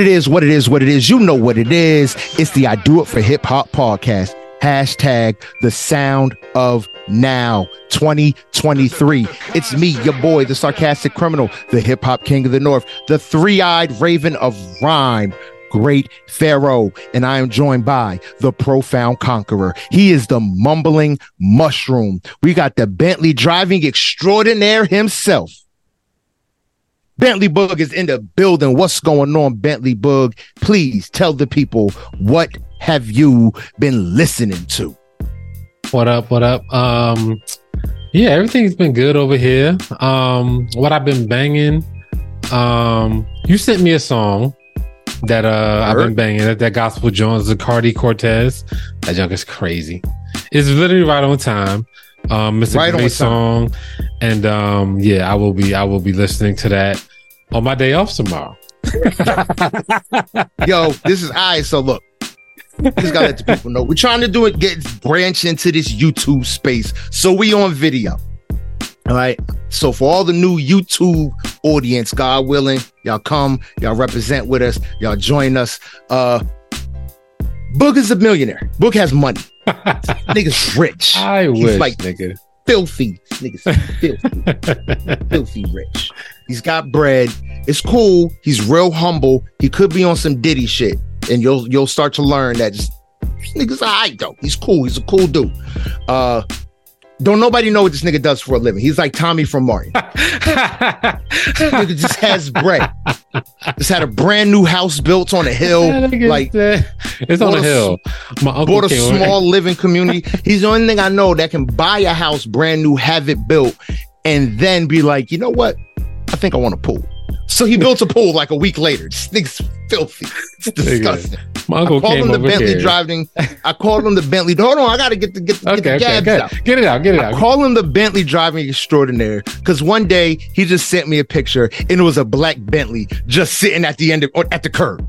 It is, what it is, what it is. You know what it is. It's the I Do It for Hip Hop podcast. Hashtag the sound of now 2023. It's me, your boy, the sarcastic criminal, the hip hop king of the north, the three eyed raven of rhyme, great pharaoh. And I am joined by the profound conqueror. He is the mumbling mushroom. We got the Bentley driving extraordinaire himself. Bentley Bug is in the building. What's going on, Bentley Bug? Please tell the people what have you been listening to? What up? What up? Um, yeah, everything's been good over here. Um, what I've been banging. Um, you sent me a song that uh I've been banging. That, that Gospel Jones, the Cardi Cortez. That junk is crazy. It's literally right on time. Um, it's a Right great song, and um, yeah, I will be I will be listening to that on my day off tomorrow. Yo, this is I. So look, just gotta let the people know we're trying to do it. Get branch into this YouTube space, so we on video. All right. So for all the new YouTube audience, God willing, y'all come, y'all represent with us, y'all join us. Uh, Boog is a millionaire. Book has money. Nigga's rich. I He's wish, like nigga. Filthy. Nigga's filthy. filthy rich. He's got bread. It's cool. He's real humble. He could be on some Diddy shit, and you'll you'll start to learn that just, this nigga's alright though. He's cool. He's a cool dude. Uh, don't nobody know what this nigga does for a living. He's like Tommy from Martin. nigga just has bread. Just had a brand new house built on a hill. Like it's on a a hill. My uncle bought a small living community. He's the only thing I know that can buy a house brand new, have it built, and then be like, you know what? I think I want to pool. So he built a pool like a week later. This nigga's filthy. It's disgusting. My I uncle called came him the Bentley here. driving. I called him the Bentley. Hold on, I gotta get the get, the- get the okay, okay. out. Get it out, get it I out. call him the Bentley driving extraordinaire because one day he just sent me a picture and it was a black Bentley just sitting at the end of or at the curb.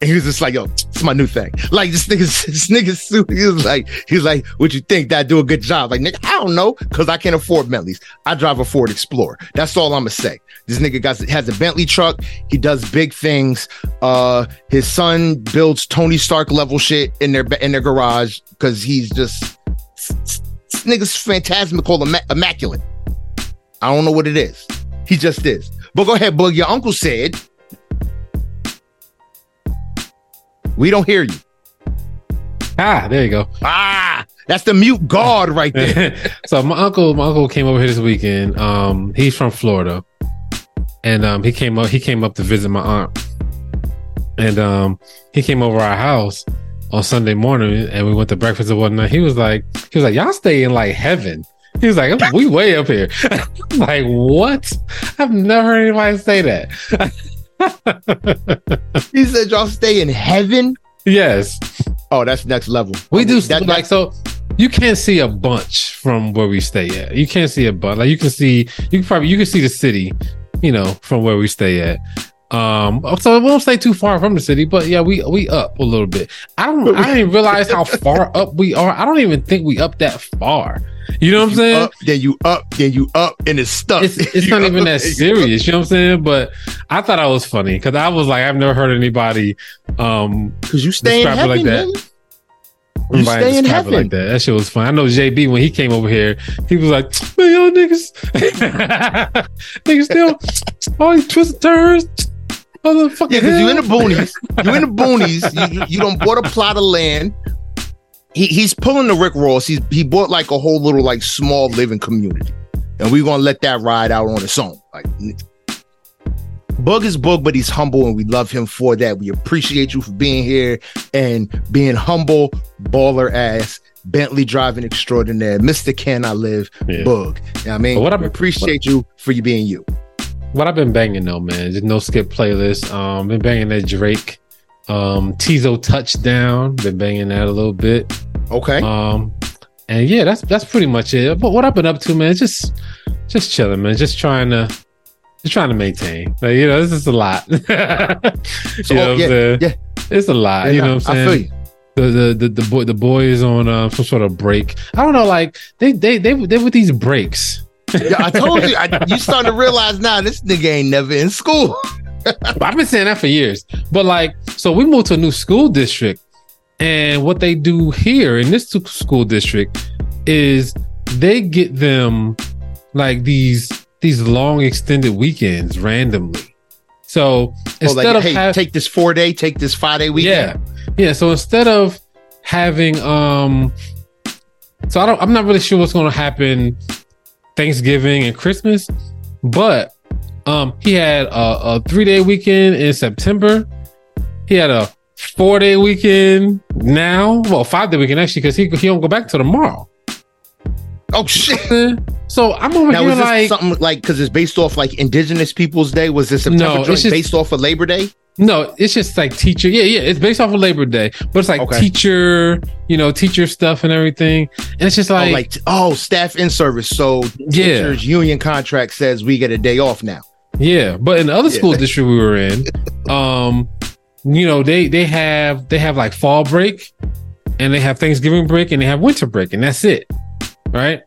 And he was just like, yo, it's my new thing. Like this nigga, this nigga's suit. He was like, he was like, what you think? That I do a good job? Like, nigga, I don't know, because I can't afford Bentleys. I drive a Ford Explorer. That's all I'm gonna say. This nigga got has a Bentley truck. He does big things. Uh, his son builds Tony Stark level shit in their in their garage because he's just this nigga's phantasmical, imma- immaculate. I don't know what it is. He just is. But go ahead, Boog. Your uncle said we don't hear you. Ah, there you go. Ah, that's the mute guard right there. so my uncle, my uncle came over here this weekend. Um, he's from Florida, and um, he came up. He came up to visit my aunt, and um, he came over our house on Sunday morning, and we went to breakfast and whatnot. He was like, he was like, y'all stay in like heaven. He was like, we way up here. like what? I've never heard anybody say that. he said y'all stay in heaven. yes, Oh, that's next level. we do. That, like so, you can't see a bunch from where we stay at. You can't see a bunch. Like you can see, you can probably you can see the city, you know, from where we stay at. Um, so we won't stay too far from the city, but yeah, we we up a little bit. I don't. I didn't realize how far up we are. I don't even think we up that far. You know what I'm saying? up, then you up, then you up, and it's stuck. it's it's not even that serious. You know what I'm saying? But I thought I was funny because I was like, I've never heard anybody um Cause you stay in Describe it heaven, like that. nigga. You stay in heaven. like that. That shit was fun. I know JB when he came over here, he was like, "Man, y'all niggas, niggas still all these twists and turns, motherfucking Yeah, because you in the boonies. You in the boonies. You, you, you don't bought a plot of land. He he's pulling the Rick Ross. He's he bought like a whole little like small living community, and we're gonna let that ride out on its own. Like Bug is Bug, but he's humble, and we love him for that. We appreciate you for being here and being humble, baller ass, Bentley driving extraordinaire, Mister Can I Live, Yeah. Bug. You know what I mean, But what I- appreciate you for you being you. What I've been banging though, man, just no skip playlist. Um, been banging that Drake, um, Tizo touchdown. Been banging that a little bit. Okay. Um, and yeah, that's that's pretty much it. But what I've been up to, man, just just chilling, man. Just trying to just trying to maintain. Like, you know, this is a lot. you So, know what I'm yeah, saying? yeah. It's a lot. Yeah, you know what I'm I feel saying? you. The, the the the boy the boy is on uh, some sort of break. I don't know, like they they they they with these breaks. Yeah, I told you. I, you starting to realize now this nigga ain't never in school. I've been saying that for years. But like, so we moved to a new school district, and what they do here in this school district is they get them like these these long extended weekends randomly. So instead Oh, like, of hey, hav- take this four day, take this five day weekend. yeah, yeah. So instead of having um, so I don't, I'm not really sure what's going to happen Thanksgiving and Christmas, but um, he had a, a three day weekend in September. He had a four day weekend now. Well, five day weekend actually because he he don't go back till tomorrow. Oh shit! So I'm over Now here was this like, something like because it's based off like Indigenous Peoples Day? Was this September No, it's joint just- based off of Labor Day? No, it's just like teacher. Yeah, yeah. It's based off of Labor Day, but it's like Okay. teacher, you know, teacher stuff and everything. And it's just like, oh, like oh, staff in service. So Yeah. teachers union contract says we get a day off now. yeah. But in the other Yeah. school district we were in, um, you know, they they have they have like fall break, and they have Thanksgiving break, and they have winter break, and that's it, right?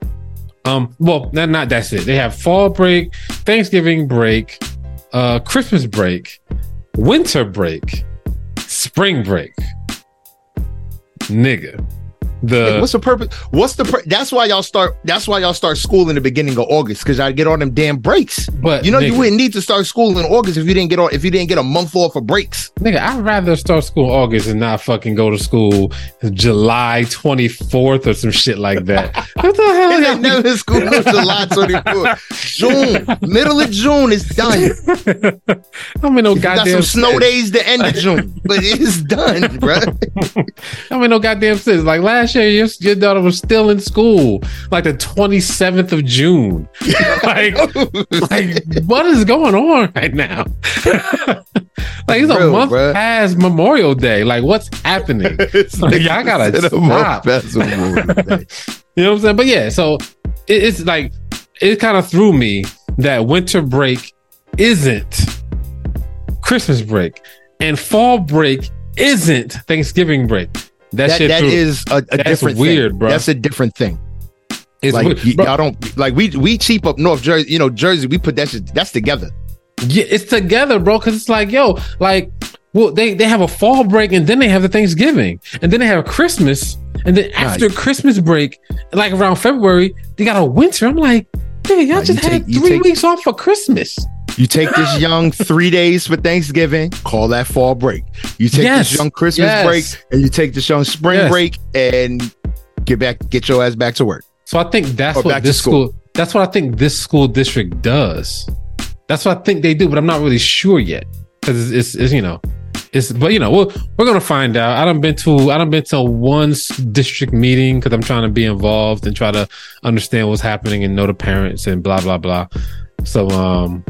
Um, well, not not that's it. They have fall break, Thanksgiving break, uh, Christmas break, winter break, spring break. Nigga, the what's the purpose? What's the pur- that's why y'all start that's why y'all start school in the beginning of August because I get on them damn breaks. but You know you wouldn't need to start school in August if you didn't get on if you didn't get a month off of breaks. Nigga, I'd rather start school in August and not fucking go to school July 24th or some shit like that. What the hell? It ain't never school July 24th. June, middle of June is done. I mean, no You got goddamn some snow days the end of June, but it's done, bro. I mean, no goddamn sense. Like last year, your, your daughter was still in school, like the 27th of June. like, like what is going on right now? like it's a Real, month bruh. past Memorial Day. Like, what's happening? Like, y'all gotta stop. You know what I'm saying? But yeah, so it, it's like it kind of threw me that winter break isn't Christmas break and fall break isn't Thanksgiving break. That, That, shit that is a, a different weird, thing. bro. That's a different thing. it's like weird. y- y'all don't like we we cheap up North Jersey. You know Jersey. We put that shit. That's together. yeah, it's together, bro. Because it's like, yo, like, well, they they have a fall break and then they have the Thanksgiving and then they have Christmas and then after Christmas break, like around February, they got a winter. I'm like, hey, y'all Nah, just had take- three take- weeks off for Christmas. You take this young three days for Thanksgiving, call that fall break. You take Yes. this young Christmas Yes. break, and you take this young spring Yes. break, and get back, get your ass back to work. So I think that's Or what this school. school. That's what I think this school district does. That's what I think they do, but I'm not really sure yet because it's, it's, it's you know, it's but you know we're we're gonna find out. I don't been to I don't been to one district meeting because I'm trying to be involved and try to understand what's happening and know the parents and blah blah blah. So um,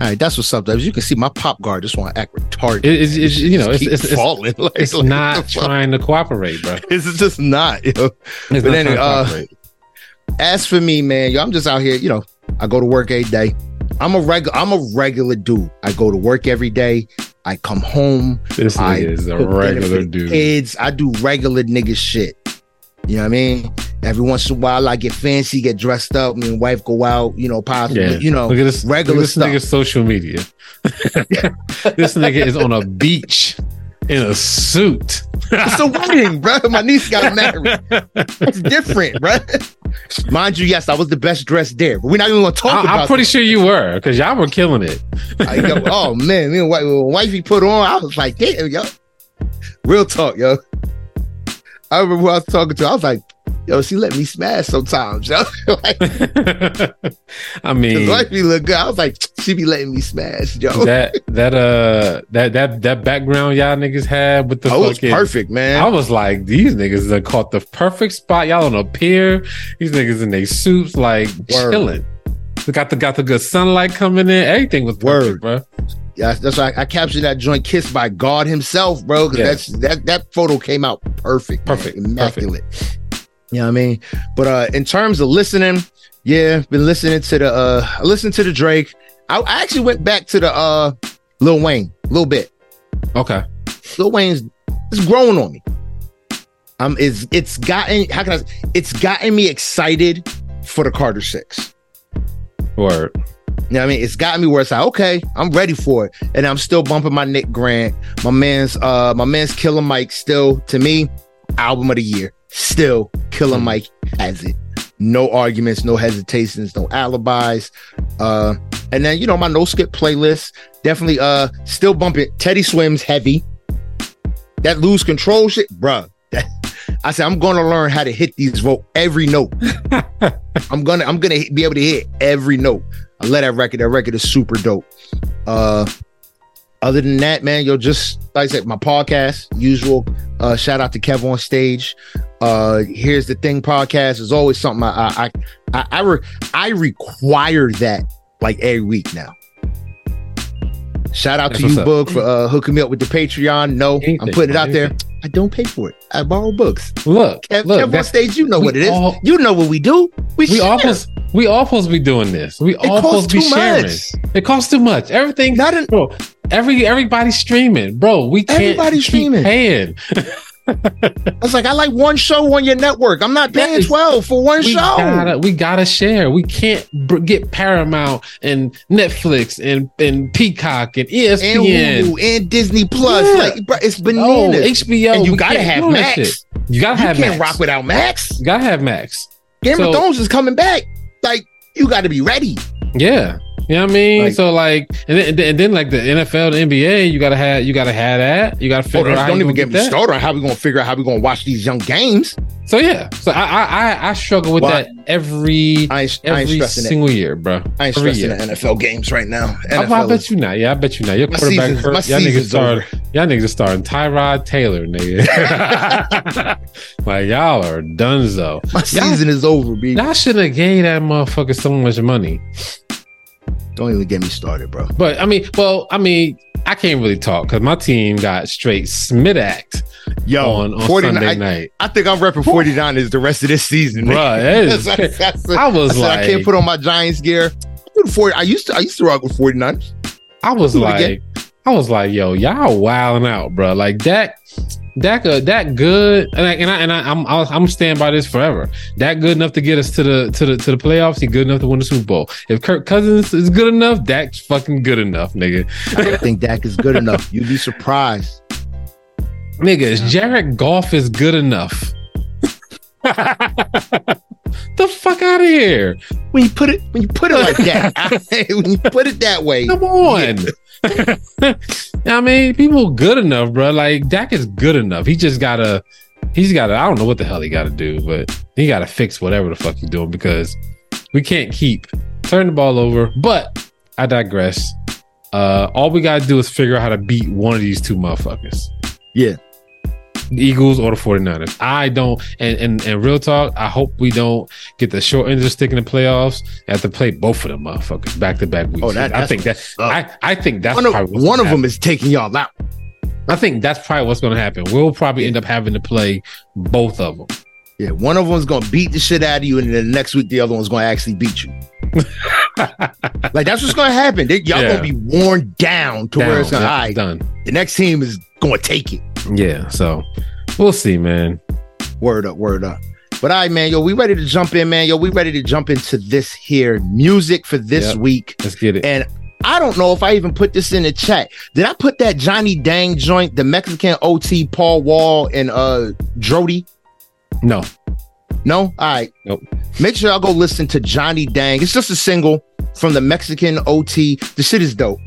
All right, that's what's up. As you can see, my pop guard just want to act retarded. it, it's, it's you know it's it's, falling. Like, it's like, not what the fuck? trying to cooperate, bro. It's just not. Yo. It's But not anyway, uh. As for me, man, yo, I'm just out here. You know, I go to work every day. I'm a regular. I'm a regular dude. I go to work every day. I come home. this I is a cook dinner for regular dude. Kids, I do regular nigga shit. You know what I mean? Every once in a while, I get fancy, get dressed up. Me and wife go out. You know, possibly. Yeah. You know, Look at this regular at this stuff. nigga's social media. this nigga is on a beach in a suit. it's a wedding, bro. My niece got married. It's different, bro. Mind you, yes, I was the best dressed there, but we're not even gonna talk I, about. I'm pretty sure you were because y'all were killing it. Go, oh man, me and wife, when wifey put on. I was like, damn, yo. Real talk, yo. I remember who I was talking to. I was like, yo, she let me smash sometimes, yo. like, I mean, Cause wifey look good. I was like, she be letting me smash, yo. that that uh that that that background y'all niggas had with the Oh, it was perfect, man. I was like, these niggas done caught the perfect spot. Y'all on a pier. These niggas in their suits, like Word. chilling. Got the got the good sunlight coming in. Everything was perfect, bro. Yeah, that's why I, I captured that joint kissed by God himself, bro. Because Yeah. that's that that photo came out perfect, man. Perfect, immaculate. You know what I mean? But uh in terms of listening, yeah, been listening to the uh I listened to the Drake. I, I actually went back to the uh Lil Wayne a little bit. Okay. Lil Wayne's it's growing on me. Um, it's it's gotten how can I? It's gotten me excited for the Carter Six. Word. You know what I mean? It's got me where it's like, okay, I'm ready for it. And I'm still bumping my Nick Grant. My man's uh my man's Killer Mike still to me, album of the year. Still Killer Mhm. Mike has it. No arguments, no hesitations, no alibis. Uh and then you know my no skip playlist. Definitely uh still bumping Teddy Swims heavy. That lose control shit, bruh. I said I'm gonna learn how to hit these vote every note. I'm gonna I'm gonna be able to hit every note. I love that record. That record is super dope. Uh other than that, man, yo, just like I said, my podcast, usual. Uh shout out to Kev on stage. Uh here's the thing podcast is always something I I I I, re- I require that like every week now. Shout out That's to you, up. Book, for uh, hooking me up with the Patreon. No, I'm putting it out there. I don't pay for it. I borrow books. Look, Kev, look, Kev on stage, you know what it is. all- you know what we do. We, we share. all supposed we all supposed to be doing this. We all supposed to be sharing. much. It costs too much. Everything, Not an, bro. Every everybody's streaming, bro. We can't Everybody's streaming. paying. I was like, I like one show on your network. I'm not paying. 12 for one We show. gotta, we gotta share. We can't br- get Paramount and Netflix and and Peacock and E and ESPN. Hulu and Disney Plus. Yeah. Like, bro, it's bananas. HBO. and you gotta have Max. shit. You gotta You have can't Max. rock without Max. You gotta have Max. Game So- of Thrones is coming back. Like, you got to be ready. Yeah. You know what I mean? Like- so like, and then, and then- like the NFL, the NBA, you gotta have, you gotta have that. You gotta Oh, figure don't out. how don't even gonna get me that. started on how we to figure out how we to watch these young games. So yeah, so I I I, I struggle with Well, that every I I every stressing it. single year, bro. I ain't every stressing year. the NFL games right now. I, I bet is- you not. Yeah, I bet you not. Your my quarterback season's, hurt. Y'all niggas season's start. Y'all niggas starting Tyrod Taylor, nigga. like y'all are done donezo. My season is over, B. Y'all should have gave that motherfucker so much money. Don't even get me started, bro. But I mean, well, I mean, I can't really talk because my team got straight Smidacked Yo, on, on 49 Sunday I, night. I think I'm repping 49ers the rest of this season. bro. that is That's- that's- I was I, said, I can't put on my Giants gear. I, 40, I used to I used to rock with 49ers. I was like. I was like, yo, y'all wilding out, bro. Like that, Dak, uh, that good, and I, and I, and I, I'm, I'll, I'm staying by this forever. That good enough to get us to the to the to the playoffs. He good enough to win the Super Bowl. If Kirk Cousins is good enough, Dak's fucking good enough, nigga. I think Dak is good enough. You'd be surprised. Nigga, is Jared Goff is good enough? the fuck out of here! When you put it when you put it like that, when you put it that way, Come on. I mean, people good enough, bro. Like Dak is good enough. He just gotta, he's gotta. I don't know what the hell he gotta do, but he gotta fix whatever the fuck he's doing because we can't keep turning the ball over. But I digress. Uh, all we gotta do is figure out how to beat one of these two motherfuckers. Yeah. Eagles or the 49ers. I don't and, and and real talk, I hope we don't get the short end of the stick in the playoffs. and have to play both of them motherfuckers back to back weeks. Oh, that- I think that I, I think that's one of one of them is taking y'all out. I think that's probably what's going to happen. We'll probably end up having to play both of them. Yeah, one of them's gonna beat the shit out of you, and then the next week the other one's gonna actually beat you. Like that's what's gonna happen. They, y'all Yeah. gonna be worn down to where it's gonna. all right, done. the next team is gonna take it. Yeah, so we'll see, man. Word up, word up. But all right, man, yo, we ready to jump in, man. Yo, we ready to jump into this here music for this Yep. week. Let's get it. And I don't know if I even put this in the chat. Did I put that Johnny Dang joint, the Mexican OT, Paul Wall, and uh Drodi? No, No? All right. Nope. Make sure y'all go listen to Johnny Dang. It's just a single from the Mexican OT. The shit is dope.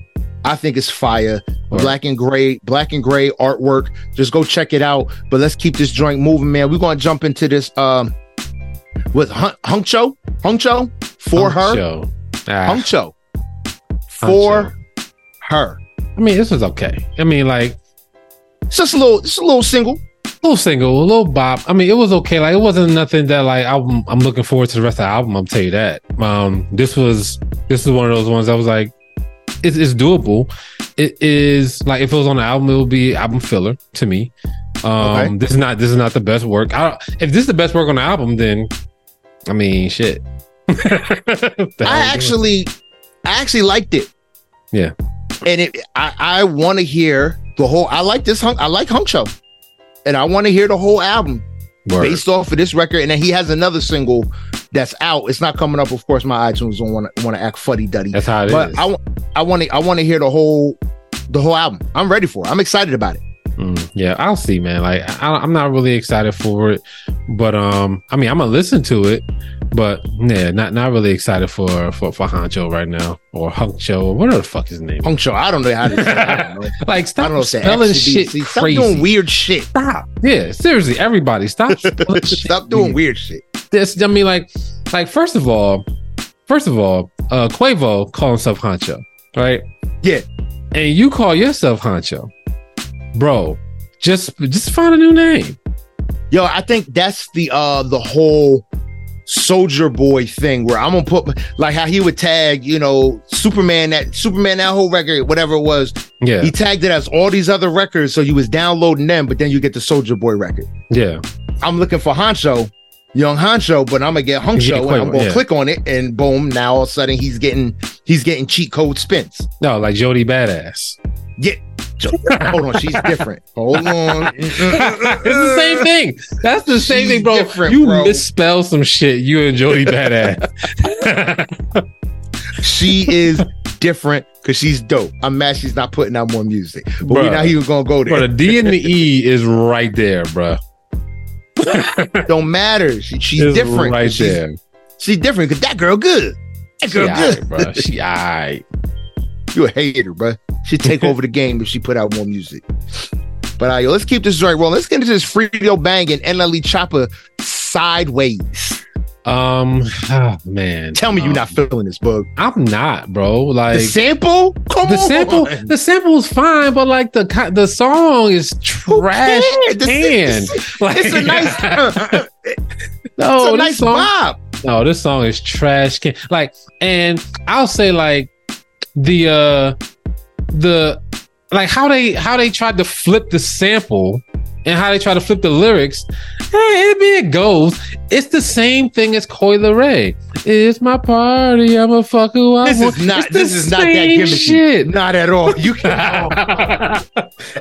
I think it's fire. Word. Black and gray, black and gray artwork. Just go check it out. But let's keep this joint moving, man. We're gonna jump into this um with Hun- Huncho. Huncho for her. Show. Ah, Huncho. For Huncho. her. I mean, this is okay. I mean, like It's just a little, it's a little single. Little single, a little bop. I mean, it was okay. Like it wasn't nothing that like I'm I'm looking forward to the rest of the album. I'll tell you that. Um, this was this is one of those ones that was like, it's, it's doable. It is like if it was on the album, it would be album filler to me. Um, Okay. this is not this is not the best work. I don't, if this is the best work on the album, then I mean, shit. I actually, I actually liked it. Yeah. And it, I, I want to hear the whole. I like this hunk. I like Hunk Show, and I want to hear the whole album Word. based off of this record. And then he has another single that's out. It's not coming up, of course. My iTunes don't want to want to act fuddy duddy. That's how it but is. I I want to I want to hear the whole the whole album. I'm ready for it. I'm excited about it. Mm, yeah, I'll see, man. Like, I, I'm not really excited for it, but um, I mean, I'm gonna listen to it, but yeah, not not really excited for for for Honcho right now or Huncho or whatever the fuck his name. Puncture. I don't know how to say. it. I don't. Like, I stop don't know. Spelling shit C. Stop doing weird shit. Stop. Yeah, seriously, everybody, stop. Stop doing weird shit. this I mean like like first of all, first of all, uh Quavo call himself Honcho, right? Yeah. And you call yourself Honcho. Bro, just just find a new name. Yo, I think that's the uh the whole soldier boy thing where I'm gonna put like how he would tag, you know, Superman that Superman that whole record, whatever it was. Yeah. He tagged it as all these other records, so you was downloading them, but then you get the Soldier Boy record. Yeah. I'm looking for Honcho, Young Honcho, but I'm gonna get You Honcho and I'm gonna yeah. click on it, and boom, now all of a sudden he's getting he's getting cheat code spins. No, like Jody Badass. Hold on, she's different. Hold on. it's the same thing. That's the same She's thing, bro. different, you bro. misspell some shit, you and Jody Badass. she is different because she's dope. I'm mad she's not putting out more music. But we're Bruh. not even gonna go Bro, But the D and the E is right there, bro. Don't matter. She, she's It's different. right she's, there. She's different because that girl good. That girl aight, good. bro. She aight. You a hater, bro. She'd take over the game if she put out more music. But uh, yo, let's keep this joint rolling. Let's get into this Fredo Bang and NLE Choppa sideways. Um, oh, man. Tell me you're Um, not feeling this, bug. I'm not, bro. Like The sample? Come the on. sample, the sample is fine, but like the the song is trash can. Like, It's a nice, uh, no, it's a nice song, vibe. no, this song is trash can. Like, and I'll say like the uh the like how they how they tried to flip the sample and how they try to flip the lyrics. Hey, it be it goes. It's the same thing as Coi Leray. It's my party. I'm a fuck who I This want. is not. This is not that gimmicky. Shit. Not at all. You can.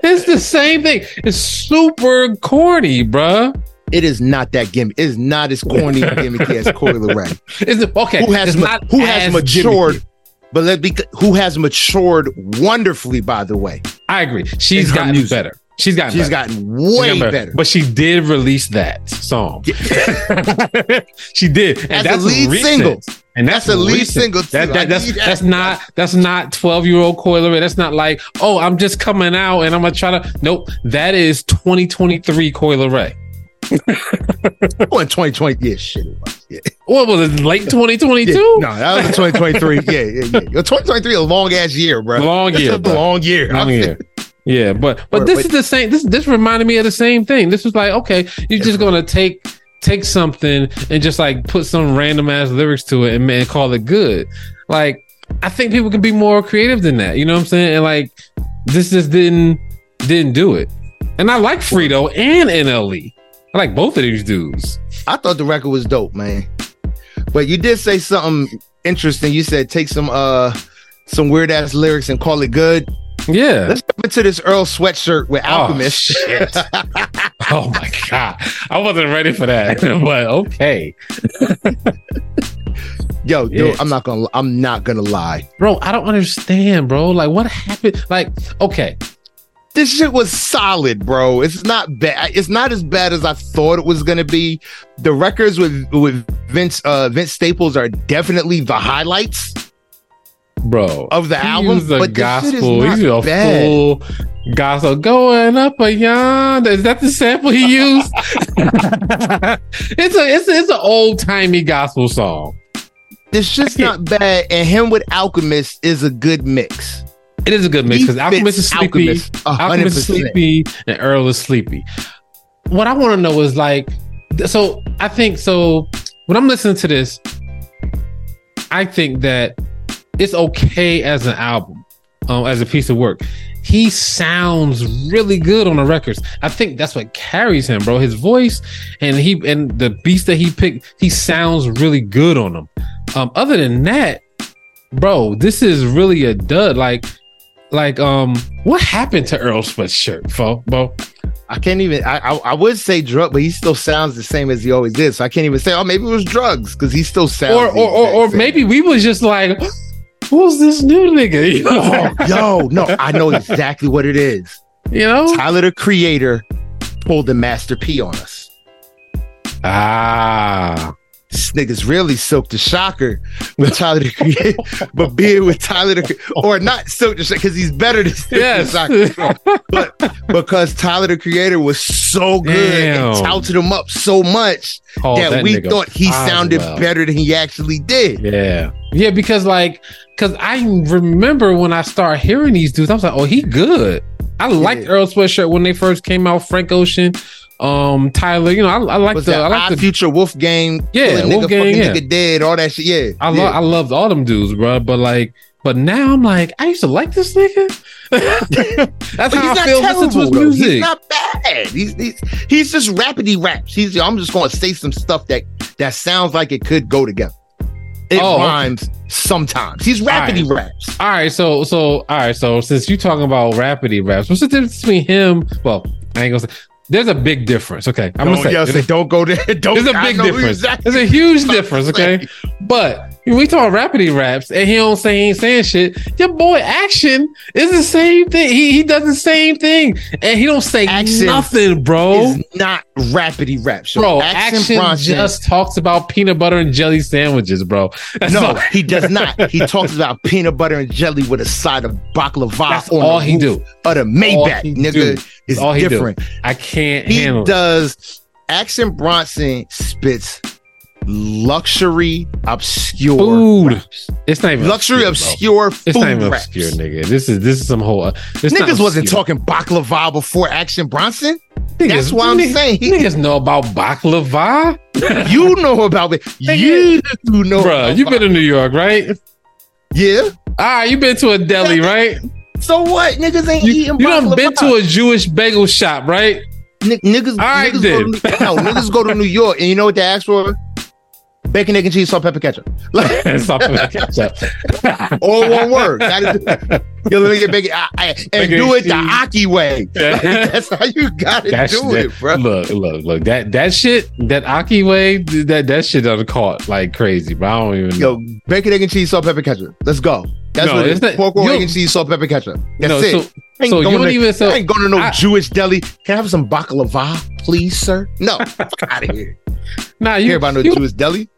it's the same thing. It's super corny, bruh. It is not that gimmick. It is not as corny and gimmicky as Coi Leray. Is it okay? Who has ma- who has as matured? gimmicky. But let be who has matured wonderfully. By the way, I agree. She's gotten music. better. She's gotten she's better. gotten She's way gotten better. But she did release that song. she did, and As a lead recent. single. And that's, That's a lead recent. single. That, that, that's that. that's not that's not twelve year old Coi Leray. That's not like oh I'm just coming out and I'm gonna try to. Nope, that is 2023 Coi Leray. Oh, in 2020, yeah, shit. It was. Yeah. What was it? Late 2022. Yeah. No, that was in 2023. yeah, yeah, yeah. 2023 a long ass year, bro. Long year, a bro. long year. Long year. Yeah, but but this is the same. This this reminded me of the same thing. This was like, okay, you're just gonna take take something and just like put some random ass lyrics to it and, and call it good. Like, I think people can be more creative than that. You know what I'm saying? And like, this just didn't didn't do it. And I like Fredo and NLE. I like both of these dudes. I thought the record was dope, man. But you did say something interesting. You said take some uh some weird ass lyrics and call it good. Yeah. Let's jump into this Earl sweatshirt with Alchemist. Oh, shit. oh my god, I wasn't ready for that, but okay. Yo, dude, Yeah. I'm not gonna I'm not gonna lie. bro i don't understand bro like what happened like okay This shit was solid, bro. It's not bad. It's not as bad as I thought it was gonna be. The records with with Vince uh Vince Staples are definitely the highlights bro of the album. used a but the shit is gospel not he's a bad. full gospel going up a yonder is that the sample he used it's a it's a, it's an old-timey gospel song This shit's not bad, and him with Alchemist is a good mix. It is a good mix because alchemist is sleepy. Alchemist alchemist is sleepy and earl is sleepy. What i want to know is like so i think so when i'm listening to this i think that it's okay as an album um, as a piece of work. He sounds really good on the records. I think that's what carries him bro. His voice and he and the beats that he picked he sounds really good on them. Um other than that bro this is really a dud. Like like um what happened to earl sweatshirt fo bro I can't even. I, I I would say drug, but he still sounds the same as he always did. So I can't even say. Oh, maybe it was drugs because he still sounds. Or or, or, or maybe we was just like, who's this new nigga? You know, Oh, yo, no, I know exactly what it is. you know? Tyler the Creator pulled the Master P on us. Ah, This nigga's really Silk the Shocker with Tyler the Creator, but being with Tyler the or not Silk the Shocker because he's better than Silk yes. the Shocker. But because Tyler the Creator was so good and touted him up so much oh, Called that, we thought he sounded Boswell. better than he actually did. Yeah, yeah, because like, because I remember when I started hearing these dudes, I was like, oh, he good. I liked Yeah. Earl Sweatshirt when they first came out. Frank Ocean, um, Tyler, you know, I, I like Was the, that I like Odd the, Future Wolf Gang? Yeah, Wolf nigga, Gang, yeah. nigga dead, all that shit. Yeah, I yeah. love, I loved all them dudes, bro. But like, but now I'm like, I used to like this nigga. That's But how he's I not feel listening to his though. music. He's not bad. He's, he's he's just rapidy raps. He's I'm just going to say some stuff that that sounds like it could go together. It Oh, okay. rhymes sometimes. He's rapidy raps. all right, so so all right, so since you talking about rapidy raps, what's the difference between him? Well, I ain't gonna say. There's a big difference. Okay, I'm Don't, gonna say. yo, there's say, don't go there. Don't. There's a big difference. exactly There's a huge difference, okay? But we talk rapidy raps and he don't say he ain't saying shit, your boy Action is the same thing. He he does the same thing. And he don't say Action nothing, bro. Not rapidy raps. Bro, Action, Bronson- just talks about peanut butter and jelly sandwiches, bro. That's No, all, he does not. He talks about peanut butter and jelly with a side of baklava that's on all he do. of the Maybach, nigga. do. Is all he do. different. I can't He handle it. does. Action Bronson spits luxury obscure Food. It's not even luxury obscure, obscure food It's not even obscure, nigga. This is this is some whole. Uh, this Niggas wasn't talking baklava before Action Bronson. Niggas, That's what I'm niggas, saying he, niggas know about baklava. you know about it. You know, Bro, you been to New York, right? yeah. Ah, you been to a deli, right? So what? Niggas ain't You, eating. you done been to a Jewish bagel shop, right? N- niggas, right, niggas, then. go to, no, niggas go to New York, and you know what they ask for? Bacon, egg, and cheese, salt, pepper, ketchup. Like, Stop it, ketchup. all one word. Gotta do, yo, let me get bacon, I- I- and Bacon, do it the. Aki way. That's how you gotta That's do that- it, bro. Look, look, look. That that shit, that Aki way, that that shit done caught like crazy, bro. I don't even know. Yo, bacon, egg, and cheese, salt, pepper, ketchup. Let's go. That's No, what it's is. not- Pork roll, egg, and cheese, salt, pepper, ketchup. That's no, it. so I ain't so you going don't to- even so I ain't going to no I- Jewish deli. Can I have some baklava, please, sir? No, out of here. nah. You You care about no you, Jewish deli?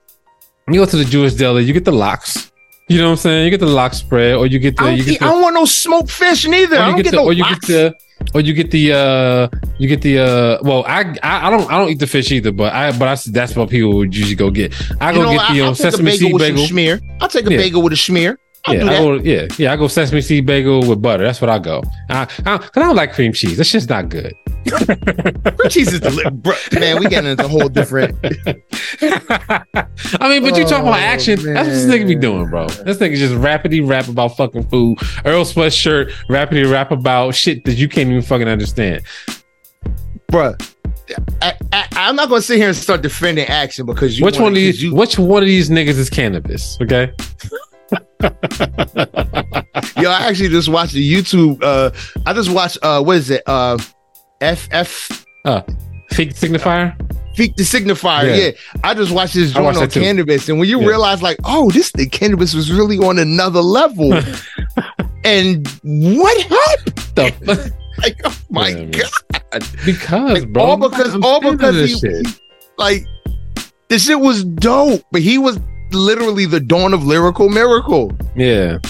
You go to the Jewish deli, you get the lox. You know what I'm saying? You get the lox spread, or you get the I don't, get the I don't want no smoked fish neither. I you don't get get the, no or you lox. get the, or you get the, uh, you get the, uh, well, I, I, I don't, I don't eat the fish either, but I, but I, that's what people would usually go get. I You go know, get the I, um, I'll take a sesame bagel seed bagel. schmear. I'll take a Yeah. bagel with a schmear. I'll Yeah, do I go, yeah, yeah. I go sesame seed bagel with butter. That's what I go. I, I, cause I don't like cream cheese. That's just not good. Cheese is deli- bro, man. We getting into a whole different. I mean, but you talking about Oh, action? That's what this nigga be doing, bro. This nigga just rapidly rap about fucking food. Earl sweatshirt rapidly rap about shit that you can't even fucking understand. Bruh, I, I, I'm not gonna sit here and start defending action because you. which one of these? You, which one of these niggas is Canibus? Okay. yo, I actually just watched the YouTube. Uh, I just watched. Uh, what is it? Uh, FF. Fake uh, signifier. Feet the signifier, Yeah. yeah. I just watched this joint watched on Canibus, and when you Yeah. realize, like, oh, this the Canibus was really on another level, and what happened? The? Like, oh my Yeah, god! because, Like, bro. all because I'm all because this he, shit. he- like this shit was dope, but he was literally the dawn of lyrical miracle. Yeah.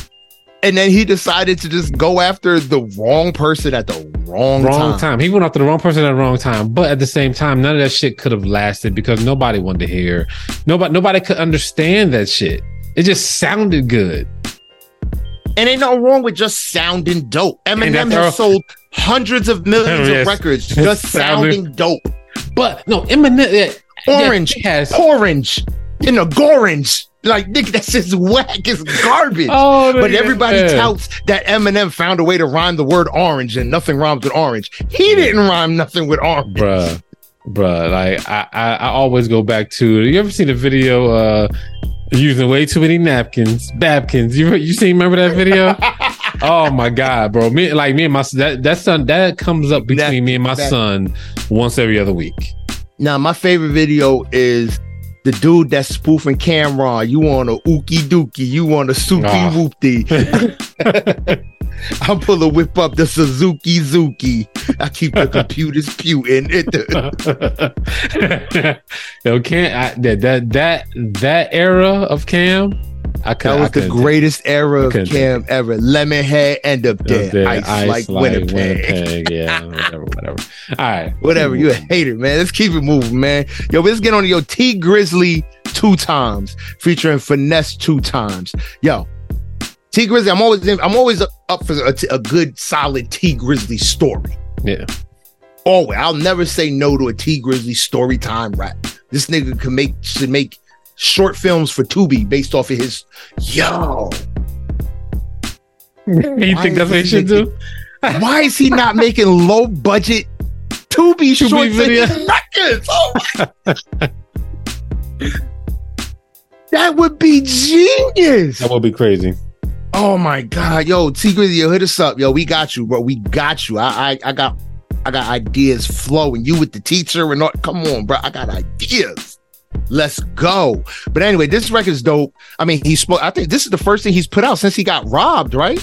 And then he decided to just go after the wrong person at the wrong, wrong time. time. He went after the wrong person at the wrong time. But at the same time, none of that shit could have lasted because nobody wanted to hear. Nobody nobody could understand that shit. It just sounded good. And ain't nothing wrong with just sounding dope. Eminem has our- sold hundreds of millions Yes. of records just Sounding- dope. But no, Eminem Orange, yeah, has orange, in a gorange. Like nigga, that's just whack. It's garbage. Oh, But everybody yeah. touts that Eminem found a way to rhyme the word orange and nothing rhymes with orange. He didn't rhyme nothing with orange. bruh, bruh. Like I, I, I always go back to. You ever seen the video? uh Using way too many napkins, Babkins. You you seen? Remember that video? oh my god, bro! Me like me and my that that son that comes up between That- me and my that- son once every other week. Now, my favorite video is the dude that's spoofing Cam'ron. You want a ookie dookie, you want a soupy Ah. whoopty. I'm pulling whip up the Suzuki Zuki. I keep the computers puting. It, Yo, can't I, that that that that era of Cam? I could. that was the greatest era of Cam ever. Lemonhead end up take- there. Up Ice, like, Winnipeg. Winnipeg. Yeah, whatever, whatever. All right, Whatever. You a hater, man. Let's keep it moving, man. Yo, let's get on your Tee Grizzley two times, featuring Finesse2tymes. Yo, Tee Grizzley. I'm always in, I'm always up for a, a good solid Tee Grizzley story. Yeah. Always. I'll never say no to a Tee Grizzley story time rap. This nigga can make should make short films for Tubi based off of his yo. You Why think that's what he should do? Why is he not making low budget Tubi Tubi short records? Oh my That would be genius. That would be crazy. Oh my god, yo, Tee Grizzley, yo, hit us up, yo. We got you, bro. We got you. I, I, I got, I got ideas flowing. You with the teacher and all. Come on, bro. I got ideas. Let's go. But anyway, this record's dope. I mean, he spoke. I think this is the first thing he's put out since he got robbed, right?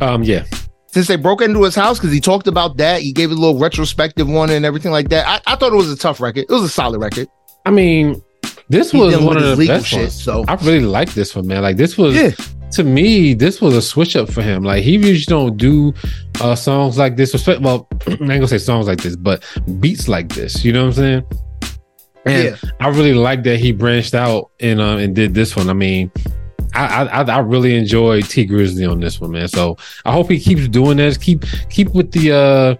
Um, yeah, Since they broke into his house, because he talked about that. He gave a little retrospective one and everything like that. I, I thought it was a tough record. It was a solid record. I mean, this He was one of the best shit, ones. so- I really like this one, man. Like this was Yeah. to me, this was a switch up for him. Like he usually don't do uh songs like this. Well, I ain't gonna say songs like this, but beats like this. You know what I'm saying? And Yeah. I really like that he branched out and uh, and did this one. I mean, I I, I really enjoy Tee Grizzley on this one, man. So I hope he keeps doing this. Keep keep with the uh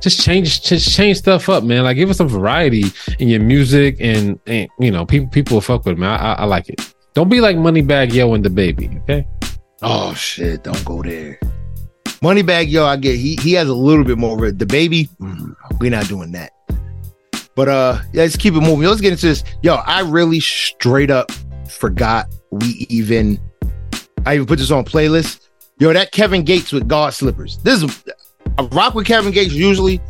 just change just change stuff up, man. Like give us some variety in your music and and you know people people will fuck with it, man. I, I, I like it. Don't be like Moneybagg Yo and the baby, okay? Oh shit! Don't go there. Moneybag, yo, I get he he has a little bit more. of it. The baby, mm, we're not doing that. But uh, yeah, let's keep it moving. Let's get into this. Yo, I really straight up forgot we even. I even put this on playlist. Yo, that Kevin Gates with God Slippers. This is I rock with Kevin Gates usually.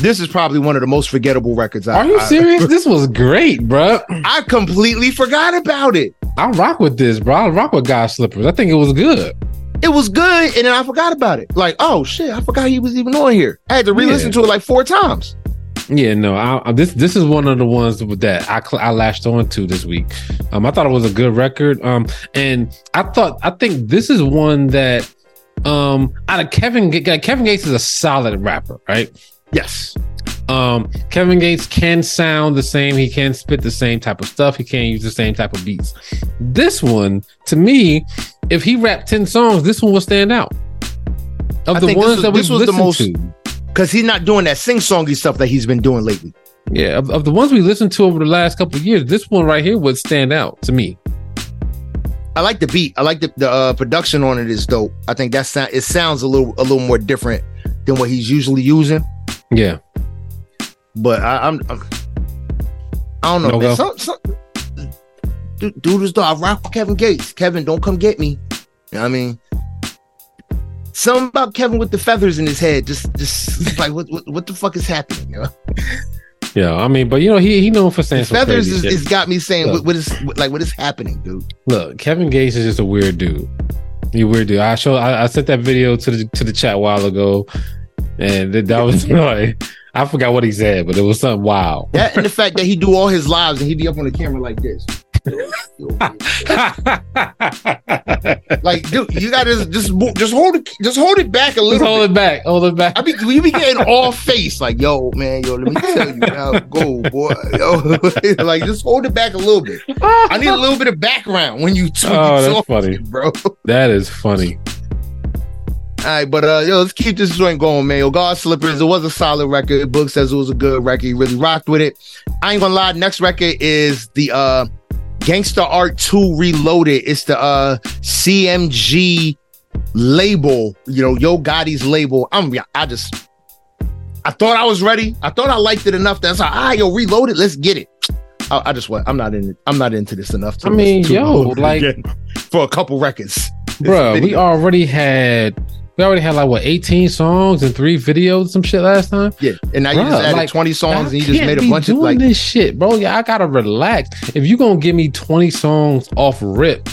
This is probably one of the most forgettable records. I, Are you I- serious? this was great, bro. I completely forgot about it. I rock with this, bro. I rock with God Slippers. I think it was good. It was good, and then I forgot about it. Like, oh shit, I forgot he was even on here. I had to re-listen Yeah. to it like four times. Yeah, no, I, I- this this is one of the ones that I cl- I latched on to this week. Um, I thought it was a good record. Um, and I thought I think this is one that um out of Kevin Kevin Gates is a solid rapper, right? Yes. Um, Kevin Gates can sound the same. He can spit the same type of stuff. He can use the same type of beats. This one, to me, if he rapped ten songs, this one will stand out. Of I the ones was- that we've was the listened most- to, Because he's not doing that sing-songy stuff that he's been doing lately. Yeah, of, of the ones we listened to over the last couple of years, this one right here would stand out to me. I like the beat. I like the, the uh, production on it is dope. I think that sound it sounds a little a little more different than what he's usually using. Yeah, But I, I'm, I'm I don't know, No. Some, some, dude, dude is though I rock with Kevin Gates. Kevin, don't come get me. You know what I mean? Something about Kevin with the feathers in his head. Just, just like what, what, what the fuck is happening? You know? yeah. I mean, but you know, he he known for saying some feathers is, shit. is got me saying Look. what, what is like what is happening, dude? Look, Kevin Gates is just a weird dude. He weird dude. I showed I, I sent that video to the to the chat a while ago, and that, that was like I forgot what he said, but it was something wild. That and the fact that he do all his lives and he be up on the camera like this. Like, dude, you gotta just just hold it, just hold it back a Just little. hold bit. it back. Hold it back. I be we be getting all face like, yo, man, yo, let me tell you how go, boy. Yo, like just hold it back a little bit. I need a little bit of background when you, talk. Oh, that's funny. bro. That is funny. All right, but uh, yo, let's keep this joint going, man. Yo, God Slippers, it was a solid record. Book says it was a good record. He really rocked with it. I ain't gonna lie. Next record is the uh Gangsta Art 2 Reloaded. It's the uh CMG label, you know, Yo Gotti's label. I'm I just I thought I was ready. I thought I liked it enough. That's like, ah, yo, reloaded. Let's get it. I, I just what I'm not in it. I'm not into this enough. To I mean, yo, like- for a couple records. bro. we already had We already had like what 18 songs and three videos, some shit last time. Yeah, and now you just added like, 20 songs and you just made a bunch of like this shit, bro. Yeah, I gotta relax. If you gonna give me 20 songs off rip,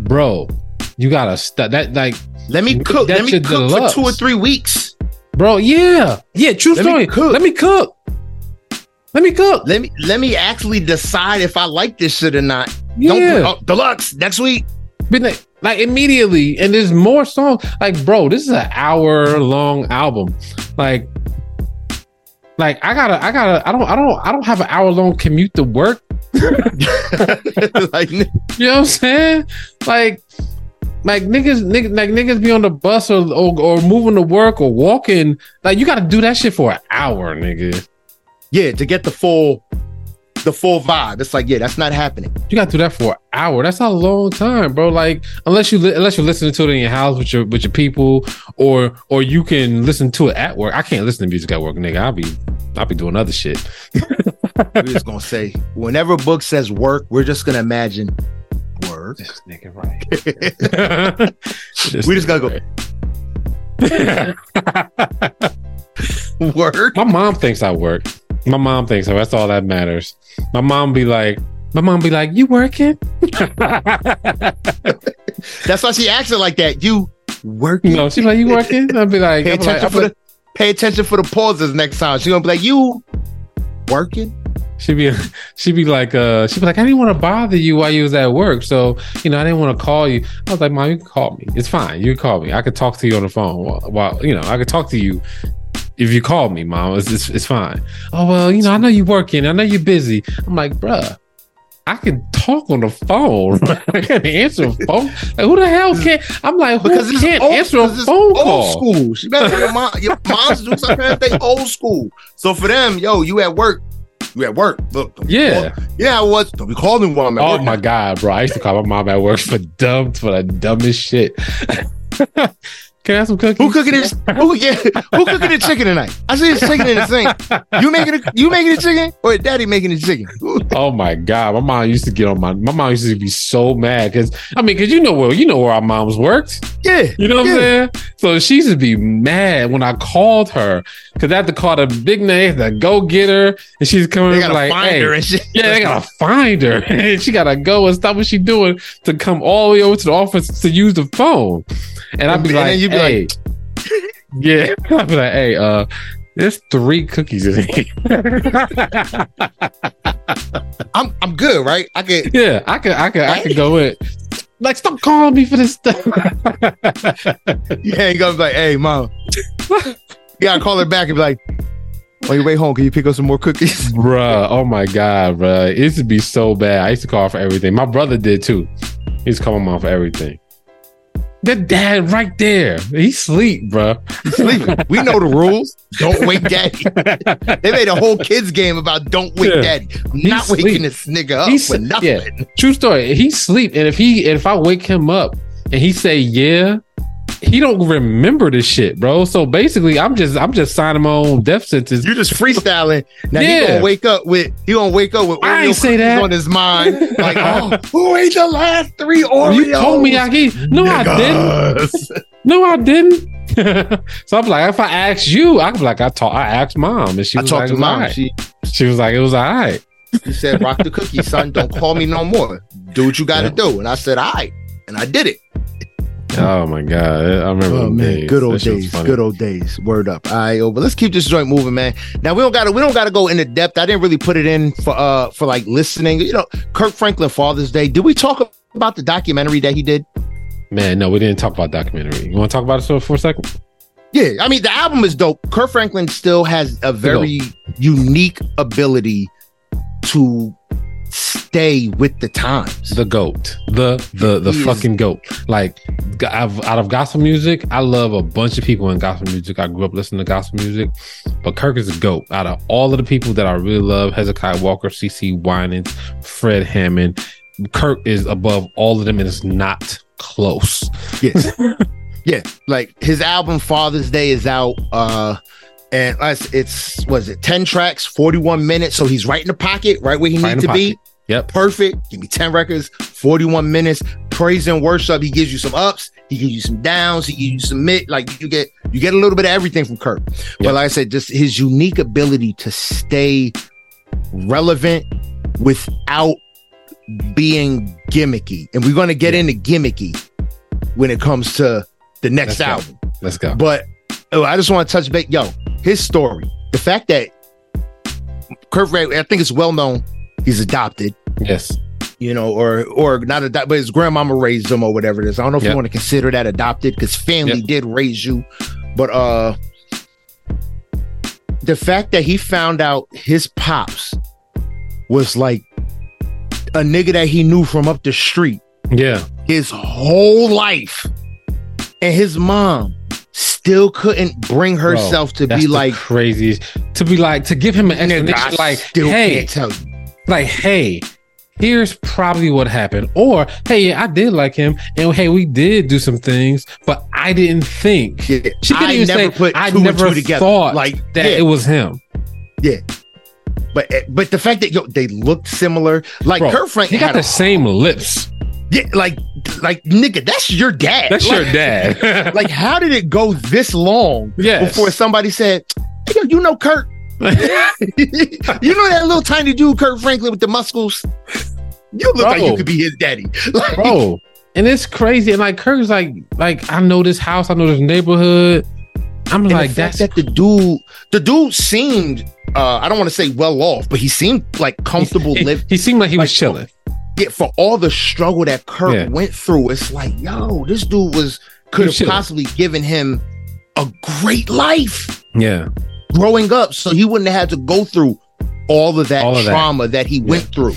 bro, you gotta stop that. Like, let me cook. Let me cook deluxe. for two or three weeks. bro, yeah, yeah, true Let me story. cook. Let me cook. Let me cook. Let me let me actually decide if I like this shit or not. Yeah, Don't oh, deluxe next week. But like, immediately, and there's more songs. Like, bro, this is an hour long album. Like, like I gotta, I gotta, I don't, I don't, I don't have an hour long commute to work. like You know what I'm saying? Like, like niggas, niggas, like niggas be on the bus or, or or moving to work or walking. Like, you gotta do that shit for an hour, nigga. yeah, to get the full the full vibe. It's like, yeah, that's not happening. You gotta do that for an hour. That's a long time, bro. Like, unless you li- unless you're listening to it in your house with your with your people, or or you can listen to it at work. I can't listen to music at work, nigga. I'll be I'll be doing other shit. We're just gonna say whenever book says work, we're just gonna imagine work. This nigga right. This We just gotta nigga go- Work. My mom thinks I work. My mom thinks so. That's all that matters. My mom be like, my mom be like, you working? That's why she acts it like that. You working. no, she's like, you working? I'll be like, pay I'm like, attention for like- the pay attention for the pauses next time. She's gonna be like, you working? She'd be she'd be like uh she'd be like I didn't want to bother you while you was at work so you know I didn't want to call you I was like mom you can call me it's fine you can call me I could talk to you on the phone while, while you know I could talk to you if you call me mom it's, it's it's fine oh well you know I know you're working I know you're busy I'm like bruh I can talk on the phone I can answer a phone like who the hell can't I'm like who Because can't old, answer a phone old call school. She better your mom. Your moms do something they old school. So for them, yo, you at work. You at work. Look, Yeah. call- yeah, I was. Don't be calling me while I'm at Oh my god, bro! I used to call my mom at work for dumb for the dumbest shit. Can I have some cookies? Who cooking this? Who yeah? Who cooking the chicken tonight? I see this chicken in the sink. You making a, you making the chicken or daddy making the chicken? Oh my god, my mom used to get on my. My mom used to be so mad because I mean, because you know where you know where our moms worked. Yeah, You know what Yeah. I'm saying? So she used to be mad when I called her because I had to call the big name, the go get her, and she's coming they like, find hey, her and shit. Yeah, they gotta find her. and she gotta go and stop what she's doing to come all the way over to the office to use the phone. And I'd be And like, you'd be hey. yeah, I'd be like, hey, uh, there's three cookies in here. I'm I'm good, right? I can. yeah, I could, I could, I could go in. Like, stop calling me for this stuff. Yeah, you gonna be like, hey, mom. You gotta call her back and be like, on your way home, can you pick up some more cookies? bruh, oh my god, bruh. It used to be so bad. I used to call for everything. My brother did too. He's used to call my mom for everything. That dad right there. He sleep, bruh. He's sleeping. We know the rules. Don't wake daddy. They made a whole kids game about don't wake Yeah. daddy. I'm He not sleep. waking this nigga up He's- for nothing. yeah. True story. He sleep, and if he if I wake him up and he say yeah, he don't remember the shit, bro. So basically, I'm just I'm just signing my own death sentence. You're just freestyling. Now he Yeah. gonna wake up with he gonna wake up with I ain't say that. on his mind. Like, oh, who ate the last three oh, Oreos? You told me I gave. No, I didn't. No, I didn't. so I'm like, if I asked you, I was like, I talk, I asked mom, and she I was talked like, to mom. alright. She She was like, it was all right. she said, "Rock the cookie, son. Don't call me no more. Do what you got to Yeah. do." And I said, "All right," and I did it. Oh my god, I remember. Oh man, days. good old days. Good old days. Word up. All right, oh, but let's keep this joint moving, man. Now we don't gotta we don't gotta go into depth. I didn't really put it in for uh for like listening. You know, Kirk Franklin Father's Day. Did we talk about the documentary that he did? Man, no, we didn't talk about documentary. You want to talk about it for, for a second? Yeah, I mean the album is dope. Kirk Franklin still has a very unique ability to stay with the times. The goat, the the the He is- fucking goat. Like I've, out of gospel music, I love a bunch of people in gospel music. I grew up listening to gospel music, but Kirk is a goat. Out of all of the people that I really love, Hezekiah Walker, CeCe Winans, Fred Hammond, Kirk is above all of them, and it's not close. Yes. yeah. Like his album Father's Day is out. Uh and it's, was it 10 tracks, 41 minutes. So he's right in the pocket, right where he Right needs to be. Yep. Perfect. Give me 10 records, 41 minutes. Praise and worship. He gives you some ups He gives you some downs. He gives you some mid. Like you get you get a little bit of everything from Kirk. Yeah. But like I said, just his unique ability to stay relevant without being gimmicky. And we're gonna get Yeah. into gimmicky when it comes to the next Let's go. album. Let's go. But oh, I just want to touch base. Yo, his story. The fact that Kirk Franklin, I think it's well known, he's adopted, Yes. you know, or or not adopted, but his grandmama raised him or whatever it is. I don't know if Yep. you want to consider that adopted because family Yep. did raise you. But uh the fact that he found out his pops was like a nigga that he knew from up the street Yeah. his whole life. And his mom still couldn't bring herself to be like, crazy to be like to give him an explanation like still hey can't tell like hey here's probably what happened. Or hey yeah, i did like him and hey we did do some things but i didn't think. Yeah, she couldn't I even never say put i never together. thought like that yeah, it was him. Yeah. But eh, but the fact that yo they looked similar, like Bro, Kirk he Franklin got the same lips yeah, like like nigga, that's your dad. that's like, your dad Like, how did it go this long Yes. before somebody said, hey, yo, you know Kirk? you know that little tiny dude, Kirk Franklin, with the muscles? You look like you could be his daddy. Like, bro and it's crazy and like kirk's like like i know this house i know this neighborhood i'm like that's that the dude, the dude seemed, uh, I don't want to say well off, but he seemed like comfortable he, living. he seemed like he was chilling Yeah, for all the struggle that Kirk Yeah. went through, it's like, yo, this dude was could have possibly given him a great life yeah growing up, so he wouldn't have had to go through all of that All of trauma that, he went through.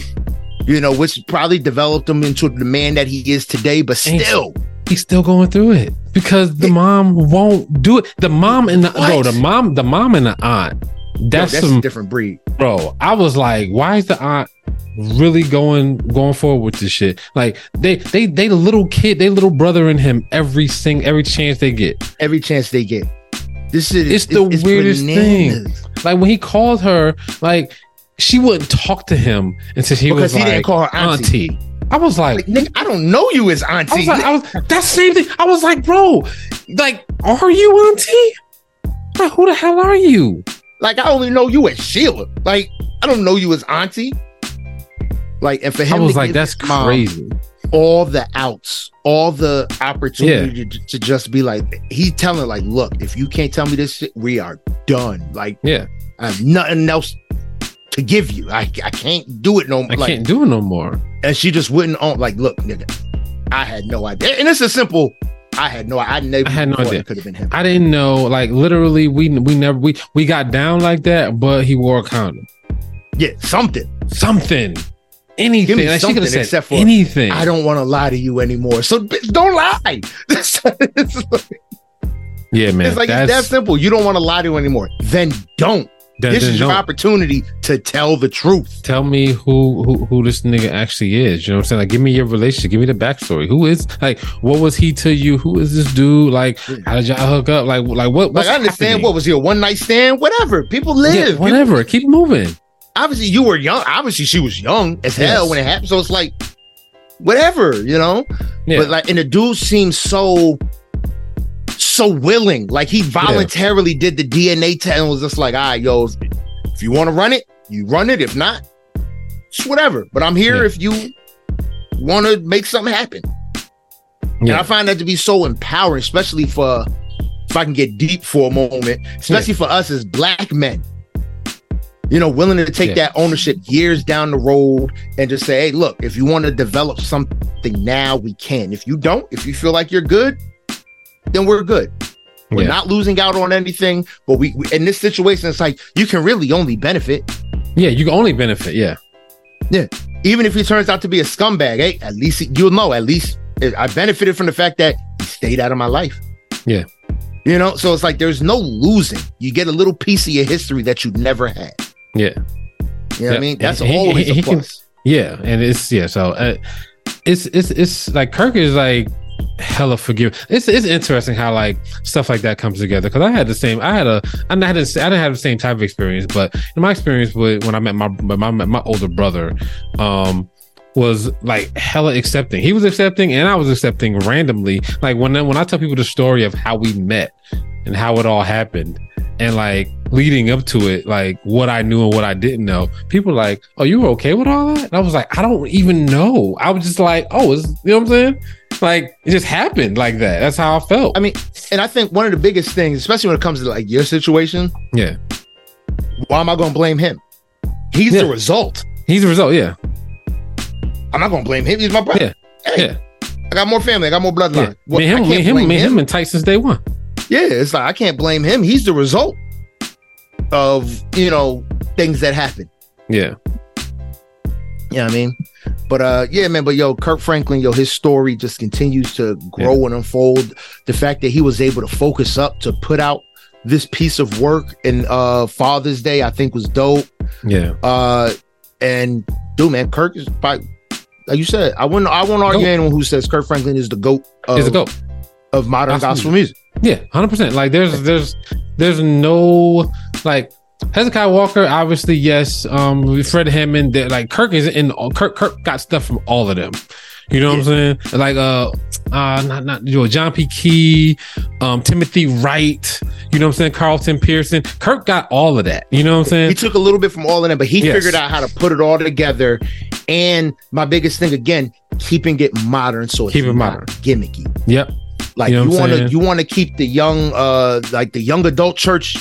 You know, which probably developed him into the man that he is today. But And- still, he's still going through it because the mom won't do it. The mom and the bro, the mom, the mom and the aunt. yo, That's, that's some a different breed. bro. I was like, why is the aunt really going going forward with this shit? Like they they they the little kid, they little brother in him every sing every chance they get. Every chance they get. This is It's the weirdest thing. Like when he called her, like she wouldn't talk to him until he Because was he like didn't call her auntie. auntie. I was like, Like, nigga, I don't know you as auntie. I was like, I was that same thing. I was like, bro, like, are you auntie? Like, who the hell are you? Like I only know you as Sheila. Like I don't know you as Auntie. Like and for him, I was to like, that's crazy. All the outs, all the opportunity to, to just be like, he telling like, look, if you can't tell me this shit, we are done. Like Yeah, I have nothing else to give you. I I can't do it no I like. can't do it no more. And she just wouldn't on like, look, nigga, I had no idea. And it's a simple. I had no. I never. I had no idea. Could have been him. I didn't know. Like literally, we we never we we got down like that, but he wore a condom. Yeah, something. Something, anything. Give me something could have said except for, anything. I don't want to lie to you anymore. So don't lie. it's like, Yeah, man. it's like it's that's that simple. You don't want to lie to you anymore. Then don't. that- this is your don't. opportunity to tell the truth. Tell me who, who who this nigga actually is. You know what I'm saying? Like, give me your relationship. Give me the backstory. Who is like? What was he to you? Who is this dude? Like, how did y'all hook up? Like, like what? Like I understand happening? what was he a one night stand? Whatever. People live. Yeah, People- whatever. Keep moving. Obviously, you were young. Obviously, she was young as hell Yes. when it happened. So it's like, whatever, you know. Yeah. But like, and the dude seems so, so willing. Like he voluntarily did the DNA test and was just like, all right, yo, if, you want to run it, you run it. If not, it's whatever. But I'm here Yeah. if you want to make something happen. And Yeah. I find that to be so empowering, especially for if I can get deep for a moment, especially for us as black men. You know, willing to take Yeah. that ownership years down the road and just say, hey, look, if you want to develop something now, we can. If you don't, if you feel like you're good, then we're good. We're Yeah. not losing out on anything. But we, we in this situation, it's like you can really only benefit. Yeah, you can only benefit. Yeah. Yeah. Even if he turns out to be a scumbag, hey, at least you'll know. At least I benefited from the fact that he stayed out of my life. Yeah. You know, so it's like there's no losing. You get a little piece of your history that you never had. Yeah. You know Yeah. I mean? That's He- always he a plus. Yeah, and it's yeah. So uh, it's it's it's like Kirk is like hella forgiving. It's it's interesting how like stuff like that comes together because I had the same. I had a I didn't I didn't have the same type of experience, but in my experience with when I met my my my, my older brother, um, was like hella accepting. He was accepting, and I was accepting randomly. Like when when I tell people the story of how we met and how it all happened, and like leading up to it, like what I knew and what I didn't know, people were like, "Oh, you were okay with all that?" And I was like, "I don't even know." I was just like, "Oh, you know what I'm saying?" Like it just happened like that. That's how I felt. I mean, and I think one of the biggest things, especially when it comes to like your situation, yeah, why am I going to blame him? He's Yeah. the result. he's the result. Yeah, I'm not going to blame him. He's my brother. Hey, yeah, I got more family. I got more yeah. bloodline. Well, me him, me him, me and him, and tight since day one. Yeah, it's like I can't blame him. He's the result of you know things that happen. Yeah, You know what I mean? But uh yeah, man, but yo, Kirk Franklin, yo, his story just continues to grow and unfold. The fact that he was able to focus up to put out this piece of work in uh Father's Day, I think was dope. yeah, Uh and dude, man, Kirk is like you said, I wouldn't I won't argue anyone who says Kirk Franklin is the goat of, he's a goat. of modern Gospel gospel music. Yeah, hundred percent. Like there's there's there's no like Hezekiah Walker, obviously yes. Um, Fred Hammond, like Kirk is in. all Kirk Kirk got stuff from all of them. You know what I'm saying? Like uh, uh, not not you know, John P. Kee, um, Timothy Wright. You know what I'm saying? Carlton Pearson. Kirk got all of that. You know what I'm saying? He took a little bit from all of them, but he Yes. figured out how to put it all together. And my biggest thing again, keeping it modern so it's Keep it modern. gimmicky. Yep. Like You know you, want to you want to keep the young uh like the young adult church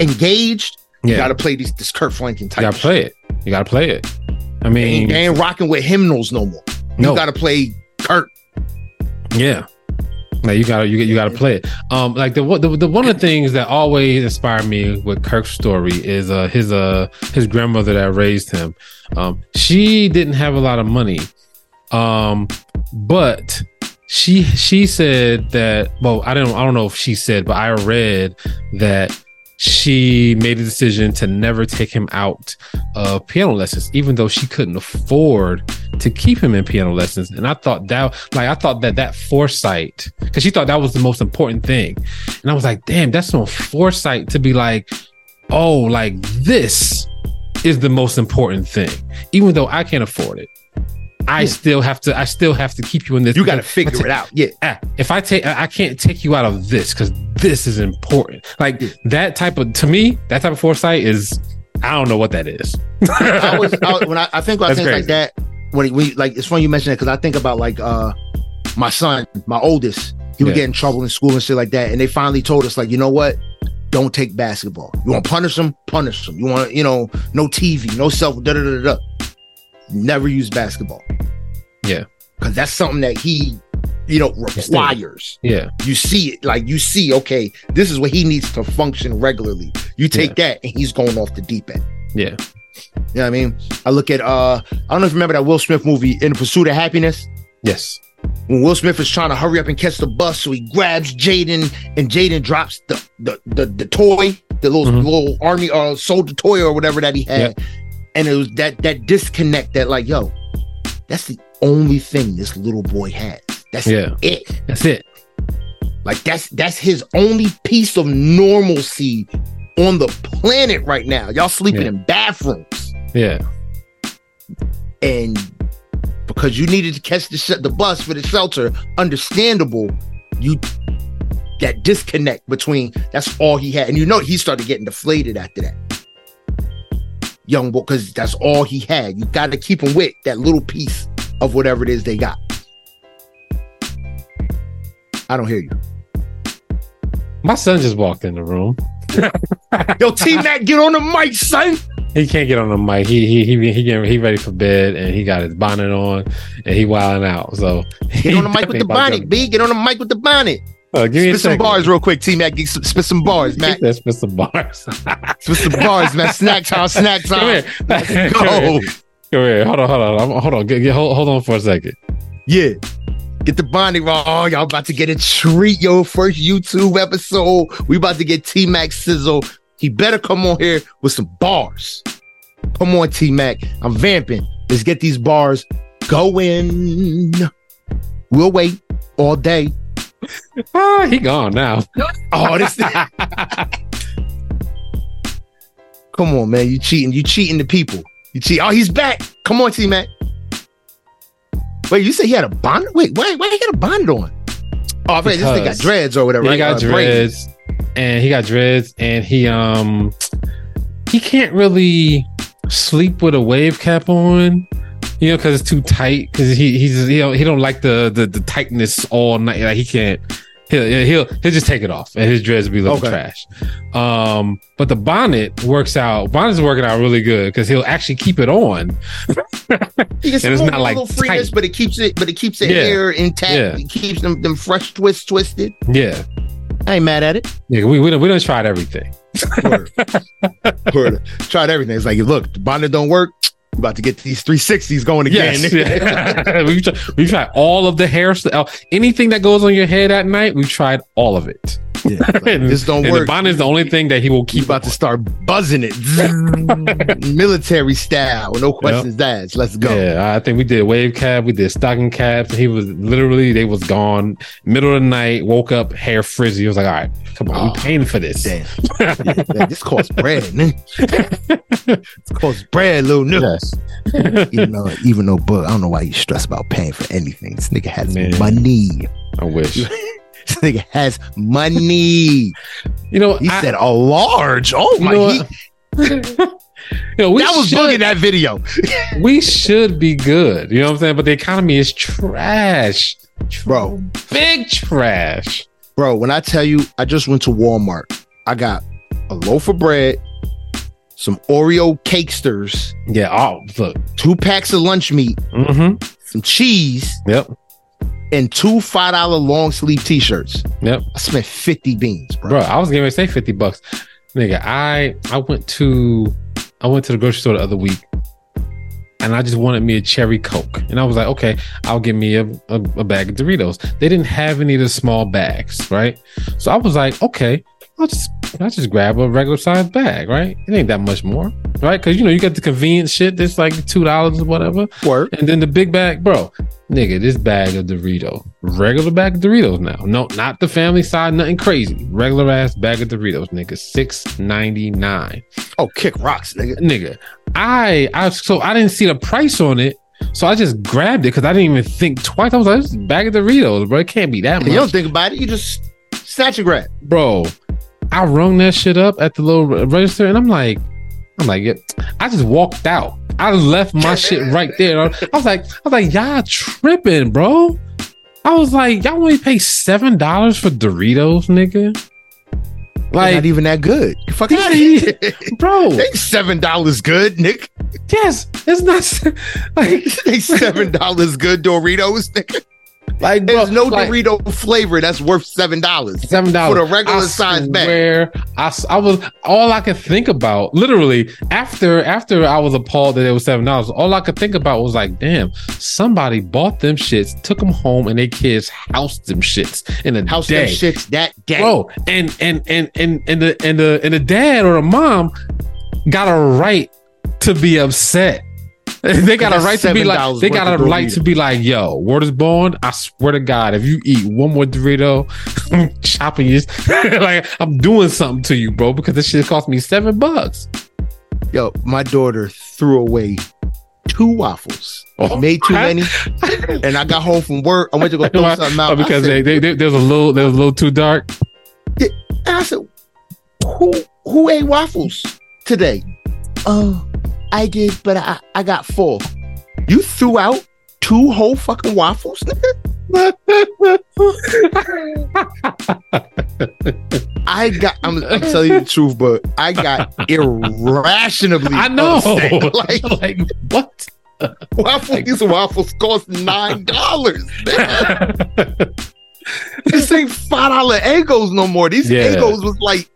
engaged. You got to play these this Kirk Franklin You gotta play it. You gotta play it. I mean, ain't, they ain't rocking with hymnals no more. no. You got to play Kurt. Yeah. Now you gotta you, you gotta play it. Um, like the, the the one of the things that always inspired me with Kirk's story is uh his uh his grandmother that raised him. Um, she didn't have a lot of money, um, but she she said that. Well, I don't I don't know if she said, but I read that she made a decision to never take him out of piano lessons, even though she couldn't afford to keep him in piano lessons. And I thought that, like, I thought that that foresight, because she thought that was the most important thing. And I was like, damn, that's some foresight to be like, oh, like this is the most important thing, even though I can't afford it. I Yeah. still have to. I still have to keep you in this. You got to figure it out. Yeah. ah, if I take, I can't take you out of this because this is important. Like that type of, to me, that type of foresight is, I don't know what that is. I was I, when I, I think about That's things crazy. like that when, you, like it's funny you mention that because I think about like uh my son, my oldest, he would Yeah. get in trouble in school and shit like that, and they finally told us like, you know what? Don't take basketball. You want to punish them? Punish him. You want you know no TV, no self. Da da da da. Never use basketball. Yeah. because that's something that he you know requires. yeah, You see it like you see. Okay, this is what he needs to function regularly. You take that, and he's going off the deep end. yeah, You know what I mean? I look at uh I don't know if you remember that Will Smith movie In Pursuit of Happiness. yes, When Will Smith is trying to hurry up and catch the bus, so he grabs Jaden and Jaden drops the the the, the toy, the little Mhm. little army or uh soldier toy or whatever that he had. And it was that that disconnect that like, yo, that's the only thing this little boy has. That's yeah. it. That's it. Like that's that's his only piece of normalcy on the planet right now. Y'all sleeping Yeah. in bathrooms. Yeah, and because you needed to catch the sh- the bus for the shelter, understandable. You that disconnect between that's all he had, and you know he started getting deflated after that. Young boy, because that's all he had. You got to keep him with that little piece of whatever it is they got. I don't hear you. my son just walked in the room. Yo, T Mac, get on the mic, son. He can't get on the mic. He he he he getting, he ready for bed, and he got his bonnet on, and he wilding out. So Get on the mic with the bonnet, B. Get on the mic with the bonnet. Uh, give me a Spit some bars real quick, T Mac. Spit some bars, Mac. spit some bars. Spit some bars, man. Snack time, snack Come time. here. Let's go. Come. Hold on. Hold on. I'm, hold on. Get, get, hold, hold on for a second. Yeah. Get the bonding wrong. Oh, y'all about to get a treat, yo. First YouTube episode. We about to get T Mac Sizzle. He better come on here with some bars. Come on, T Mac. I'm vamping. Let's get these bars going. We'll wait all day. Ah, he gone now. Oh, this come on, man. You cheating. You cheating the people. You cheat. Oh, he's back. Come on, T Mac. Wait, you say he had a bonnet? Wait, why? Why he got a bonnet on? Oh, I think this thing got dreads or whatever. he right? got Uh, braids. dreads, and he got dreads, and he um he can't really sleep with a wave cap on. You know, because it's too tight. Because he he's you don't, he don't like the, the the tightness all night. Like he can't. He'll he'll he'll just take it off, and his dreads will be looking Okay. trash. Um, but the bonnet works out. Bonnet's working out really good because he'll actually keep it on. He gets And it's not, like, freeness, tight. but it keeps it, but it keeps the Yeah. hair intact. Yeah. It keeps them them fresh twists twisted. Yeah, I ain't mad at it. yeah. We we done, we done tried everything. Word. Word. Tried everything. It's like, look, the bonnet don't work. About to get these 360s going again. Yes, we've, tried, we've tried all of the hairstyle, anything that goes on your head at night. We've tried all of it. Yeah, like, this don't and work. the bond is the only thing that he will Keep about to start buzzing it. Military style. No questions asked. Let's go. Yeah, I think we did wave cap, we did stocking caps. He was literally they was gone middle of the night. Woke up, hair frizzy. He was like, "All right, come on, Oh, we ah, paying for this." Damn. Yeah, man, this costs bread. Man. this costs bread, little nigga. Yes, Even though, even though, but I don't know why you stress about paying for anything. This nigga has Man. money. I wish. This nigga has money. You know, He I, said a large. Oh my! know you know, we that was should, Boog that video. we should be good. You know what I'm saying? But the economy is trash, Bro. Big trash. Bro, when I tell you, I just went to Walmart. I got a loaf of bread, some Oreo cakesters, Yeah. Oh, look. two packs of lunch meat, Mm-hmm. some cheese, Yep. And two five dollar long sleeve t-shirts. Yep. I spent 50 beans, bro. Bro, I was to say 50 bucks. Nigga, I I went to I went to the grocery store the other week and I just wanted me a cherry coke. And I was like, okay, I'll get me a, a, a bag of Doritos. They didn't have any of the small bags, right? So I was like, okay, I'll just I'll just grab a regular sized bag, right? It ain't that much more, right? Because you know, you got the convenience shit that's like two dollars or whatever. Word. And then the big bag, bro. Nigga, this bag of Dorito, regular bag of Doritos now. No, not the family side, nothing crazy. Regular ass bag of Doritos, nigga. Six ninety nine, Oh, kick rocks, nigga. nigga. I, I, so I didn't see the price on it, so I just grabbed it because I didn't even think twice. I was like, this is a bag of Doritos, bro. It can't be that much. You don't think about it, you just snatch and grab. bro. I rung that shit up at the little register, and I'm like, I'm like, yeah. I just walked out. I left my shit right there. I was like, I was like, y'all tripping, bro. I was like, y'all only pay seven dollars for Doritos, nigga. They're Like, not even that good. You fucking Yeah, they bro, ain't seven dollars good, Nick. yes, it's not like, They seven dollars good Doritos. Nigga. Like, bro, There's no like, Dorito flavor that's worth seven dollars. seven dollars For the regular size bag. Where I, I was all I could think about, literally after after I was appalled that it was seven dollars. All I could think about was like, damn, somebody bought them shits, took them home, and their kids housed them shits in a House day. them shits that day. bro. And and and and and the and the and the dad or the mom got a right to be upset. They got a right to be like they got a of right to be like, yo, word is born. I swear to God, if you eat one more Dorito, I'm chopping you. like I'm doing something to you, bro, because this shit cost me seven bucks. Yo, my daughter threw away two waffles. Oh, Made too I- many, and I got home from work. I went to go throw something out Oh, because I they, they, they, there was a little there was a little too dark. and I said, "Who who ate waffles today?" Oh, I did, but I I got four. You threw out two whole fucking waffles, nigga. I got. I'm, I'm telling you the truth, but I got irrationally. I know. upset. Like like what? waffles, these waffles cost nine dollars. this ain't five dollar Eggos no more. These Yeah. Eggos was like,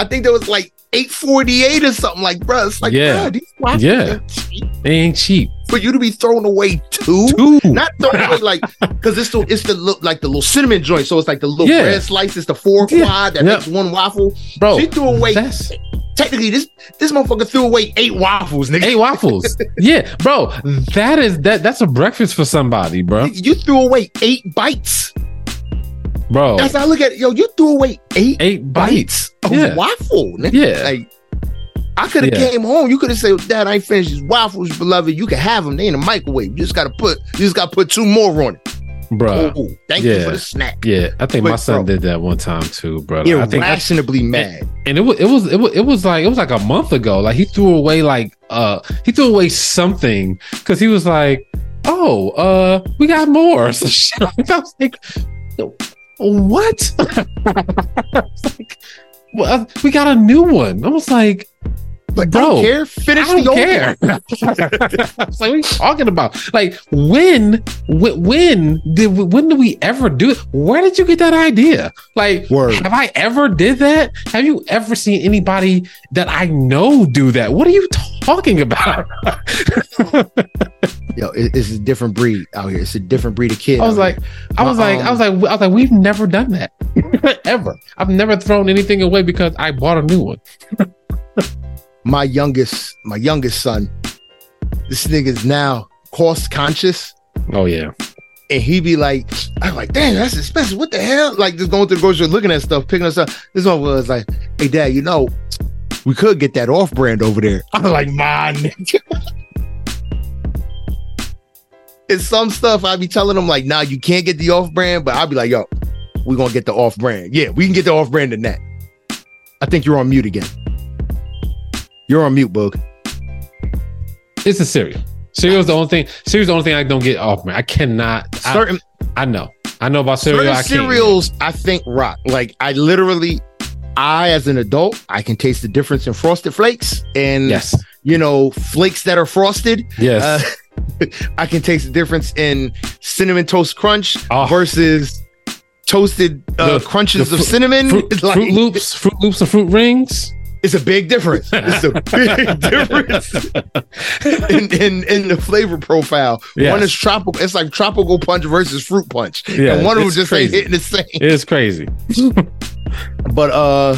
I think there was like eight forty eight or something. Like, bro, it's like, Yeah. waffles Yeah. cheap they ain't cheap. for you to be throwing away two. Two. Not throwing away like because it's the it's the li- like the little cinnamon joint. So it's like the little Yeah. bread slice. It's the four Yeah. quad that Yep. makes one waffle. bro. she threw away That's technically this this motherfucker threw away eight waffles, nigga. eight waffles. yeah, bro. That is that. That's a breakfast for somebody, bro. You threw away eight bites. Bro, That's how I look at it. Yo, you threw away eight eight bites. of Yeah. waffle. Nigga. Yeah. Like, I could have Yeah. came home. You could have said, Dad, I ain't finished these waffles, beloved. You can have them. They in the microwave. You just gotta put you just gotta put two more on it. Bro, thank you for the snack. Yeah, I think my son bro. did that one time too, bro. I think I, mad. and it was it was it was it was like it was like a month ago. Like he threw away like uh he threw away something because he was like, oh uh we got more. So shit. I was like, what? Like, well, we got a new one. I was like, Like, I bro, don't care. Finish I the don't old care. one. I was like, what are you talking about? Like, when, when, when did, we- when did we ever do it? Where did you get that idea? Like, Word. have I ever did that? Have you ever seen anybody that I know do that? What are you talking about? Yo, it- it's a different breed out here. It's a different breed of kid. I was out like, here. I was like, I was like, I was like, we've never done that ever. I've never thrown anything away because I bought a new one. My youngest, my youngest son, this nigga's now cost conscious. Oh yeah, And he be like, I'm like, damn, that's expensive. What the hell? Like just going to the grocery looking at stuff, picking us up. This one was like, hey dad, you know, we could get that off brand over there. I was like, man. It's some stuff I be telling them like, nah, you can't get the off brand, but I'll be like, yo, we're gonna get the off brand. Yeah, we can get the off brand in that. I think you're on mute again. You're on mute, Boog. it's a cereal. Cereal's the only thing. Cereal's the only thing I don't get off man. I cannot. I, Certain I know. I know about cereal. certain I cereals I think rock. Like I literally, I as an adult, I can taste the difference in frosted flakes and Yes. you know flakes that are frosted. Yes. Uh, I can taste the difference in cinnamon toast crunch Oh. versus toasted uh, The- crunches the of cinnamon. Fruit, like- Froot Loops, Froot Loops, and Fruit Rings. It's a big difference. It's a big difference in, in in the flavor profile. Yes. One is tropical. It's like tropical punch versus fruit punch, Yeah, and one of them it's just crazy. ain't hitting the same. It is crazy. But uh,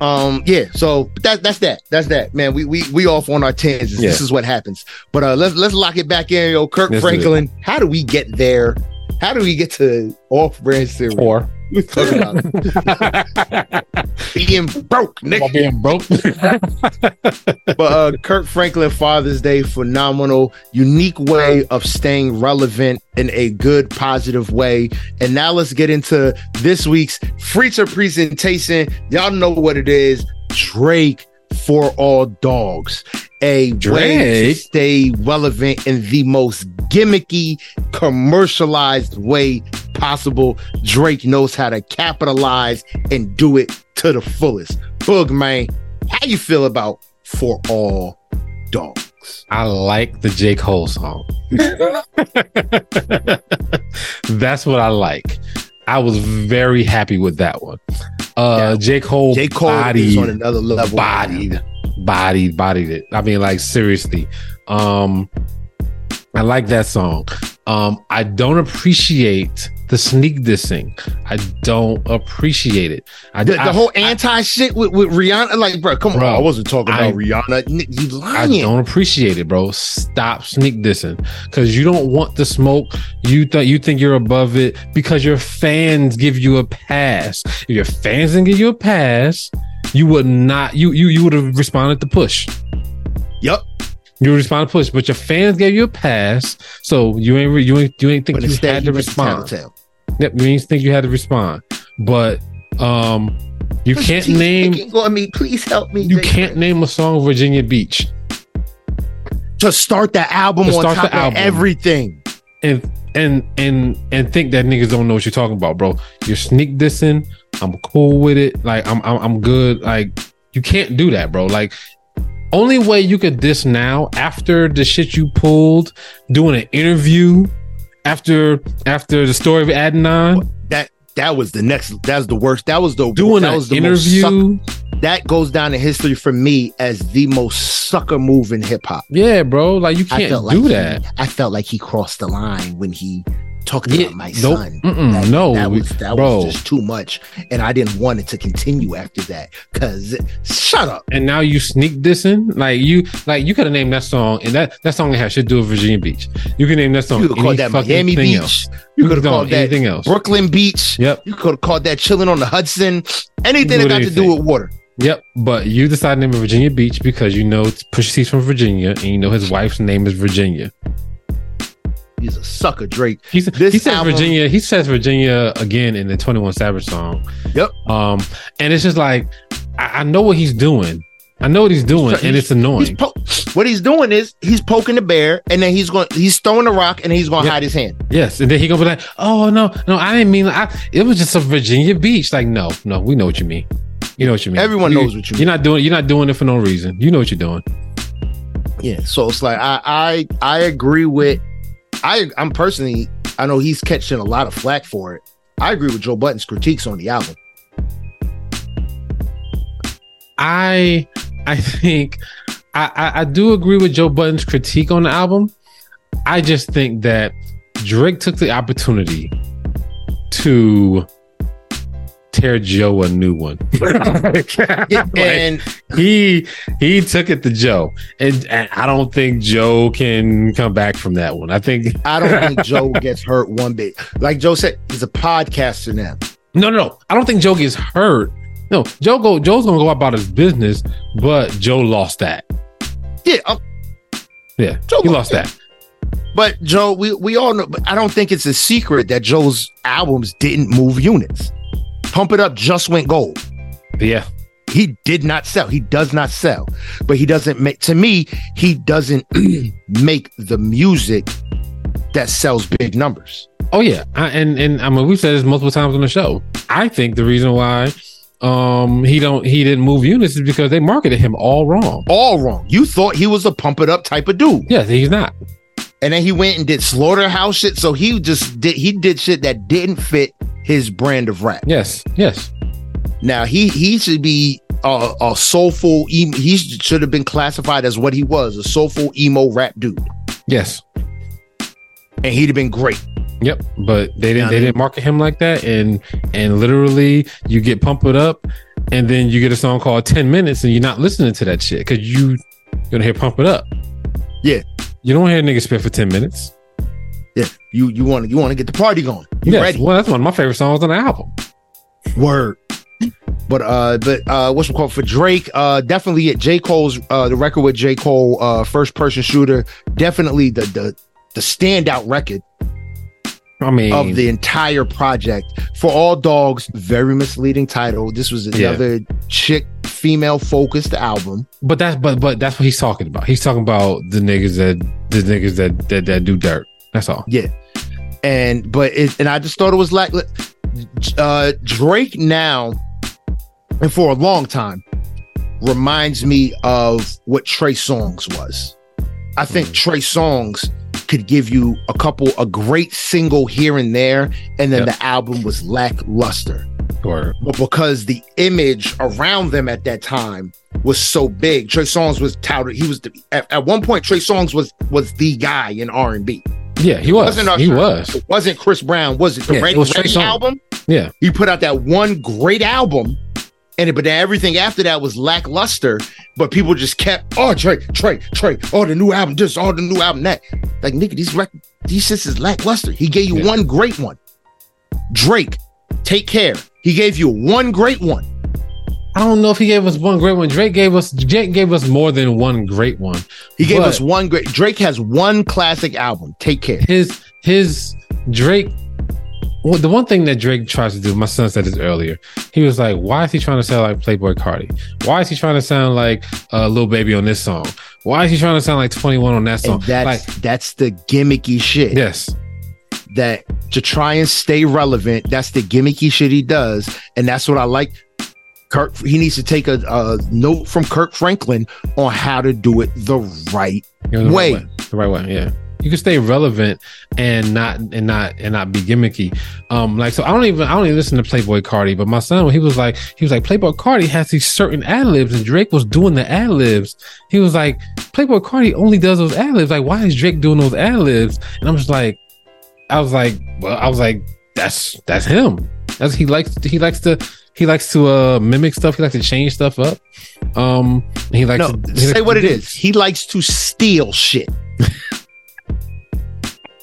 um, yeah. So that that's that. That's that. Man, we we we off on our tangents. Yeah. This is what happens. But uh, let's let's lock it back in, yo. Kirk it. Franklin. How do we get there? How do we get to off-brand cereal? Or Talking about being broke, nigga. being broke. but uh Kirk Franklin Father's Day phenomenal unique way of staying relevant in a good positive way and now let's get into this week's feature presentation y'all know what it is Drake for all dogs a way to Drake? stay relevant in the most gimmicky commercialized way possible Drake knows how to capitalize and do it to the fullest Boog man how you feel about for all dogs? I like the J. Cole song. That's what I like. I was very happy with that one. Uh Yeah. J. Cole, J. Cole bodied, on another level. bodied, bodied, bodied it. I mean, like seriously. Um I like that song. Um, I don't appreciate the sneak dissing. I don't appreciate it. I, The, the I- whole anti shit with, with Rihanna, like, bro, come Bro, on. I wasn't talking I- about Rihanna. You I don't appreciate it, bro. Stop sneak dissing because you don't want the smoke. You think you think you're above it because your fans give you a pass. If your fans didn't give you a pass, you would not. You you you would have responded to push. Yep. You respond to push, but your fans gave you a pass, so you ain't you ain't you ain't think But you had he to respond. Yep, you ain't think you had to respond, but um, you can't name on me, please help me. you can't name a song Virginia Beach. to start the album To on start top of album. everything. and and and and think that niggas don't know what you're talking about, bro. You're sneak dissing. I'm cool with it. Like I'm I'm, I'm good. Like you can't do that, bro. Like only way you could diss now after the shit you pulled, doing an interview after after the story of Adidon, That that was the next. That's the worst. That was the doing that an was the interview. suck- that goes down in history for me as the most sucker move in hip hop. Yeah, bro. Like you can't do like that. He, I felt like he crossed the line when he talked Yeah, about my nope. son. That- no, that was that bro. was just too much, and I didn't want it to continue after that. Cause shut up. and now you sneak dissing like you like you could have named that song and that that song had to do with Virginia Beach. You can name that song. You could call that Miami Beach. else. You could have called that anything else. Brooklyn Beach. Yep. You could have called that chilling on the Hudson. Anything that got to do with water. Yep, but you decided to name it Virginia Beach because you know Pusha T's from Virginia and you know his wife's name is Virginia. He's a sucker, Drake. He's, This he says album- Virginia. He says Virginia again in the Twenty One Savage song. Yep. Um, and it's just like I, I know what he's doing. I know what he's doing, He's- and it's He's annoying. po- what he's doing is he's poking the bear, and then he's going he's throwing a rock, and he's going to Yeah. hide his hand. yes, and then he gonna be like, "Oh no, no, I didn't mean. I, it was just a Virginia Beach." Like, no, no, we know what you mean. You know what you mean. Everyone You- knows what you mean. You're not doing. You're not doing it for no reason. You know what you're doing. Yeah, so it's like I I I agree with I I'm personally I know he's catching a lot of flack for it. I agree with Joe Budden's critiques on the album. I I think I, I I do agree with Joe Budden's critique on the album. I just think that Drake took the opportunity to tear Joe a new one. Like, and he he took it to Joe, and, and I don't think Joe can come back from that one. I think I don't think Joe gets hurt one bit. Like Joe said, he's a podcaster now. no no no. I don't think Joe gets hurt. No, Joe go Joe's gonna go about his business, but Joe lost that. Yeah, um, Yeah, Joe he lost- lost that. but Joe, we we all know. But I don't think it's a secret that Joe's albums didn't move units. Pump It Up just went gold. Yeah, He did not sell. He does not sell. But he doesn't make. To me, he doesn't make the music that sells big numbers. Oh yeah, I, and and I mean we've said this multiple times on the show. I think the reason why um he don't he didn't move units is because they marketed him all wrong. All wrong. You thought he was a pump it up type of dude, Yeah, he's not. And then he went and did slaughterhouse shit. So he just did. He did shit that didn't fit his brand of rap. Yes, yes, Now he he should be a, a soulful. em- He should have been classified as what he was, a soulful emo rap dude, yes. and he'd have been great. Yep, but they didn't. Yeah, I they mean- didn't market him like that, and and literally, you get pump it up, and then you get a song called Ten Minutes, and you're not listening to that shit because you you're gonna hear pump it up. Yeah. You don't hear niggas spit for ten minutes. Yeah, you you want to you want to get the party going. You Yes, ready? well, that's one of my favorite songs on the album. Word. But uh, but uh, what's it called for Drake? Uh, definitely at J Cole's uh, the record with J Cole, uh, first person shooter. Definitely the the the standout record I mean, of the entire project. For all dogs, very misleading title. This was Yeah. another chick female focused album. But that's but but that's what he's talking about. He's talking about the niggas that the niggas that that, that do dirt. That's all. Yeah. And but it and I just thought it was like uh Drake now and for a long time reminds me of what Trey Songz was. I think Mhm. Trey Songz could give you a couple a great single here and there and then Yep. the album was lackluster. Or But because the image around them at that time was so big, Trey Songz was touted. He was the, at, at one point Trey Songz was was the guy in R&B. yeah, he was. Wasn't He was. It wasn't Chris Brown, was it? The Yeah, Ready, it was Songz. album? Yeah. He put out that one great album, and but then everything after that was lackluster. But people just kept, oh Trey, Trey, Trey, oh the new album, this, oh the new album, that. Like nigga, these rec- these shits is lackluster. He gave you Yeah. one great one. Drake, take care. He gave you one great one. I don't know if he gave us one great one. Drake gave us Drake gave us more than one great one. He gave us one great. Drake has one classic album. Take care. His his Drake. Well, the one thing that Drake tries to do, my son said this earlier. He was like, "Why is he trying to sound like Playboi Carti? Why is he trying to sound like uh, little Baby on this song? Why is he trying to sound like Twenty One on that song?" And that's like, that's the gimmicky shit. yes, that to try and stay relevant. That's the gimmicky shit he does, and that's what I like. Kirk, he needs to take a, a note from Kirk Franklin on how to do it the right. The Way. right way. The right way, yeah. You can stay relevant and not and not and not be gimmicky. Um, like so, I don't even I don't even listen to Playboi Carti, but my son, he was like, he was like, Playboi Carti has these certain ad libs, and Drake was doing the ad libs. He was like, Playboi Carti only does those ad libs. Like, why is Drake doing those ad libs? And I'm just like, I was like, well, I was like, that's that's him. That's he likes he likes to he likes to uh mimic stuff. He likes to change stuff up. Um, he likes No, to, he say likes what to it do- is. He likes to steal shit.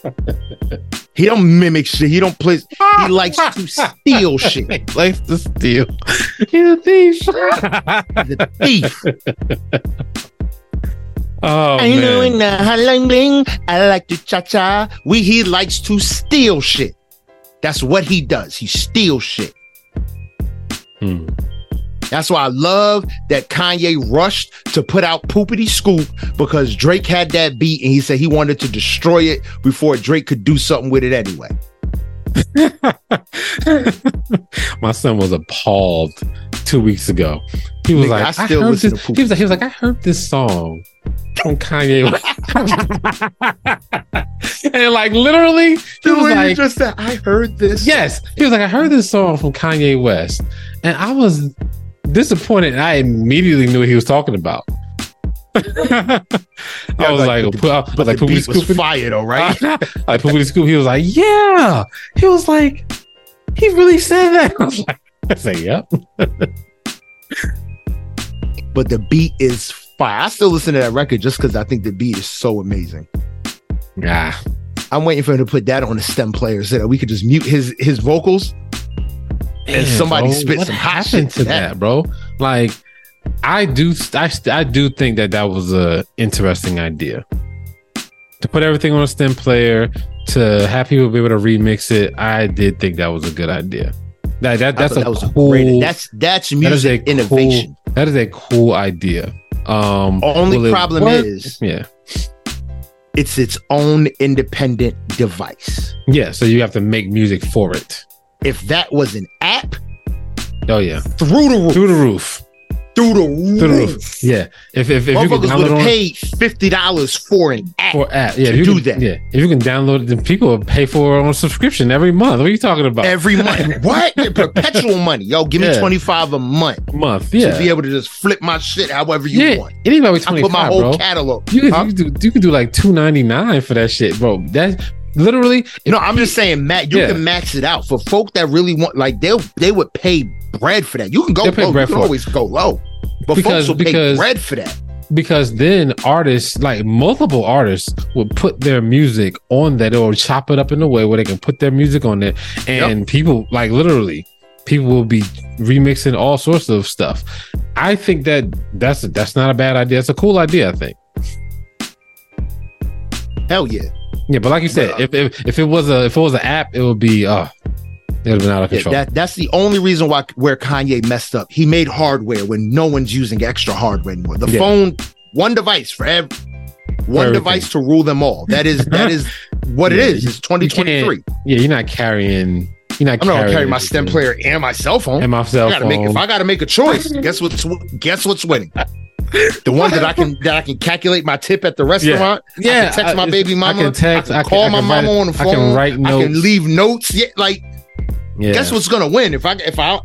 He don't mimic shit. He don't play. He likes to steal shit. He likes to steal. He's a thief. The thief. oh I know in the hotline bling. I like to cha cha. We he likes to steal shit. That's what he does. He steals shit. Hmm. That's why I love that Kanye rushed to put out Poopity Scoop because Drake had that beat and he said he wanted to destroy it before Drake could do something with it anyway. My son was appalled two weeks ago. He was Nigga, like, I I, still heard this. He was like, he was like, I heard this song from Kanye. and like literally, he The was like, just said, I heard this. yes. He was like, I heard this song from Kanye West, and I was disappointed. And I immediately knew what he was talking about. I was like, like, but I was But like, the beat was fire though, right? Like Poopity Scoop. He was like, yeah. He was like, he really said that. I was like, I say, yep. but the beat is fire. I still listen to that record just because I think the beat is so amazing. Yeah. I'm waiting for him to put that on the stem player so that we could just mute his his vocals. And somebody spit some hot shit to that. that, bro. Like, I do, I, I do think that that was a interesting idea to put everything on a stem player to have people be able to remix it. I did think that was a good idea. That that that's a that was cool. great. That's that's that is a music innovation. Cool, that is a cool idea. Um, Only problem work? is yeah, it's its own independent device. yeah. So you have to make music for it. If that was an app, Oh yeah, through the roof, through the roof, through the through the roof. roof. Yeah, if if, if you can would download on paid fifty dollars for an app. for app, yeah, to you do can, that. Yeah, if you can download it, then people will pay for it on a subscription every month. What are you talking about? Every month, what? Perpetual money, yo. Give me Yeah. twenty five a month month, Yeah. to be able to just flip my shit however you yeah. want. Anybody I twenty put my five, whole bro. catalog. You can, Huh? you can do you can do like two ninety nine for that shit, bro. That literally, you know, I'm just saying, Matt. You Yeah. can max it out for folk that really want. Like they'll, they would pay bread for that. You can go low. you can it. always go low, but Because- folks will because- pay bread for that. because then artists like multiple artists would put their music on that or chop it up in a way where they can put their music on it and people like literally people will be remixing all sorts of stuff i think that that's that's not a bad idea it's a cool idea i think Hell yeah. Yeah but like you said if, if if it was a if it was an app it would be uh it would have been out of Yeah, control that that's the only reason why where Kanye messed up. He made hardware when no one's using extra hardware anymore. The Yeah. phone, one device for every one everything. device to rule them all. That is that is what Yeah, it is. It's 2023. yeah you're not carrying you're not I'm not gonna carry my stem player and my cell phone. and my cell I gotta make if. I gotta make a choice. Guess what's guess what's winning? The one that I can that I can calculate my tip at the restaurant. I yeah can text my baby mama. I can text I I can can, call I my can mama write- on the phone. I can phone. write I can leave notes. Yeah, like yeah. guess what's gonna win? If I if I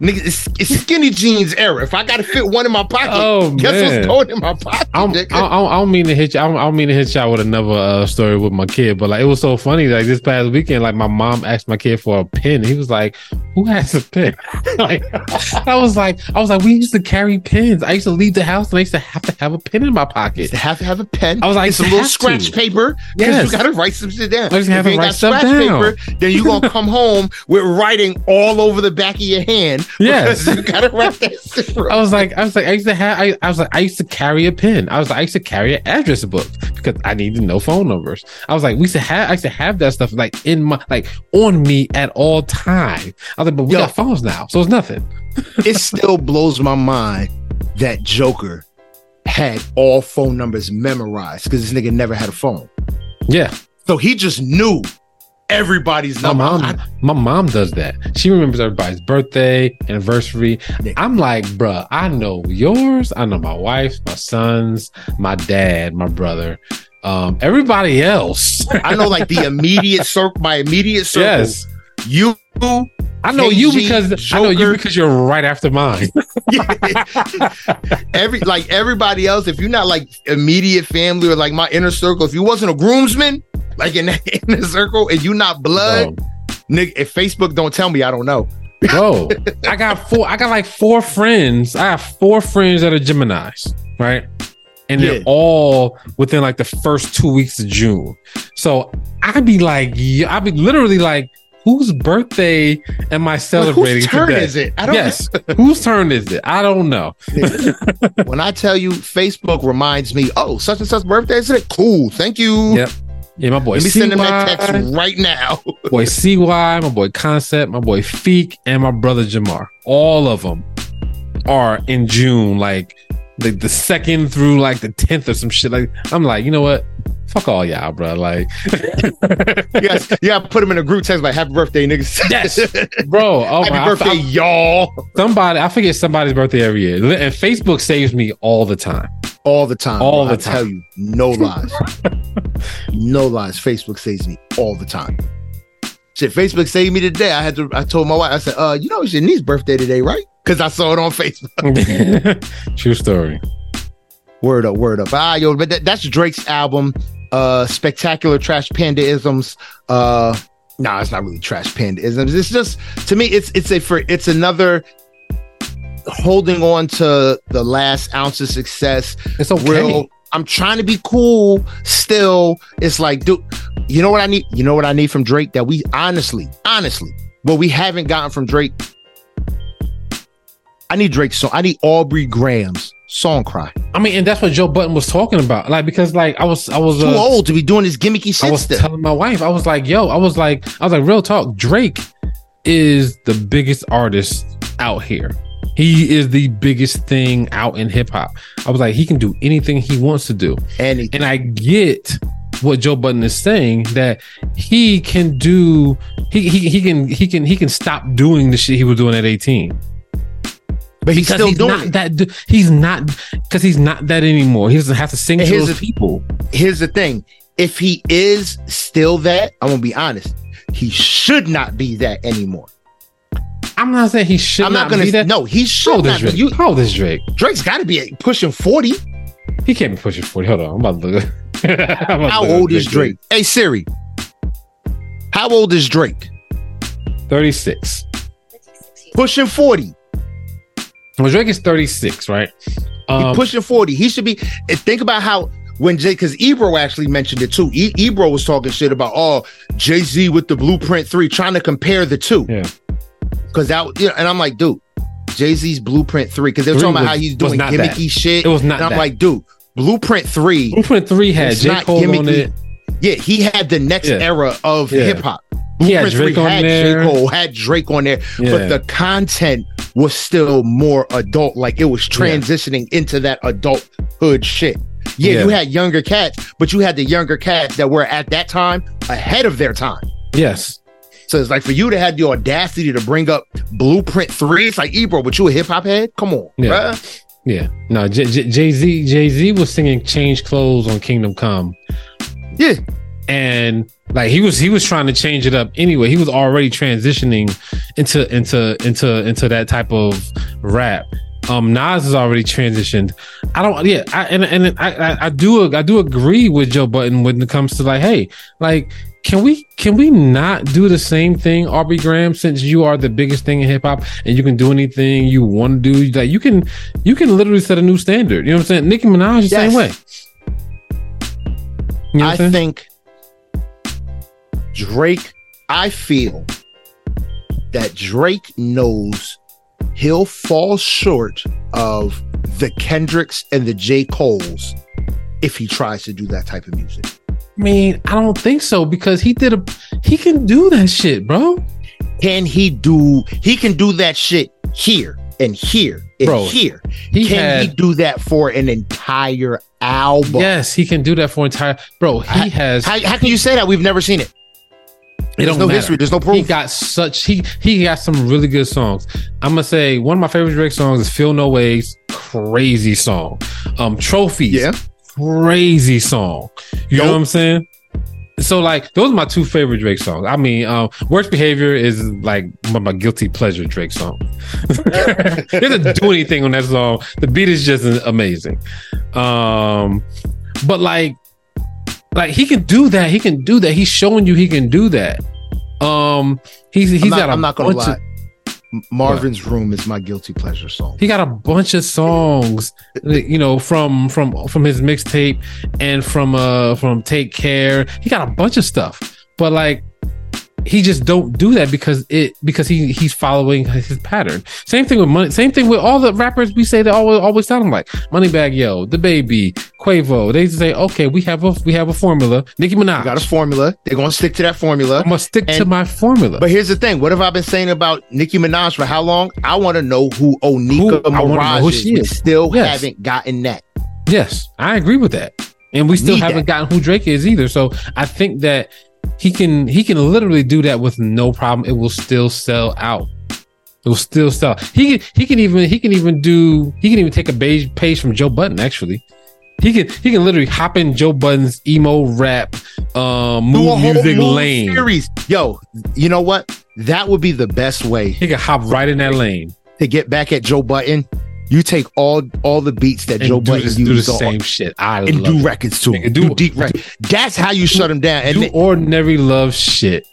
nigga, it's, it's skinny jeans era. If I gotta fit one in my pocket, Oh, guess man. what's going in my pocket? I'm, I? I, I don't mean to hit you. I don't, I don't mean to hit y'all with another uh, story with my kid, but like it was so funny. Like this past weekend, like my mom asked my kid for a pen. He was like, "Who has a pen?" like I was like, I was like, we used to carry pens. I used to leave the house and I used to have to have a pen in my pocket. to have to have a pen. I was like, it's a little scratch to. paper Yes. you gotta write some shit down. I just If have you ain't got scratch down. paper, then you gonna come home with writing all over the back of your hand. Yes. you gotta that. I was like, I was like, I used to have, I, I was like, I used to carry a pen. I was like, I used to carry an address book because I needed no phone numbers. I was like, we used to have, I used to have that stuff like in my, like on me at all time. I was like, but we Yo. got phones now, so it's nothing. it still blows my mind that Joker had all phone numbers memorized because this nigga never had a phone. Yeah, So he just knew everybody's my number. mom, I- my mom does that. She remembers everybody's birthday, anniversary. I'm like, bruh, I know yours. I know my wife's, my son's, my dad, my brother, um, everybody else. I know like the immediate circle, my immediate circle. yes. You, I know you KG, because I know you because you're right after mine. every like everybody else. If you're not like immediate family or like my inner circle, if you wasn't a groomsman, like in that inner circle, and you not blood, Bro, nigga. If Facebook don't tell me, I don't know. bro, I got four. I got like four friends. I have four friends that are Gemini's, right? and they're all within like the first two weeks of June. So I'd be like, I'd be literally like, whose birthday am I celebrating whose turn today? is it? I don't yes, whose turn is it? I don't know. when I tell you Facebook reminds me, oh, such and such birthday isn't it? Cool, thank you. Yep. Yeah, my boy Let me send him that text right now. boy CY, my boy Concept, my boy Feek, and my brother Jamar. All of them are in June, like the, the second through like the tenth or some shit. Like I'm like, you know what? Fuck all y'all, bro. Like, yes, yeah, put them in a group text like "Happy birthday, niggas." yes, bro. Oh Happy my, I- birthday, I- y'all! somebody. I forget somebody's birthday every year, and Facebook saves me all the time. All the time. All bro. the I tell you, no lies, no lies. Facebook saves me all the time. Shit, Facebook saved me today. I had to. I told my wife. I said, "Uh, you know, it's your niece's birthday today, right?" Because I saw it on Facebook. True story. Word up, word up. Ah, yo, but that, that's Drake's album. Uh, spectacular trash pandaisms. Uh, nah, it's not really trash pandaisms. It's just to me, it's it's a for it's another holding on to the last ounce of success. It's okay. Real. I'm trying to be cool. Still, it's like, dude, you know what I need? You know what I need from Drake that we honestly, honestly, what we haven't gotten from Drake. I need Drake's song. I need Aubrey Graham's song cry. I mean, and that's what Joe Budden was talking about. Like, because like I was, I was Too uh, old to be doing this gimmicky shit. I was still. telling my wife, I was like, yo, I was like, I was like, real talk. Drake is the biggest artist out here. He is the biggest thing out in hip hop. I was like, he can do anything he wants to do. and And I get what Joe Budden is saying that he can do he he, he can he can he can stop doing the shit he was doing at 18. but he's Because still he's doing not it. that he's not because he's not that anymore. He doesn't have to sing And to here's those the- people. Here's the thing: if he is still that, I'm gonna be honest. He should not be that anymore. I'm not saying he should I'm not, not gonna. be that. No, he How should old is not. Drake? You, How old is Drake? Drake's got to be pushing forty. He can't be pushing 40. Hold on. I'm about to look. About to How look at old is Drake? Hey Siri, how old is Drake? 36. Pushing forty. Well, Drake is 36, right? He Um, pushing forty. He should be. Think about how when Jay, because Ebro actually mentioned it too. E- Ebro was talking shit about oh Jay Z with the Blueprint Three, trying to compare the two. Yeah. Because that, you know, and I'm like, dude, Jay Z's Blueprint Three, because they were Three talking about was- how he's doing gimmicky that. shit. it was not And I'm that. like, dude, Blueprint Three. Blueprint 3 had J. not Cole on gimmicky. it. Yeah, he had the next Yeah. era of Yeah. hip hop. He had Blueprint Drake on had there. J. Cole, had Drake on there, Yeah. but the content was still more adult. Like it was transitioning into that adulthood shit. Yeah, Yeah. you had younger cats, but you had the younger cats that were at that time ahead of their time. yes. So it's like for you to have the audacity to bring up Blueprint 3, it's like, Ebro, but you a hip hop head? Come on. Yeah. bruh. Yeah. No, Jay Z Jay Z was singing Change Clothes on Kingdom Come. Yeah. and like he was he was trying to change it up anyway he was already transitioning into into into into that type of rap um Nas has already transitioned. I don't yeah I and, and I, I I do I do agree with Joe Budden when it comes to like hey like can we can we not do the same thing Aubrey Graham since you are the biggest thing in hip hop and you can do anything you want to do? Like you can you can literally set a new standard. You know what I'm saying? Nicki Minaj the same way. You know I think Drake, I feel that Drake knows he'll fall short of the Kendricks and the J. Coles if he tries to do that type of music. I mean, I don't think so because he did a he can do that shit, bro. Can he do he can do that shit here and here and Bro, here? He can had he do that for an entire album? yes, he can do that for entire bro. He I- has How, how can you say that? We've never seen it. It There's don't no matter. history. There's no He got such he he got some really good songs. I'm gonna say one of my favorite Drake songs is "Feel No Ways," crazy song. Um, trophies, Yeah. crazy song. You know what I'm saying? So like those are my two favorite Drake songs. I mean, um, "Worst Behavior" is like my, my guilty pleasure Drake song. he doesn't do anything on that song. The beat is just amazing. Um, but like, like he can do that. He can do that. He's showing you he can do that. Um, he's he's I'm not, got. A I'm not gonna lie. of- Marvin's Room is my guilty pleasure song. He got a bunch of songs, you know, from from from his mixtape and from uh from Take Care. He got a bunch of stuff, but like he just don't do that because it because he he's following his pattern. Same thing with money. Same thing with all the rappers we say they always always sound like Moneybagg Yo, the Baby, Quavo. They say, okay, we have a we have a formula. Nicki Minaj You got a formula. They're gonna stick to that formula. I'm gonna stick to my formula. But here's the thing: what have I been saying about Nicki Minaj for how long? I want to know who Onika Who- I wanna know Maraj who is. We still Yes. haven't gotten that. Yes, I agree with that. And we still Need haven't that. gotten who Drake is either. So I think that he can he can literally do that with no problem. It will still sell out. It will still sell. He can he can even he can even do he can even take a page page from Joe Budden actually. He can he can literally hop in Joe Budden's emo rap um Do a mood whole music lane. series. Yo, you know what? That would be the best way He can hop right in that lane to get back at Joe Budden. You take all all the beats that and Joe Budden this, do the same shit. I and do it. records too. Nigga, do, do- deep records. That's how you shut him down. And do then, ordinary love shit.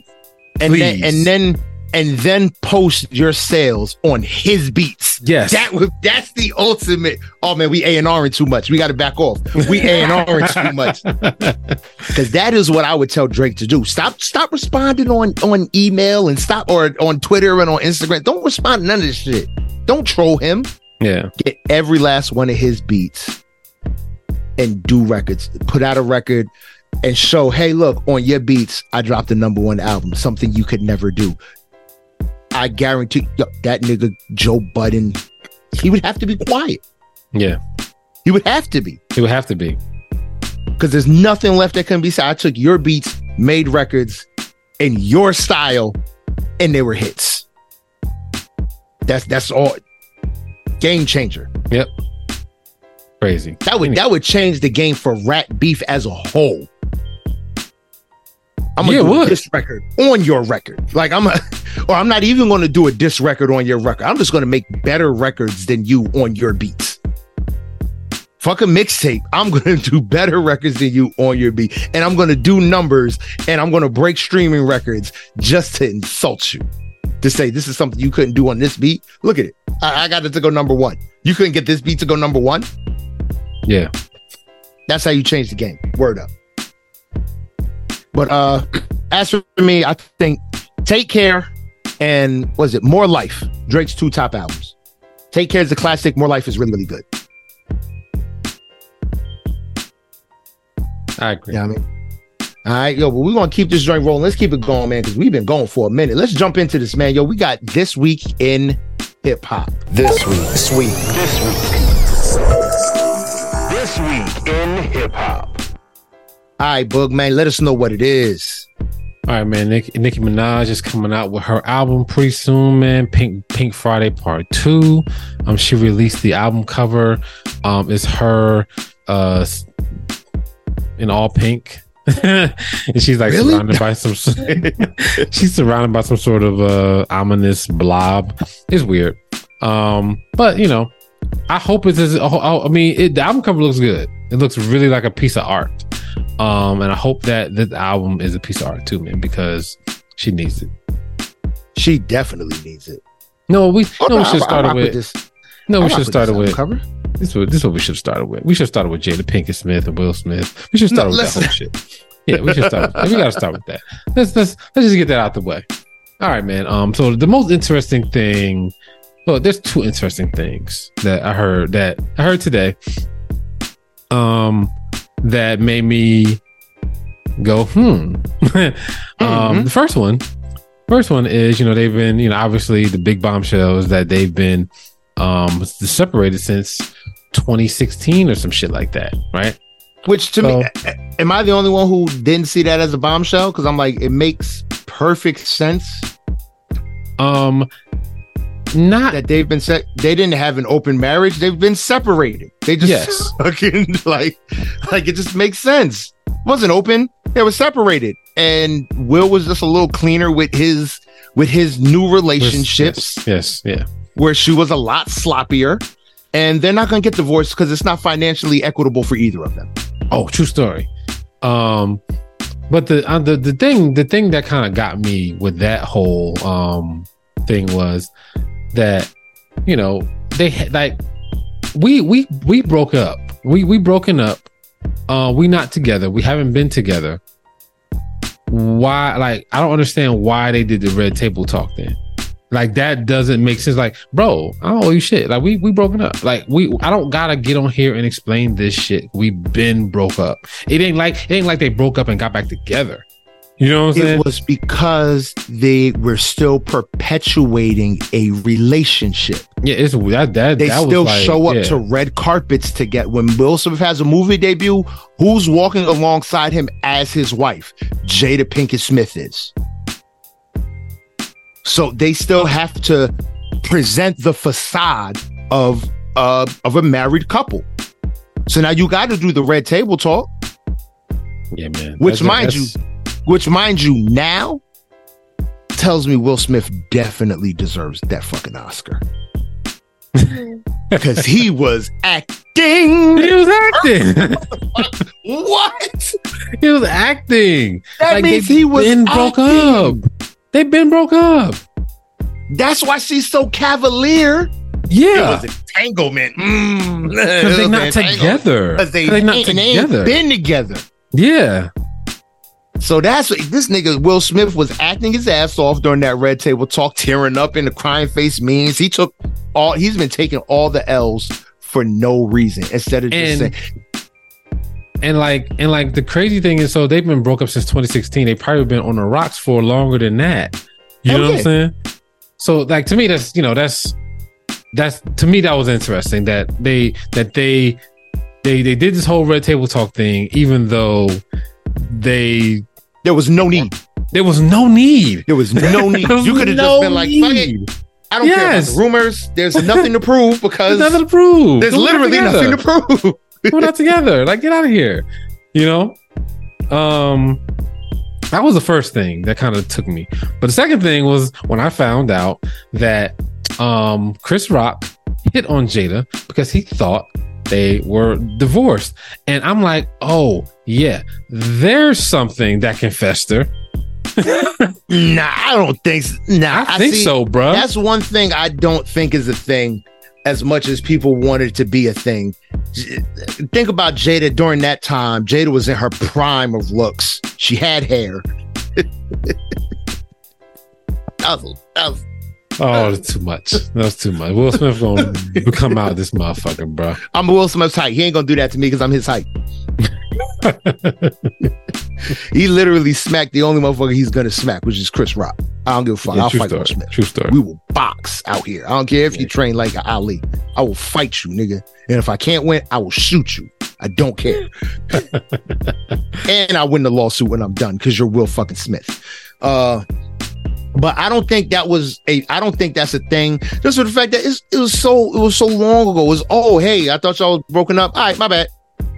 and then please. and then and then post your sales on his beats. Yes. That would that's the ultimate. Oh man, we A and R too much. We got to back off. We A and R too much because that is what I would tell Drake to do. Stop stop responding on on email and stop or on Twitter and on Instagram. Don't respond to none of this shit. Don't troll him. Yeah. Get every last one of his beats and do records. Put out a record and show, hey, look, on your beats, I dropped the number one album, something you could never do. I guarantee yo, that nigga Joe Budden, he would have to be quiet. Yeah. He would have to be He would have to be. because there's nothing left that can be said. I took your beats, made records in your style, and they were hits. That's that's all. Game changer. Yep. Crazy. That would that would change the game for rat beef as a whole. I'm gonna Yeah, do a diss record on your record. Like I'm a, or I'm not even gonna do a diss record on your record. I'm just gonna make better records than you on your beats. Fuck a mixtape. I'm gonna do better records than you on your beat. And I'm gonna do numbers and I'm gonna break streaming records just to insult you. To say this is something you couldn't do on this beat. Look at it. I, I got it to go number one. You couldn't get this beat to go number one. Yeah. That's how you change the game. Word up. But uh as for me, I think Take Care and was it More Life, Drake's two top albums. Take Care is a classic, More Life is really, really good. I agree. Yeah, I mean. All right, yo, but we're gonna keep this joint rolling. Let's keep it going, man, because we've been going for a minute. Let's jump into this, man. Yo, we got this week in hip hop. This week. This week. This week. This week in hip hop. All right, Boog, man, let us know what it is. All right, man. Nick, Nicki Minaj is coming out with her album pretty soon, man. Pink Pink Friday Part Two. Um, she released the album cover. Um, it's her uh in all pink. and she's like Really? surrounded by some she's surrounded by some sort of uh ominous blob. It's weird. Um, but you know, I hope it's as I mean, it, the album cover looks good. It looks really like a piece of art. Um, and I hope that this album is a piece of art too, man, because she needs it. She definitely needs it. No, we Oh, no, we should start with. this. No, I we should start this with. cover. This is, what, this is what we should have started with. We should have started with Jada Pinkett Smith and Will Smith. We should start No, with listen. that whole shit. Yeah, we should start. With, we got to start with that. Let's let's let's just get that out the way. All right, man. Um, so the most interesting thing. Well, there's two interesting things that I heard that I heard today. Um, that made me go hmm. um, Mhm. the first one, first one is you know they've been you know obviously the big bombshells that they've been um separated since 2016 or some shit like that, right? Which to So- me, am I the only one who didn't see that as a bombshell? Because I'm like, it makes perfect sense Um, not that they've been set. They didn't have an open marriage. They've been separated. They just Yes. fucking like, like it just makes sense. It wasn't open. They were separated, and Will was just a little cleaner with his with his new relationships, Yes, yes, yeah. Where she was a lot sloppier. And they're not going to get divorced because it's not financially equitable for either of them. Oh, true story. Um, but the uh, the the thing the thing that kind of got me with that whole um thing was that you know they had like we we we broke up. We we broken up. Uh, we not together. We haven't been together. Why? Like I don't understand why they did the red table talk then. Like that doesn't make sense. Like, bro, I don't owe you shit. Like we we broken up. Like we I don't gotta get on here and explain this shit. We been broke up. It ain't like it ain't like they broke up and got back together. You know what I'm saying? It was because they were still perpetuating a relationship. yeah, it's that that They that was still like- show up yeah. to red carpets to get when Will Smith has a movie debut. Who's walking alongside him as his wife? Jada Pinkett Smith is. So they still have to present the facade of uh of a married couple. So now you got to do the red table talk, Yeah, man. Which, That's- mind that's- which mind you now tells me Will Smith definitely deserves that fucking Oscar. Because he was acting. he was acting. What? he was acting. That Like, means he was been broke up. They've been broke up. That's why she's so cavalier. It Yeah, was entanglement. Mm. because they're not together. Because they, They're not ain't, they ain't together. been together. Yeah, So that's what this nigga Will Smith was acting his ass off during that red table talk, tearing up in the crying face means he took all he's been taking all the L's for no reason instead of just And- saying and like and like the crazy thing is, so they've been broke up since 2016. They probably been on the rocks for longer than that. You Hell know what. I'm saying? So like to me, that's you know that's that's to me that was interesting that they that they they they did this whole red table talk thing, even though they there was no need. there was no need. There was no need. Was You could have no just been like, fuck it. I don't care about the rumors. There's nothing to prove because There's nothing to prove. there's literally nothing to prove. We're not together. Like, get out of here. You know? Um that was the first thing that kind of took me. But the second thing was when I found out that um Chris Rock hit on Jada because he thought they were divorced. And I'm like, oh yeah, there's something that can fester. Nah, I don't think. s- Nah, I, think see- so, bro. That's one thing I don't think is a thing as much as people wanted to be a thing. Think about Jada during that time. Jada was in her prime of looks. She had hair. that was, that was, Oh, that's too much. That's too much. Will Smith gonna come out of this motherfucker, bro. I'm Will Smith's height. He ain't gonna do that to me because I'm his height. he literally smacked the only motherfucker he's gonna smack, which is Chris Rock. I don't give a fuck. Yeah, I'll fight story. Will Smith. True story. We will box out here. I don't care if you train like Ali. I will fight you, nigga. And if I can't win, I will shoot you. I don't care. and I win the lawsuit when I'm done because you're Will fucking Smith. Uh, but I don't think that was a. I don't think that's a thing. Just for the fact that it's, it was so. It was so long ago. It was oh hey, I thought y'all was broken up. All right, my bad.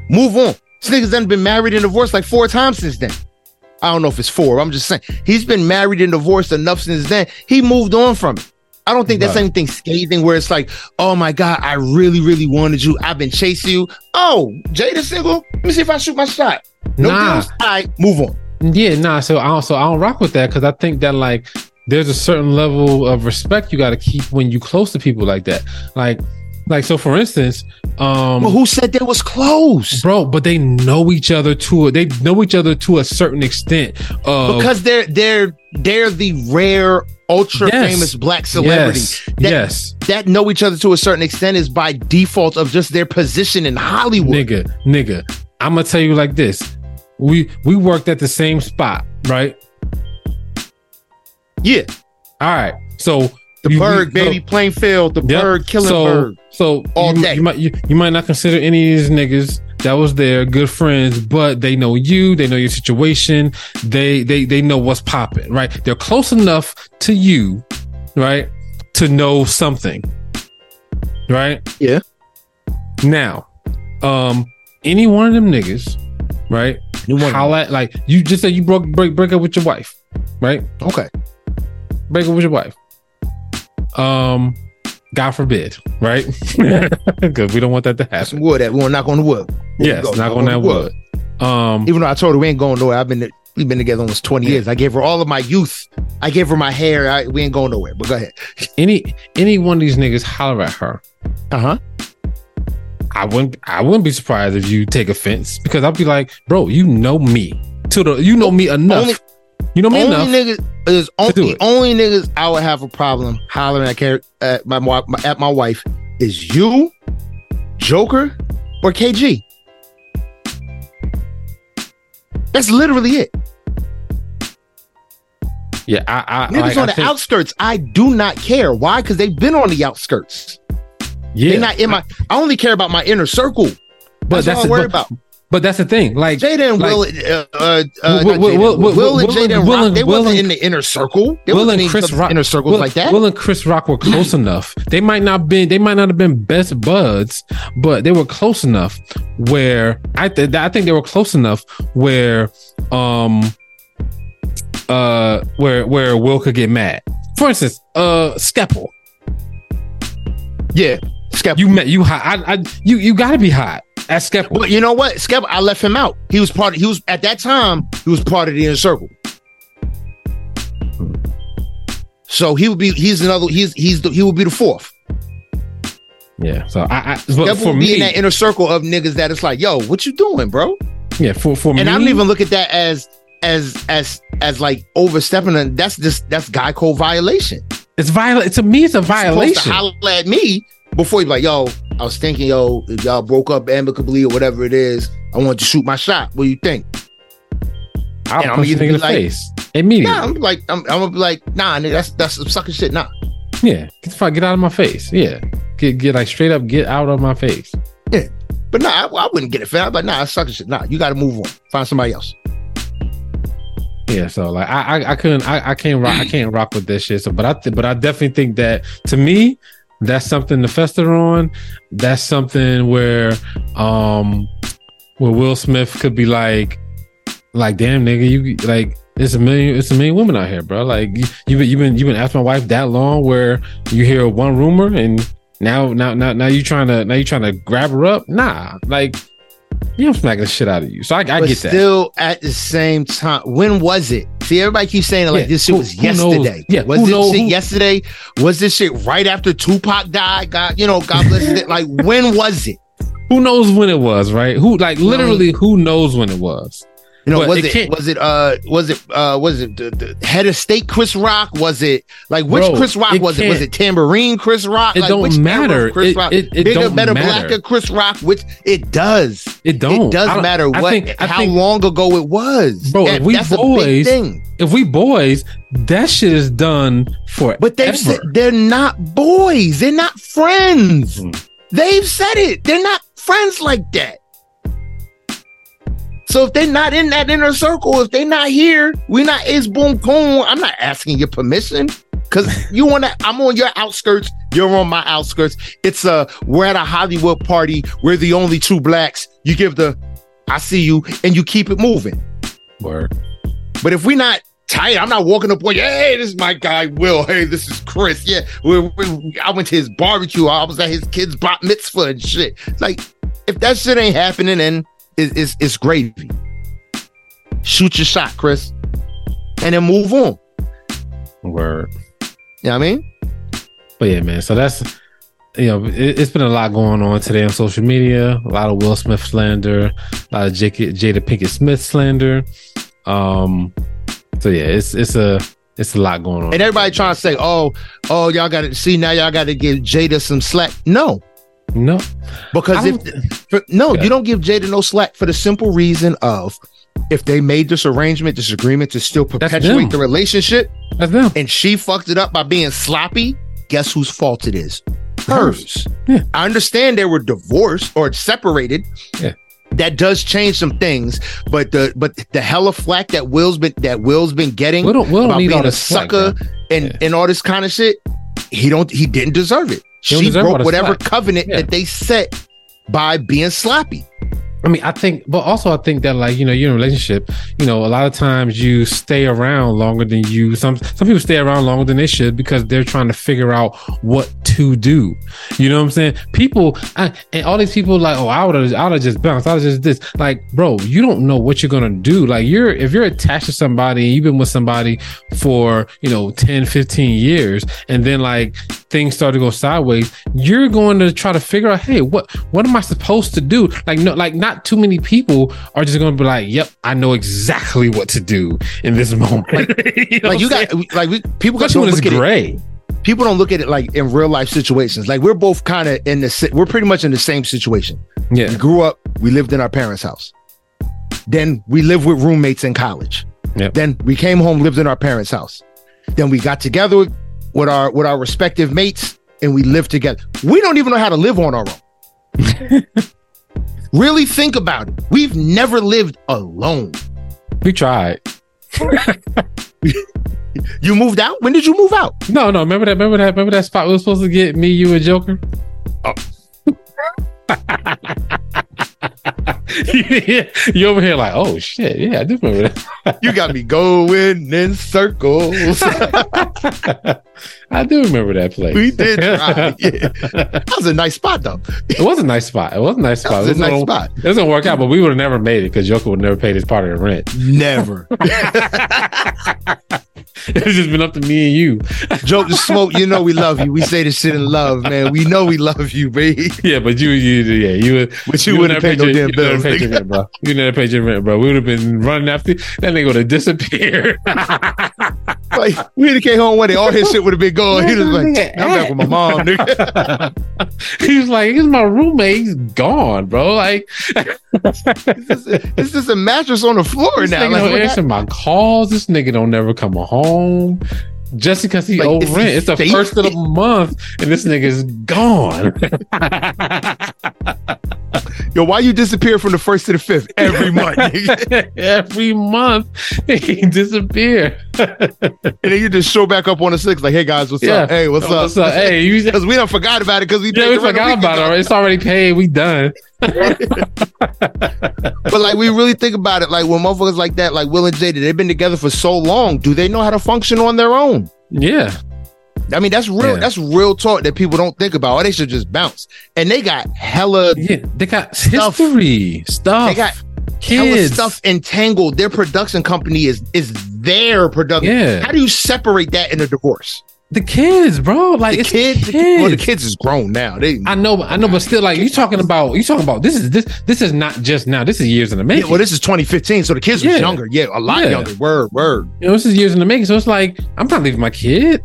Move on. This nigga's done been married and divorced like four times since then. I don't know if it's four. I'm just saying he's been married and divorced enough since then. He moved on from it. I don't think that's Right. anything scathing where it's like, oh my God, I really, really wanted you. I've been chasing you. Oh, Jada single. Let me see if I shoot my shot. No Nah. deals? All right, move on. Yeah, nah. So I don't, so I don't rock with that because I think that like there's a certain level of respect you got to keep when you close to people like that. Like, like so for instance, um, Well, who said they was close? bro, but they know each other to a, they know each other to a certain extent. Of, Because they're they're they're the rare ultra Yes. famous black celebrities yes, that- yes, that know each other to a certain extent is by default of just their position in Hollywood. nigga, nigga. I'm gonna tell you like this: we we worked at the same spot, right? Yeah, All right, so the you- bird, we- so- baby, Plainfield, the Yep. bird, killing so, bird. So All you, day. you might you, you might not consider any of these niggas that was there good friends, but they know you, they know your situation, they they they know what's popping, right? They're close enough to you, right, to know something, right? Yeah. Now, um, any one of them niggas, right? New one. Holla, like you just said, you broke break break up with your wife, right? Okay. break up with your wife. Um, God forbid, right? Because we don't want that to happen. wood at. We want to knock on the wood. Yes, go. knock on that wood. Um, Even though I told her we ain't going nowhere, I've been we've been together almost 20 years. I gave her all of my youth. I gave her my hair. I, we ain't going nowhere. But go ahead. Any any one of these niggas holler at her. Uh huh. I wouldn't I wouldn't be surprised if you take offense because I'll be like, bro, you know me. To the you know me enough. Only- you know me Only enough. niggas is only it. only niggas I would have a problem hollering at, Car- at my, my at my wife is you, Joker, or KG. That's literally it. yeah, I I, Niggas like, on I the think- outskirts, I do not care. Why? Because they've been on the outskirts. Yeah, They're not in my. I only care about my inner circle. but That's, that's all I worry about. But that's the thing. Like Jada and like- Will, uh, uh, uh, Will- Will- Will- Will- Will and Jada Rock, and- they wasn't and- in the inner circle. They Will and in Chris Rock inner circles Will, like that. Will and Chris Rock were close enough. They might not been they might not have been best buds, but they were close enough where I th- I think they were close enough where um uh where where Will could get mad. For instance, uh Skeppel. yeah, Skep. You met you hot. I, I you you got to be hot at Skeppel. But you know what? Skep, I left him out. He was part of, he was at that time, he was part of the inner circle. So he would be he's another he's he's the, he would be the fourth. Yeah. So I, I but Skep for would be me, in that inner circle of niggas that it's like, yo, what you doing, bro? yeah, for for And me, I don't even look at that as as as as like overstepping and that's just that's guy code violation. it's violent. To me, it's a Supposed to violation. holler at me before you like, yo, I was thinking, yo, if y'all broke up amicably or whatever it is, I want to shoot my shot. What do you think? I'll and I'm punch you in the like- face immediately. Nah, I'm like, I'm, I'm gonna be like, nah, nigga, that's that's some sucking shit. Nah, Yeah, get the fuck, get out of my face. Yeah, get get like straight up, get out of my face. Yeah, but nah, I, I wouldn't get it. Fam. But nah, that's sucking shit. Nah, you got to move on. Find somebody else. Yeah, so like I I, I couldn't I, I can't rock I can't rock with this shit. So, but I th- but I definitely think that to me that's something to fester on. That's something where um where Will Smith could be like like damn nigga you like it's a million it's a million women out here bro like you you been you been you been after my wife that long where you hear one rumor and now now now now you trying to now you trying to grab her up nah like you know smacking the shit out of you so I, I get that still, at the same time, when was it? See, everybody keeps saying it like Yeah, this shit who- was who knows? yesterday. Yeah, was who this knows shit yesterday? Was this shit right after Tupac died? God, you know, God bless it. Like, when was it? who knows when it was, right? Who like literally who knows when it was? You know, But was it it, was it uh was it uh was it the, the head of state Chris Rock? Was it like which Bro, Chris Rock it was it? Was it Tambourine Chris Rock? It like, don't which matter. Chris It- Rock? it- it Bigger, better, matter. blacker Chris Rock. Which it does. It don't. It does don't- matter what think- how think- long ago it was. Bro, That- if we that's boys- thing. If we boys, that shit is done for. But said they're not boys. They're not friends. Hmm. They've said it. They're not friends like that. So if they're not in that inner circle, if they're not here, we're not is boom boom. I'm not asking your permission because you want to. I'm on your outskirts. You're on my outskirts. It's a we're at a Hollywood party. We're the only two blacks. You give the I see you, and you keep it moving. Word. But if we're not tight, I'm not walking up on you. Hey, this is my guy Will. Hey, this is Chris. Yeah, we we- I went to his barbecue. I was at his kid's bat mitzvah and shit. Like, if that shit ain't happening, then it's it's, it's gravy. Shoot your shot, Chris, and then move on. Word. You know what I mean? But yeah, man. So that's you know, it, it's been a lot going on today on social media. A lot of Will Smith slander, a lot of Jada, Jada Pinkett Smith slander. Um. So yeah, it's it's a it's a lot going on. And everybody trying to say, "Oh, oh, y'all got to see now. Y'all got to give Jada some slack." No, no, because if for, no, Yeah. you don't give Jada no slack for the simple reason of if they made this arrangement, this agreement to still perpetuate the relationship, that's them. and she fucked it up by being sloppy, guess whose fault it is? Hers. Yeah. I understand they were divorced or separated. Yeah. That does change some things, but the but the hella flack that Will's been that Will's been getting We don't, we don't about being a slack, sucker and Yeah. and all this kind of shit, he don't he didn't deserve it. She broke whatever slack. covenant Yeah. that they set by being sloppy. I mean, I think, but also I think that like you know, you're in a relationship. You know, a lot of times you stay around longer than you. Some some people stay around longer than they should because they're trying to figure out what to do. You know what I'm saying? People I, and all these people like, oh, I would have, I would have just bounced. I was just this. Like, bro, you don't know what you're gonna do. Like, you're if you're attached to somebody and you've been with somebody for you know 10, 15 years, and then like things start to go sideways, you're going to try to figure out, hey, what what am I supposed to do? Like, no, like not too many people are just going to be like, "Yep, I know exactly what to do in this moment." Like, you, know like you got like we, people got don't look gray. It, people don't look at it like in real life situations. Like we're both kind of in the we're pretty much in the same situation. Yeah, we grew up, we lived in our parents' house. Then we lived with roommates in college. Yep. Then we came home, lived in our parents' house. Then we got together with, our with our respective mates, and we live together. We don't even know how to live on our own. Really think about it. We've never lived alone. We tried. you moved out? When did you move out? No, no. Remember that? Remember that? Remember that spot we were supposed to get me, you, and Joker? Oh. you over here like, oh shit, yeah, I do remember that. you got me going in circles. I do remember that place. We did try. Yeah. That was a nice spot though. It was a nice spot. It was a nice spot. That was, it was a nice gonna, spot. It doesn't work out, but we would have never made it because Joker would never paid his part of the rent. Never. it's just been up to me and you. Joke the smoke. You know we love you. We say this shit in love, man. We know we love you, baby. Yeah, but you, you, yeah, you would. But you, you wouldn't pay no damn bills, your rent, bro. You never paid your rent, bro. We would have been running after that nigga would have disappeared. like we would have came home one day, all his shit would have been gone. He was like, "I'm back with my mom." Nigga. he was like, "He's my roommate. He's gone, bro. Like, it's just, a mattress on the floor this now. Nigga like, don't answer my calls. This nigga don't never come home." Just because he like, owed rent, it's the first of the month, and this nigga's gone. Yo, why you disappear from the first to the fifth every month? every month he disappear, and then you just show back up on the sixth, like, "Hey guys, what's yeah. up? Hey, what's, oh, up? what's up? Hey, you because we don't forgot about it because we yeah, we forgot about it. It's already paid. We done. but like, we really think about it. Like when motherfuckers like that, like Will and Jada, they've been together for so long. Do they know how to function on their own? Yeah. I mean, that's real. Yeah. That's real talk that people don't think about. Or they should just bounce. And they got hella. Yeah, they got stuff. history stuff. They got kids stuff entangled. Their production company is is their production. Yeah. How do you separate that in a divorce? The kids, bro. Like the kids. kids. Well, the kids is grown now. They. I know, I know, but still, like you talking about, you talking about this is this this is not just now. This is years in the making. Yeah, well, this is 2015, so the kids Yeah. was younger. Yeah, a lot Yeah. younger. Word, word. You know, this is years in the making. So it's like I'm not leaving my kid.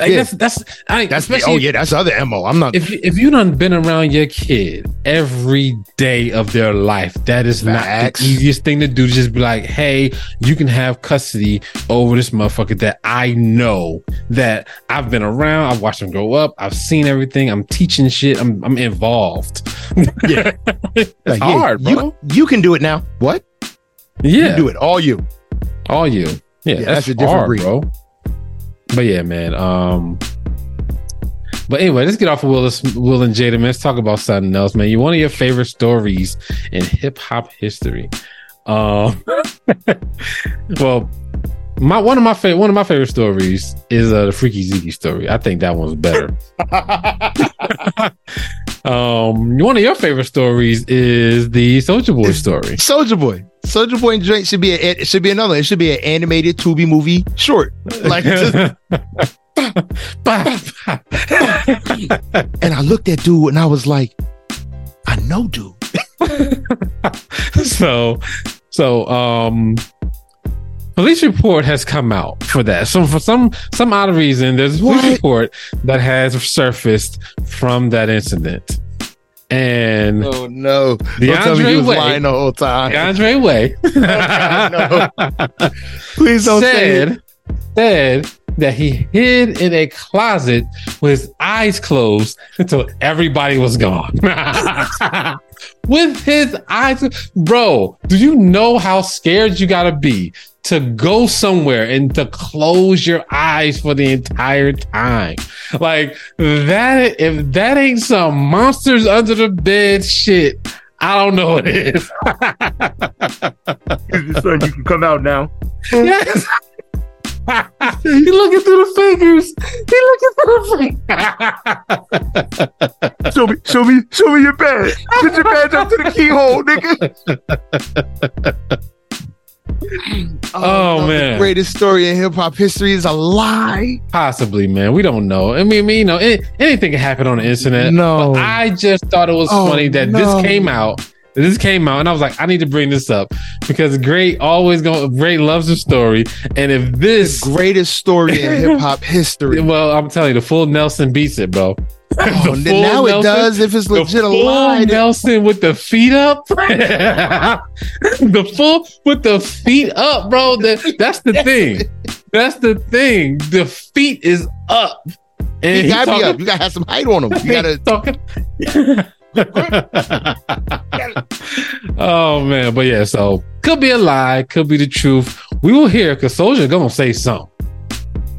Like Yeah. that's that's I That's especially oh yeah, that's other mo. I'm not. if you, if you done been around your kid every day of their life, that is Facts. not the easiest thing to do. Just be like, hey, you can have custody over this motherfucker that I know that I've been around. I've watched him grow up. I've seen everything. I'm teaching shit. I'm I'm involved. Yeah. it's Like, yeah, hard, bro. You, you can do it now. What? yeah, You can do it. All you. all you. Yeah, Yeah, that's, that's a different hard, breed. bro. But yeah, man. Um, but anyway, let's get off of Will, Will and Jada. Man, let's talk about something else, man. You one of your favorite stories in hip hop history. Um, well, my one of my favorite one of my favorite stories is uh, the Freaky Ziggy story. I think that one's better. um, one of your favorite stories is the Soulja Boy story. Soulja Boy. Soulja Boy and Drake should be a, it should be another. It should be an animated Tubi movie short. Like just, and I looked at dude and I was like, I know dude. so so um police report has come out for that so for some some odd reason there's a police What? report that has surfaced from that incident and Oh no. Don't DeAndre Way- lying the whole time. DeAndre Way Please don't say it. said said that he hid in a closet with his eyes closed until everybody was gone. with his eyes, bro, do you know how scared you gotta be to go somewhere and to close your eyes for the entire time? Like that, if that ain't some monsters under the bed shit, I don't know what it is. son, you can come out now. yes. he looking through the fingers. He looking through the fingers. Show me, show me, show me your badge. Put your badge up to the keyhole, nigga. Oh, oh, no, man. the greatest story in hip hop history is a lie. Possibly, man. We don't know. I mean, I mean, you know, any- anything can happen on the internet. No. But I just thought it was Oh, funny that no. this came out. This came out, and I was like, I need to bring this up because Great always going. Great loves the story, and if this, Greatest story in hip hop history. well, I'm telling you, the full Nelson beats it, bro. Oh, now full it does if it's legit a full lie. then- Nelson with the feet up, the full with the feet up, bro. That, that's the thing. That's the thing. The feet is up, and You he gotta be up. You gotta have some height on him. You gotta. talking. oh man, but yeah, so could be a lie, could be the truth. We will hear because Soulja gonna say something.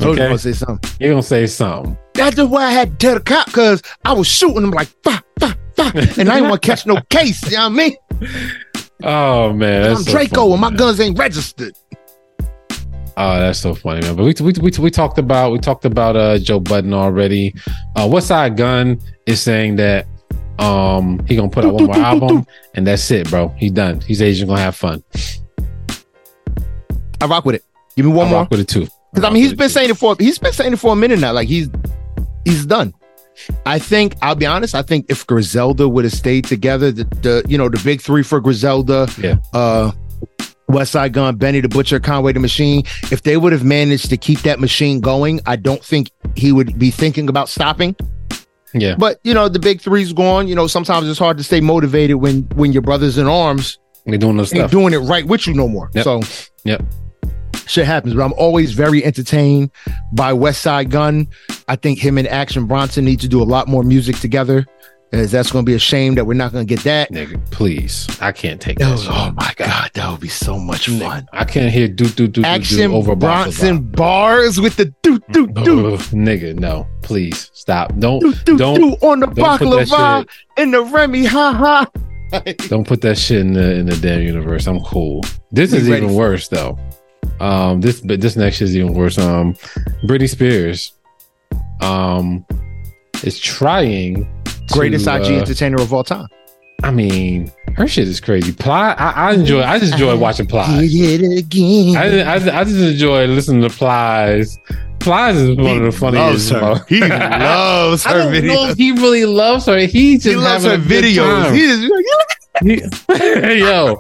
I was gonna say something. he gonna say something. That's just why I had to tell the cop because I was shooting him like fa fa fa, and I didn't want to catch no case. You know what I mean? Oh man, I'm so Draco, funny, and my man. guns ain't registered. Oh, that's so funny, man. But we we, we, we talked about we talked about uh Joe Budden already. Uh Westside Gunn is saying that um he gonna put out one more album and that's it, bro. He's done. He's Asian gonna have fun. I rock with it. Give me one I more. rock with it too. Because I mean, he's been saying it for he's been saying it for a minute now. Like he's he's done. I think I'll be honest. I think if Griselda would have stayed together, the, the you know the big three for Griselda, Yeah. uh, Westside Gunn, Benny the Butcher, Conway the Machine. If they would have managed to keep that machine going, I don't think he would be thinking about stopping. Yeah. But you know the big three's gone. You know sometimes it's hard to stay motivated when when your brothers in arms They're doing the ain't stuff. doing it right with you no more. Yep. So Yep. Shit happens. But I'm always very entertained by Westside Gunn. I think him and Action Bronson need to do a lot more music together. As that's going to be a shame that we're not going to get that. Nigga, please. I can't take That that. was- oh my god, that would be so much fun. I can't hear do do do do do Action over Bronson bars with the do do do nigga, no, please stop. Don't do do don't- do on the don't put that baklava and the Remy ha ha. don't put that shit in the in the damn universe. I'm cool. This is even for worse though. Um, this but this next is even worse. Um, Britney Spears, um, is trying. to, Greatest IG uh, entertainer of all time. I mean, her shit is crazy. Ply, I, I enjoy. I just enjoy watching Ply. Did it again. I, I, I just enjoy listening to Plies. Plies is one of the funniest. loves her. He loves I her don't know videos. if he really loves her. He just He loves her having a good videos. He "You He- yo,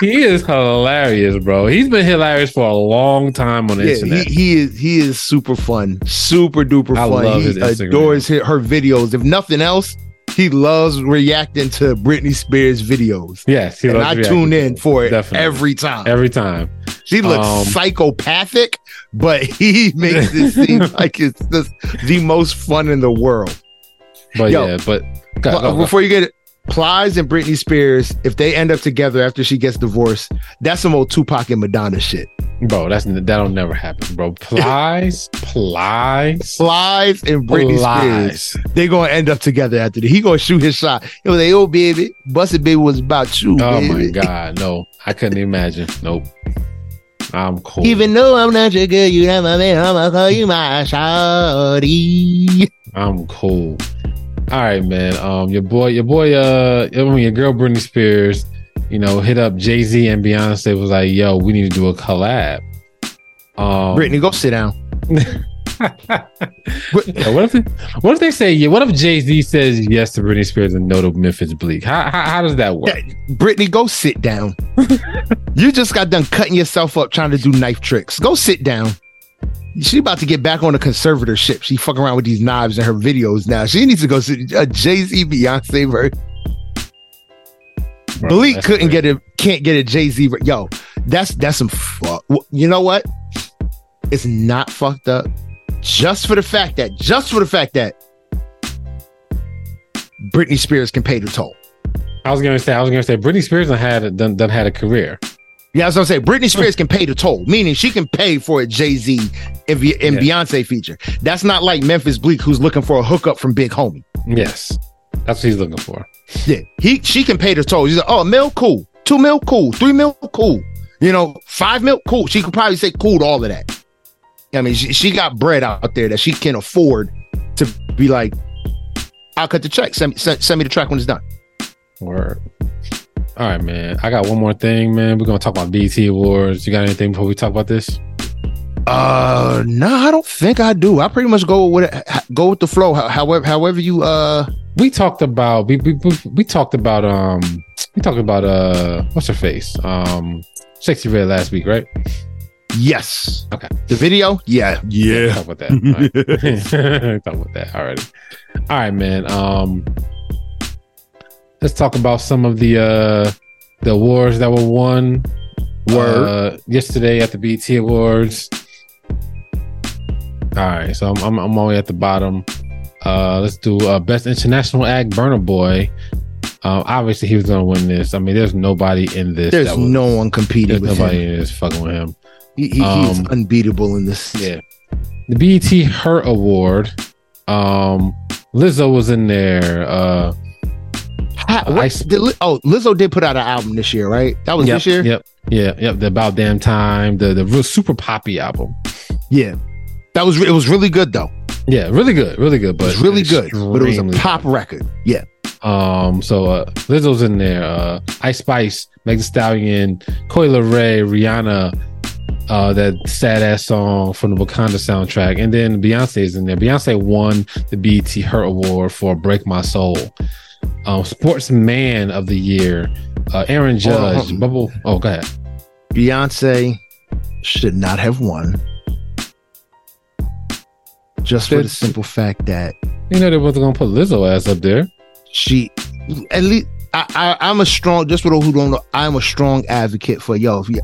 he is hilarious, bro. He's been hilarious for a long time on the Yeah, internet. he, he is he is super fun, super duper I fun. love he his Instagram. adores her, her videos. If nothing else, he loves reacting to Britney Spears videos. yes, and I tune in for it Definitely. every time. every time. she looks um, psychopathic, but he makes it seem like it's just the most fun in the world. But Yo, yeah, but go, Well, go, go. Before you get it, Plies and Britney Spears, if they end up together after she gets divorced, that's some old Tupac and Madonna shit. bro, that's that'll never happen, bro. Plies, plies, Plies and Britney Spears. plies. they gonna end up together after this. He gonna shoot his shot. He was like, "Oh baby, busted baby was about you." Oh my god, no, I couldn't imagine. Nope. I'm cool. Even though I'm not your girl, you not my man. I'ma call you my shawty. I'm cool. All right, man. Um, your boy, your boy, uh, I mean, your girl Britney Spears, you know, hit up Jay Z and Beyonce. Was like, yo, we need to do a collab. Um, Brittany, go sit down. yeah, what if they, what if they say yeah? What if Jay Z says yes to Britney Spears and no to Memphis Bleek? How how, how does that work? Britney, go sit down. you just got done cutting yourself up trying to do knife tricks. Go sit down. She about to get back on the conservatorship. She fucking around with these knives in her videos now. She needs to go sit a Jay Z Beyonce version. Bro, Bleek couldn't get a can't get a Jay Z. Yo, that's that's some fuck. You know what? It's not fucked up. Just for the fact that, just for the fact that Britney Spears can pay the toll. I was gonna say, I was gonna say, Britney Spears done had done, done had a career. Yeah, that's what I'm saying. Britney Spears can pay the toll, meaning she can pay for a Jay Z and, and Yeah. Beyonce feature. That's not like Memphis Bleek, who's looking for a hookup from Big Homie. Yes, That's what he's looking for. Yeah, he she can pay the toll. He's like, oh, a mil, cool. Two mil, cool. Three mil, cool. You know, five mil, cool. She could probably say cool to all of that. I mean, she, she got bread out there that she can afford to be like, I'll cut the check. Send, me- send, send me the track when it's done. Word. All right, man. I got one more thing, man. We're gonna talk about BT Awards. You got anything before we talk about this? Uh, no, I don't think I do. I pretty much go with it, go with the flow. However, however you uh, We talked about we we, we, we talked about um we talked about uh what's her face um sexy red last week, right? yes. Okay. The video, yeah, yeah. Talk about that. All right. talk about that already. All right, man. Um, let's talk about some of the uh the awards that were won. Uh, yesterday at the BT Awards. All right, so I'm I'm, I'm only at the bottom. Uh, let's do uh, best international act, Burna Boy. Um, obviously he was gonna win this. I mean, there's nobody in this. There's was, no one competing there's with nobody him. in this fucking with him. He, he, he's Um, unbeatable in this. Yeah. The BET Her Award. Um, Lizzo was in there. Uh, I what- s- did oh, Lizzo did put out an album this year, right? That was yep, this year. Yep. Yeah. Yep. The About Damn Time. The the real super poppy album. Yeah, that was it was really good though. Yeah. Really good. Really good. But It was really good, but it was a pop record. Yeah, Um, so uh, Lizzo's in there. Uh, Ice Spice, Meg Thee Stallion, Coi Leray, Rihanna. Uh, that sad ass song from the Wakanda soundtrack, and then Beyonce's in there. Beyonce won the BET Her Award for "Break My Soul." Um, Sportsman of the Year, uh, Aaron Judge, on. Bubble. Oh, go ahead. Beyonce should not have won. Just for the simple fact that You know they wasn't gonna put Lizzo ass up there. she, at least, I, I, I'm a strong. Just for those who don't know, I'm a strong advocate for yo. If you,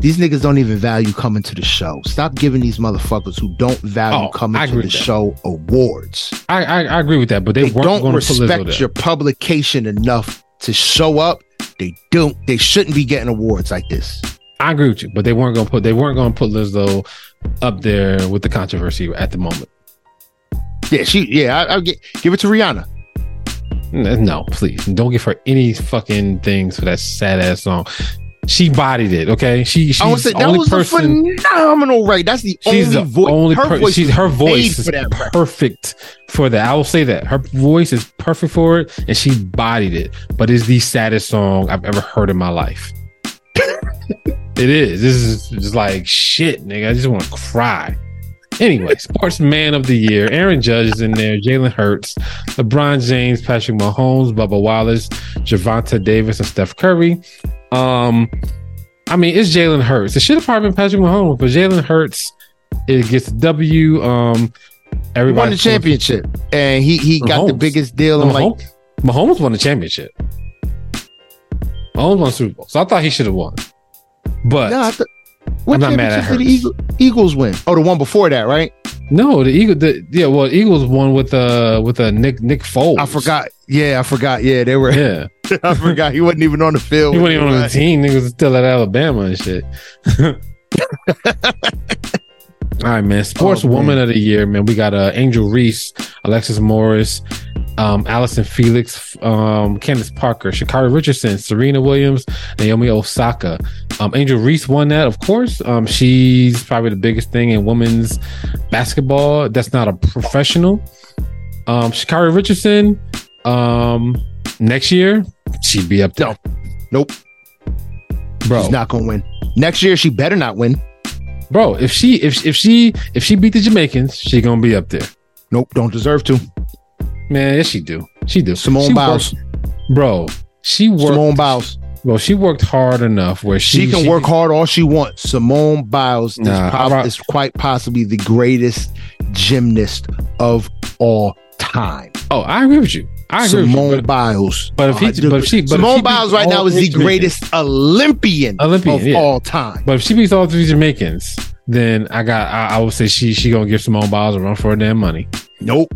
these niggas don't even value coming to the show. Stop giving these motherfuckers who don't value Oh, coming to the that. show awards. I, I I agree with that, but they, They weren't don't going to put Lizzo there. respect your publication enough to show up. They don't. They shouldn't be getting awards like this. I agree with you, but they weren't going to put they weren't going to put Lizzo up there with the controversy at the moment. Yeah, she. Yeah, I, I'll get, give it to Rihanna. No, please don't give her any fucking things for that sad ass song. She bodied it. Okay, she she's I would say the that only was person. a phenomenal right. That's the She's only the voice. only her per- voice. she's, her voice is for that perfect for that. I will say that her voice is perfect for it, and she bodied it. But it's the saddest song I've ever heard in my life. it is. This is just like shit, nigga. I just want to cry. Anyway, Sportsman of the Year, Aaron Judge is in there, Jalen Hurts, LeBron James, Patrick Mahomes, Bubba Wallace, Gervonta Davis, and Steph Curry. Um, I mean, it's Jalen Hurts. It should have probably been Patrick Mahomes, but Jalen Hurts it gets W. Um, everybody won the championship, and he he got the biggest deal. I'm like, Mahomes, Mahomes won the championship. Mahomes won Super Bowl, so I thought he should have won. But no, I th- what I'm not mad at championship did the Eagle, Eagles win? Oh, the one before that, right? No, the Eagle, the, yeah, well, Eagles won with uh with a Nick Nick Foles. I forgot. Yeah, I forgot. Yeah, they were. Yeah, I forgot. He wasn't even on the field. he wasn't even on the team. Niggas still at Alabama and shit. All right, man. Sports Oh, man. Woman of the Year, man. We got uh, Angel Reese, Alexis Morris, um, Allison Felix, um, Candace Parker, Sha'Carri Richardson, Serena Williams, Naomi Osaka. Um, Angel Reese won that, of course. Um, she's probably the biggest thing in women's basketball. That's not a professional. Um, Sha'Carri Richardson, um, next year she'd be up there, Nope, bro. she's not gonna win. Next year, she better not win. bro. If she if if she if she beat the Jamaicans, she gonna be up there. Nope, don't deserve to. Man, yes, she do. She do. Simone she Biles. worked- bro. She worked. Simone Biles. Well, she worked hard enough where She, she, can work hard all she wants. Simone Biles is, prob- I is quite possibly the greatest gymnast of all time. Oh, I agree with you. I agree Simone with you. But, Biles. but if he, Uh, but if she, but if Simone she Biles right now is the greatest Olympian, Olympian, of yeah. all time. But if she beats all three Jamaicans, then I got. I, I would say she she gonna give Simone Biles a run for her damn money. Nope.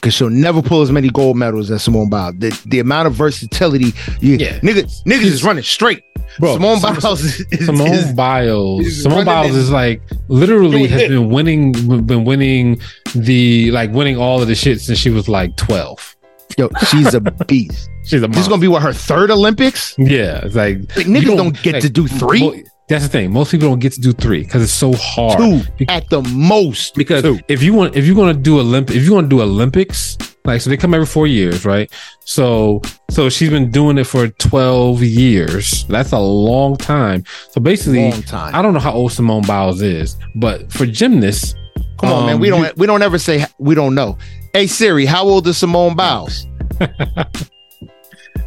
Because she'll never pull as many gold medals as Simone Biles. The, the amount of versatility, you, Yeah. niggas, niggas is running straight. Bro, Simone Biles is, Simone is- Biles. is Simone Biles is like literally has it. been winning, been winning the like winning all of the shit since she was like twelve. Yo, she's a beast. She's a This is gonna be what her third Olympics. yeah. It's like Like, niggas don't, get like, to do three, That's the thing. Most people don't get to do three because it's so hard. two at the most. Because Two. if you want, if you're to do Olympic, if you want to do Olympics, like so they come every four years, right? So so she's been doing it for twelve years. That's a long time. So basically, long time. I don't know how old Simone Biles is, but for gymnasts, Come on, man. um, We don't we don't ever say we don't know. Hey Siri, how old is Simone Biles?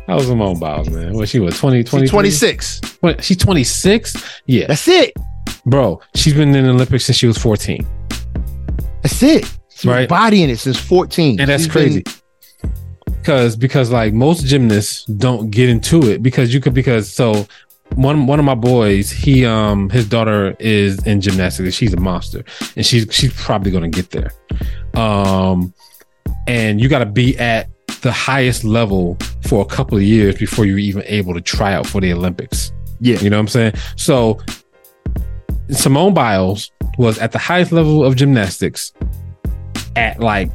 How was Simone Biles, man? What she was 20, 20 She's 26. She's 26? Yeah. That's it. Bro, she's been in the Olympics since she was 14. That's it. She's Right. bodying it since 14. And that's She's crazy. been- Because because like most gymnasts don't get into it because you could because so one one of my boys, he um his daughter is in gymnastics she's a monster. And she's she's probably gonna get there. Um and you gotta be at the highest level for a couple of years before you're even able to try out for the Olympics. yeah. You know what I'm saying? So Simone Biles was at the highest level of gymnastics at like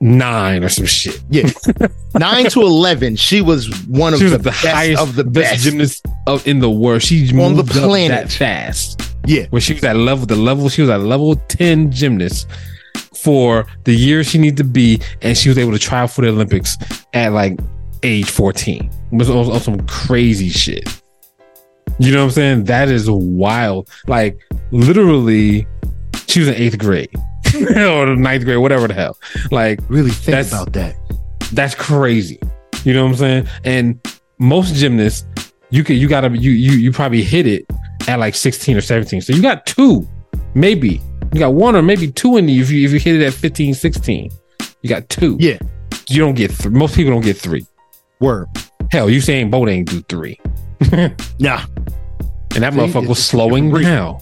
nine or some shit. Yeah. 9 to 11, she was one of the, the best highest of the best, best. gymnast of, in the world. She On the moved up planet. that fast. Yeah. Where she was at level the level she was at level 10 gymnast for the year she needed to be and she was able to try out for the Olympics at like age 14. It was on, on some crazy shit. You know what I'm saying? That is wild. Like literally she was in 8th grade or ninth grade, whatever the hell. Like Really think That's- about that. that's crazy. You know what I'm saying? And most gymnasts, you can you gotta you you you probably hit it at like 16 or 17. So you got two, maybe. You got one or maybe two in you if you if you hit it at 15, 16. You got two. Yeah. You don't get three. Most people don't get three. Word. Hell, you saying Bolt ain't do three. Nah. And that See, motherfucker was slowing down.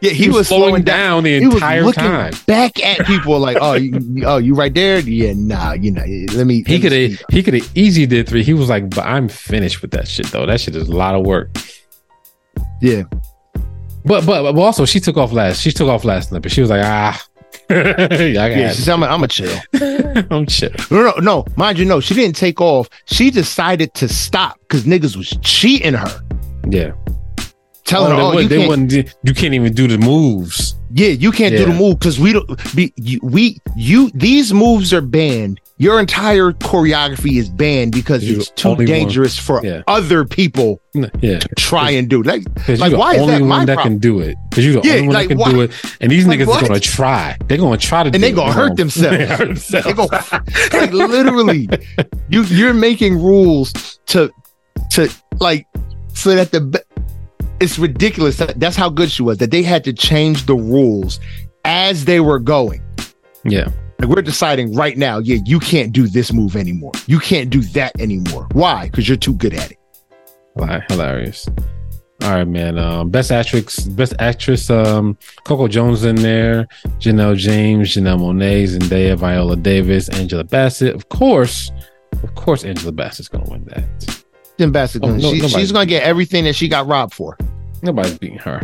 Yeah, he, was, slowing down. down the He was entire looking time. back at people like, oh, you, you- oh, you right there? Yeah, nah, you know, let me. He could have he could have easy did three. He was like, but I'm finished with that shit though. That shit is a lot of work. Yeah. But but, but also she took off last. She took off last night, but She was like, ah, yeah, she said i'm a, I'm a chill. I'm chill. No, no, no. Mind you, no, she didn't take off. She decided to stop because niggas was cheating her, Yeah. telling Oh, her, they oh, wouldn't- you they can't, you can't even do the moves. yeah, you can't do the move because we don't. Be, you, we, you, these moves are banned. Your entire choreography is banned because You're it's too only one. dangerous for Yeah. other people Yeah. to try and do. Like, Like, why the is that only my one that problem? can do it. Because you're the Yeah, only one like, that can why- do it. And these Like, niggas what? are gonna try. They're gonna try to and do they it. gonna They're hurt themselves. They hurt themselves. They gonna, like literally, you you're making rules to to like so that the it's ridiculous. That, that's how good she was. That they had to change the rules as they were going. yeah. Like we're deciding right now, yeah, you can't do this move anymore. You can't do that anymore. Why? Because you're too good at it. Hi- Hilarious. All right, man. Um, best actress, best actress. Um, Coco Jones in there. Janelle James, Janelle Monáe, Zendaya, Viola Davis, Angela Bassett. Of course, of course, Angela Bassett's gonna win that. Jim Bassett, Oh, no- she, she's gonna get everything that she got robbed for. Nobody's beating her.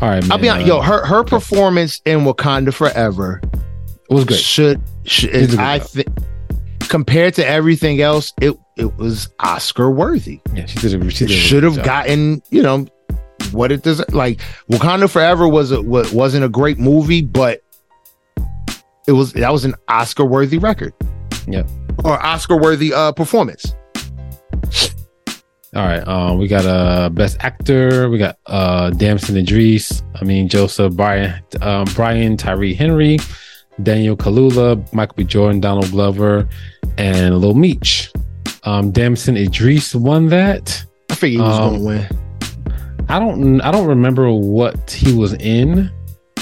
All right, man. I'll be honest, uh, yo, her her performance in Wakanda Forever it was good. should, should I think compared to everything else, it it was Oscar worthy. Yeah, she did. A, she It did should have gotten, you know, what it does. Like Wakanda Forever was a wa- wasn't a great movie, but it was that was an Oscar worthy record. Yep. Or Oscar worthy uh performance. All right. Um, we got uh best actor. We got uh Damson Idris. I mean Joseph Brian, um, Brian Tyree Henry, Daniel Kaluuya, Michael B. Jordan, Donald Glover, and Lil Meech. Um, Damson Idris won that. I figured he was Um, gonna win. I don't. I don't remember what he was in.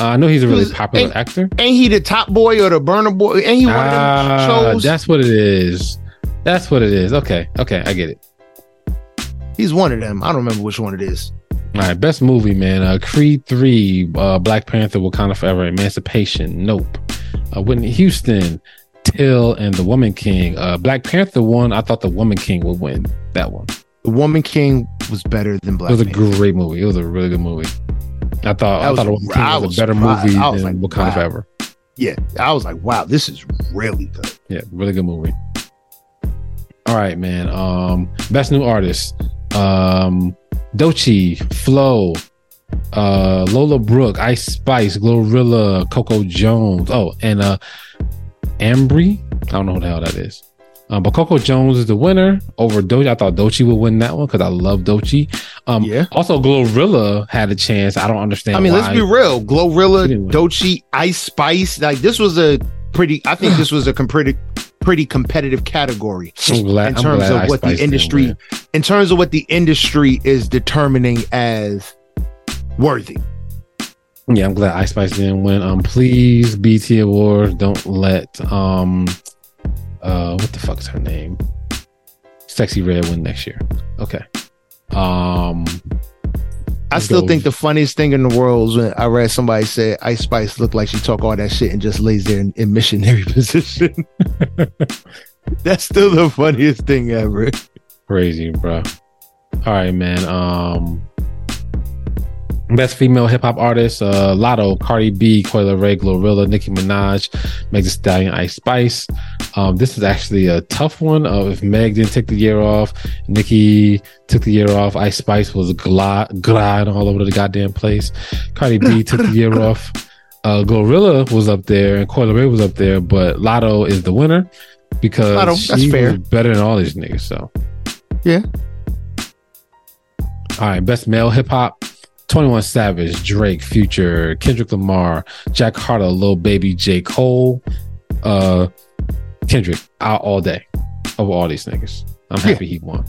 Uh, I know he's a really was- popular ain't- actor. Ain't he the top boy or the burner boy? Ain't he one of them Ah, shows? that's what it is. That's what it is. Okay. Okay. I get it. He's one of them. I don't remember which one it is. All right, best movie, man. Uh, Creed three, uh, Black Panther, Wakanda Forever, Emancipation, Nope, uh, Whitney Houston, Till, and The Woman King. Uh, Black Panther one. I thought The Woman King would win that one. The Woman King was better than Black it was a Panther. great movie. It was a really good movie. I thought That I was- thought The Woman King I was, was a better surprised. movie I was than like, Wakanda wow. Forever. Yeah, I was like, wow, this is really good. Yeah, really good movie. All right, man. Um, best new artist. Um, Doechii, Flo, uh, Lola Brooke, Ice Spice, Glorilla, Coco Jones. Oh, and uh, Ambré. I don't know who the hell that is. Um, but Coco Jones is the winner over Doechii. I thought Doechii would win that one because I love Doechii. Um, Yeah. Also, Glorilla had a chance. I don't understand. I mean, let's be real. Glorilla. Doechii, Ice Spice, like this was a pretty. I think this was a com- pretty, pretty competitive category I'm glad, in terms of Ice what Spice the industry, in terms of what the industry is determining as worthy. Yeah, I'm glad Ice Spice didn't win. Um, please, BT Awards, don't let um, uh, what the fuck is her name? Sexy Red win next year. Okay. Um, I still think the funniest thing in the world is when I read somebody say Ice Spice looked like she talk all that shit and just lays there in, in missionary position. That's still the funniest thing ever. crazy, bro. All right, man. Um, best female hip hop artist: uh, Latto, Cardi B, Coi Leray, Glorilla, Nicki Minaj, Meg Thee Stallion, Ice Spice. Um, this is actually a tough one. Uh, if Meg didn't take the year off, Nicki took the year off. Ice Spice was glide, gliding all over the goddamn place. Cardi B took the year off. Uh, Glorilla was up there and Coi Leray was up there, but Latto is the winner because Latto, she that's fair. was better than all these niggas. So Yeah. all right, best male hip hop. 21 Savage, Drake, Future, Kendrick Lamar, Jack Harlow, Lil Baby, J. Cole, uh, Kendrick out all day over all these niggas. I'm happy he won.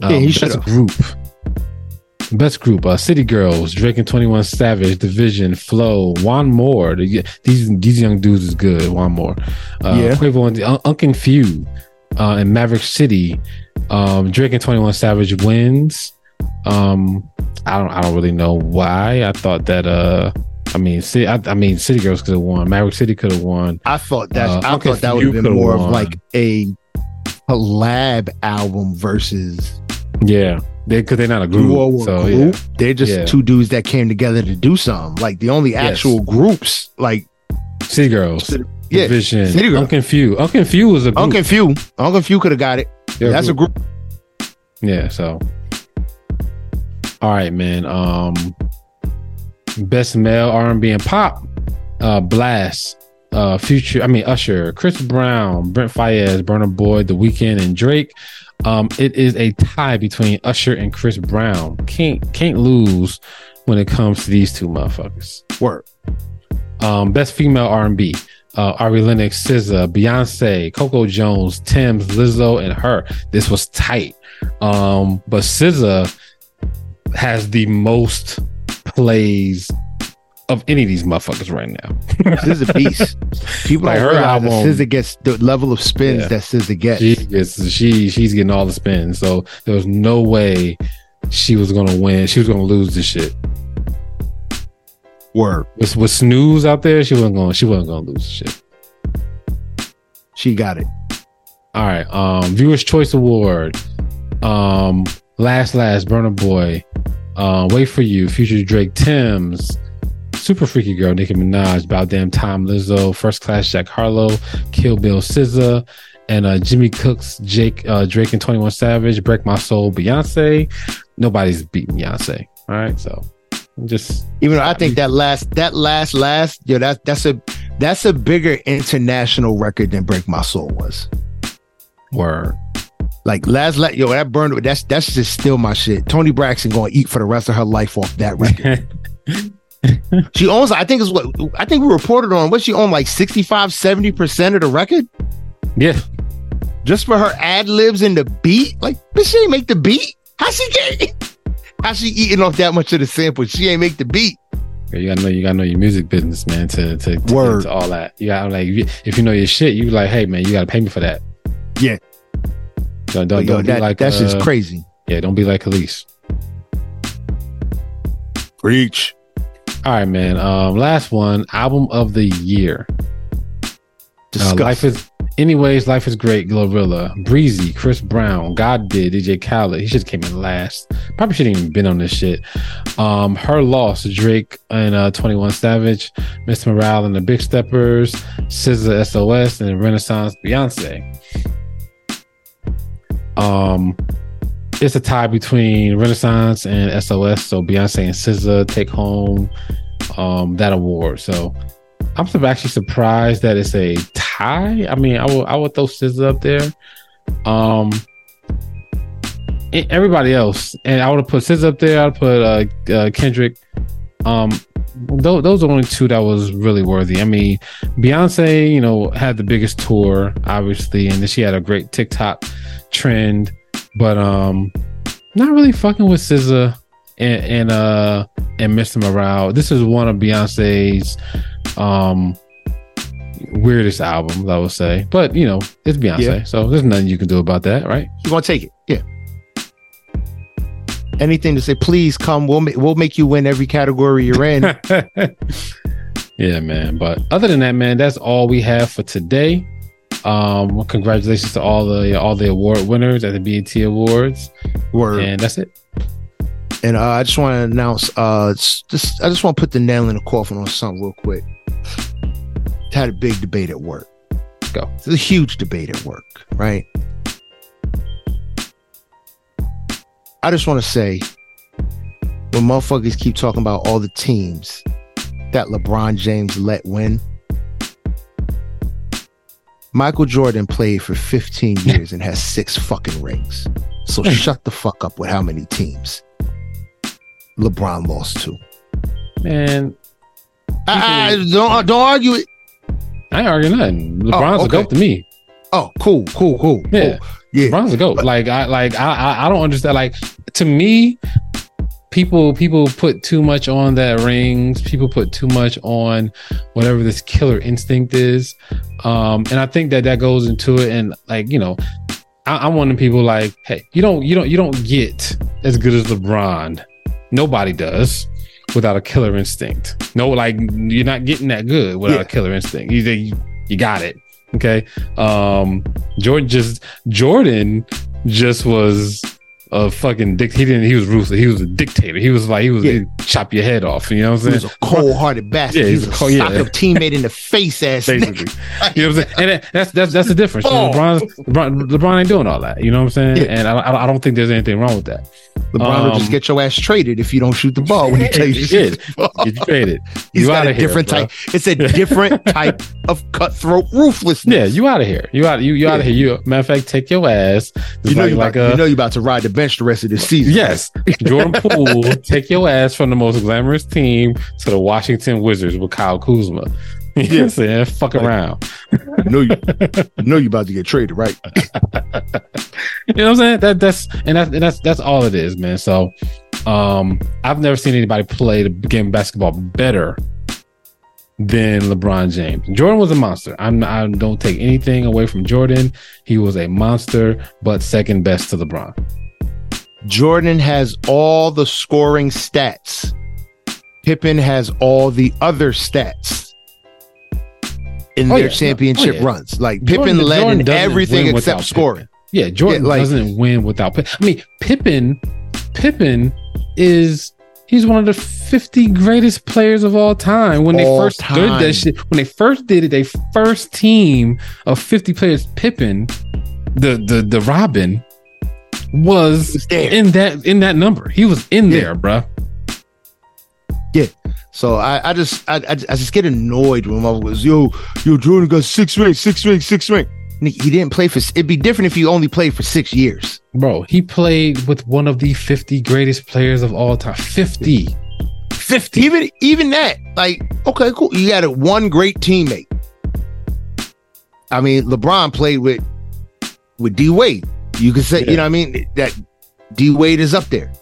Yeah, he Um, best should've. group. Best group, uh, City Girls, Drake and 21 Savage, DVSN, Flow, Wanmor. The- These these young dudes is good. Wanmor. Uh, Yeah. Quavo and the Un- Unc & Phew, uh, and Maverick City. Um, Drake and 21 Savage wins. Um, I don't I don't really know why. I thought that uh I mean City I, I mean City Girls could have won. Maverick City could have won. I thought that Uh, I Uncle thought that would have been more of like a collab album versus Yeah. They cause they're not a group. So group. yeah. They're just Yeah. two dudes that came together to do something. Like the only Yes. actual groups, like City Girls. yeah, DVSN. City Girls. Unc & Phew. Unkin Few was a group. Uncle Few, Uncle Few could have got it. They're That's a group. Yeah, so all right, man. Um best male R and pop, uh Blast, uh Future, I mean Usher, Chris Brown, Brent Faiyaz, Burna Boy, The Weeknd, and Drake. Um, it is a tie between Usher and Chris Brown. Can't can't lose when it comes to these two motherfuckers. Work. Um, best female R and B. Uh, Ari Lennox, SZA, Beyonce, Coco Jones, Tems, Lizzo, and her. This was tight. Um, but SZA has the most plays of any of these motherfuckers right now. This is a beast. People Like her realize that album- SZA gets the level of spins Yeah. that SZA gets. She gets she she's getting all the spins. So there was no way she was gonna win. She was gonna lose this shit. Word. With, with snooze out there, she wasn't gonna she wasn't gonna lose this shit. She got it. All right. Um, Viewers Choice Award. Um, Last Last Burna Boy. Uh, Wait for You. Future Drake Tems. Super Freaky Girl Nicki Minaj. About Damn Time Lizzo. First Class Jack Harlow. Kill Bill SZA. And uh, Jimmy Cooks, Jake, uh, Drake and Twenty One Savage. Break My Soul. Beyonce. Nobody's beating Beyonce. All right. So just Even though I think that last, that last, last, yo, that that's a that's a bigger international record than Break My Soul was. word. Like last, let yo, that burned. That's that's just still my shit. Toni Braxton going to eat for the rest of her life off that record. she owns. I think is what I think we reported on. What she owned like 65, 70 percent of the record yeah. just for her ad libs and the beat. Like, bitch, she ain't make the beat. How she get? How she eating off that much of the sample? She ain't make the beat. You gotta know you gotta know your music business, man. To to, to, Word. to all that, you gotta like if you, if you know your shit, you like, hey man, you gotta pay me for that. Yeah. Don't don't, Yo, don't be that, like that's just uh, crazy. Yeah, don't be like Elise. Preach. All right, man. Um, last one, album of the year. Uh, life is Anyways, life is great. Glorilla, Breezy, Chris Brown, God did, DJ Khaled. He should have came in last. Probably shouldn't even been on this shit. Um, her loss, Drake and uh, Twenty One Savage, Mr. Morale and the Big Steppers, SZA, SOS, and Renaissance Beyonce. Um, it's a tie between Renaissance and SOS. So Beyonce and SZA take home um, that award. So I'm actually surprised that it's a tie. I mean, I would I would throw SZA up there. Um, everybody else, and I would put SZA up there. I'd put uh, uh, Kendrick. Um, those, those are only two that was really worthy. I mean, Beyonce, you know, had the biggest tour, obviously, and then she had a great TikTok trend, but um, not really fucking with SZA and, and uh and Mr. Morale. This is one of Beyonce's um weirdest albums, I would say. But you know, it's Beyonce, yeah. so there's nothing you can do about that, right? You want to take it? Yeah. Anything to say, please come. We'll ma- we'll make you win every category you're in. yeah, man. But other than that, man, that's all we have for today. Um, congratulations to all the all the award winners at the BET Awards. Word. And that's it. And uh, I just want to announce, uh, just I just want to put the nail in the coffin on something real quick. Had a big debate at work. Go. It's a huge debate at work, right? I just want to say, when motherfuckers keep talking about all the teams that LeBron James let win, Michael Jordan played for 15 years and has six fucking rings. So shut the fuck up with how many teams. LeBron lost to. Man, I, I, don't uh, don't argue it. I ain't arguing nothing. Oh, LeBron's oh, okay. a goat to me. Oh, cool, cool, cool. Yeah, cool. yeah. LeBron's a goat. But, like I like I I don't understand. Like to me, people people put too much on that rings. People put too much on whatever this killer instinct is. Um, and I think that that goes into it. And like you know, I, I'm one of the people like, hey, you don't you don't you don't get as good as LeBron Nobody does without a killer instinct. No, like you're not getting that good without yeah. a killer instinct. You, you you got it. Okay. Um Jordan just Jordan just was a fucking dick. He didn't. He was ruthless. He was a dictator. He was like he was yeah. chop your head off. You know what I'm saying? He was a cold hearted bastard. Yeah, he was a cold, yeah. teammate in the face ass. Basically, you know what I'm saying? And that's that's that's the difference. Oh. LeBron, LeBron, LeBron ain't doing all that. You know what I'm saying? Yeah. And I, I don't think there's anything wrong with that. LeBron um, will just get your ass traded if you don't shoot the ball when he tells you to Get traded. He's you got a different here, type. It's a different type of cutthroat ruthlessness. Yeah, you out of here. You out. You you yeah. out of here. You matter of fact, take your ass. You know like, you like a, you know you about to ride the bench the rest of the season. Yes, Jordan Poole, take your ass from the most glamorous team to the Washington Wizards with Kyle Kuzma. You know what I'm saying? Fuck like, around. You know you, you know you about to get traded, right? you know what I'm saying? That that's and that's and that's that's all it is, man. So um I've never seen anybody play the game basketball better than LeBron James. Jordan was a monster. I'm I don't take anything away from Jordan. He was a monster, but second best to LeBron. Jordan has all the scoring stats. Pippen has all the other stats in oh, their yeah. championship oh, yeah. runs. Like Pippen led Jordan in everything except scoring. Pippen. Yeah, Jordan yeah, like, doesn't win without Pippen. I mean, Pippen, Pippen is he's one of the 50 greatest players of all time. When all they first time. did that shit, when they first did it, they first team of 50 players, Pippen, the the the Robin was, was in that in that number. He was in yeah. there, bro. Yeah. So I, I just I, I just get annoyed when mother was yo yo Jordan got six rings, six rings, six rings. He didn't play for. It'd be different if he only played for six years, bro. He played with one of the fifty greatest players of all time. Fifty. 50. Even even that, like, okay, cool. You had a one great teammate. I mean, LeBron played with with D Wade. You could say, yeah. you know, what I mean, that D Wade is up there.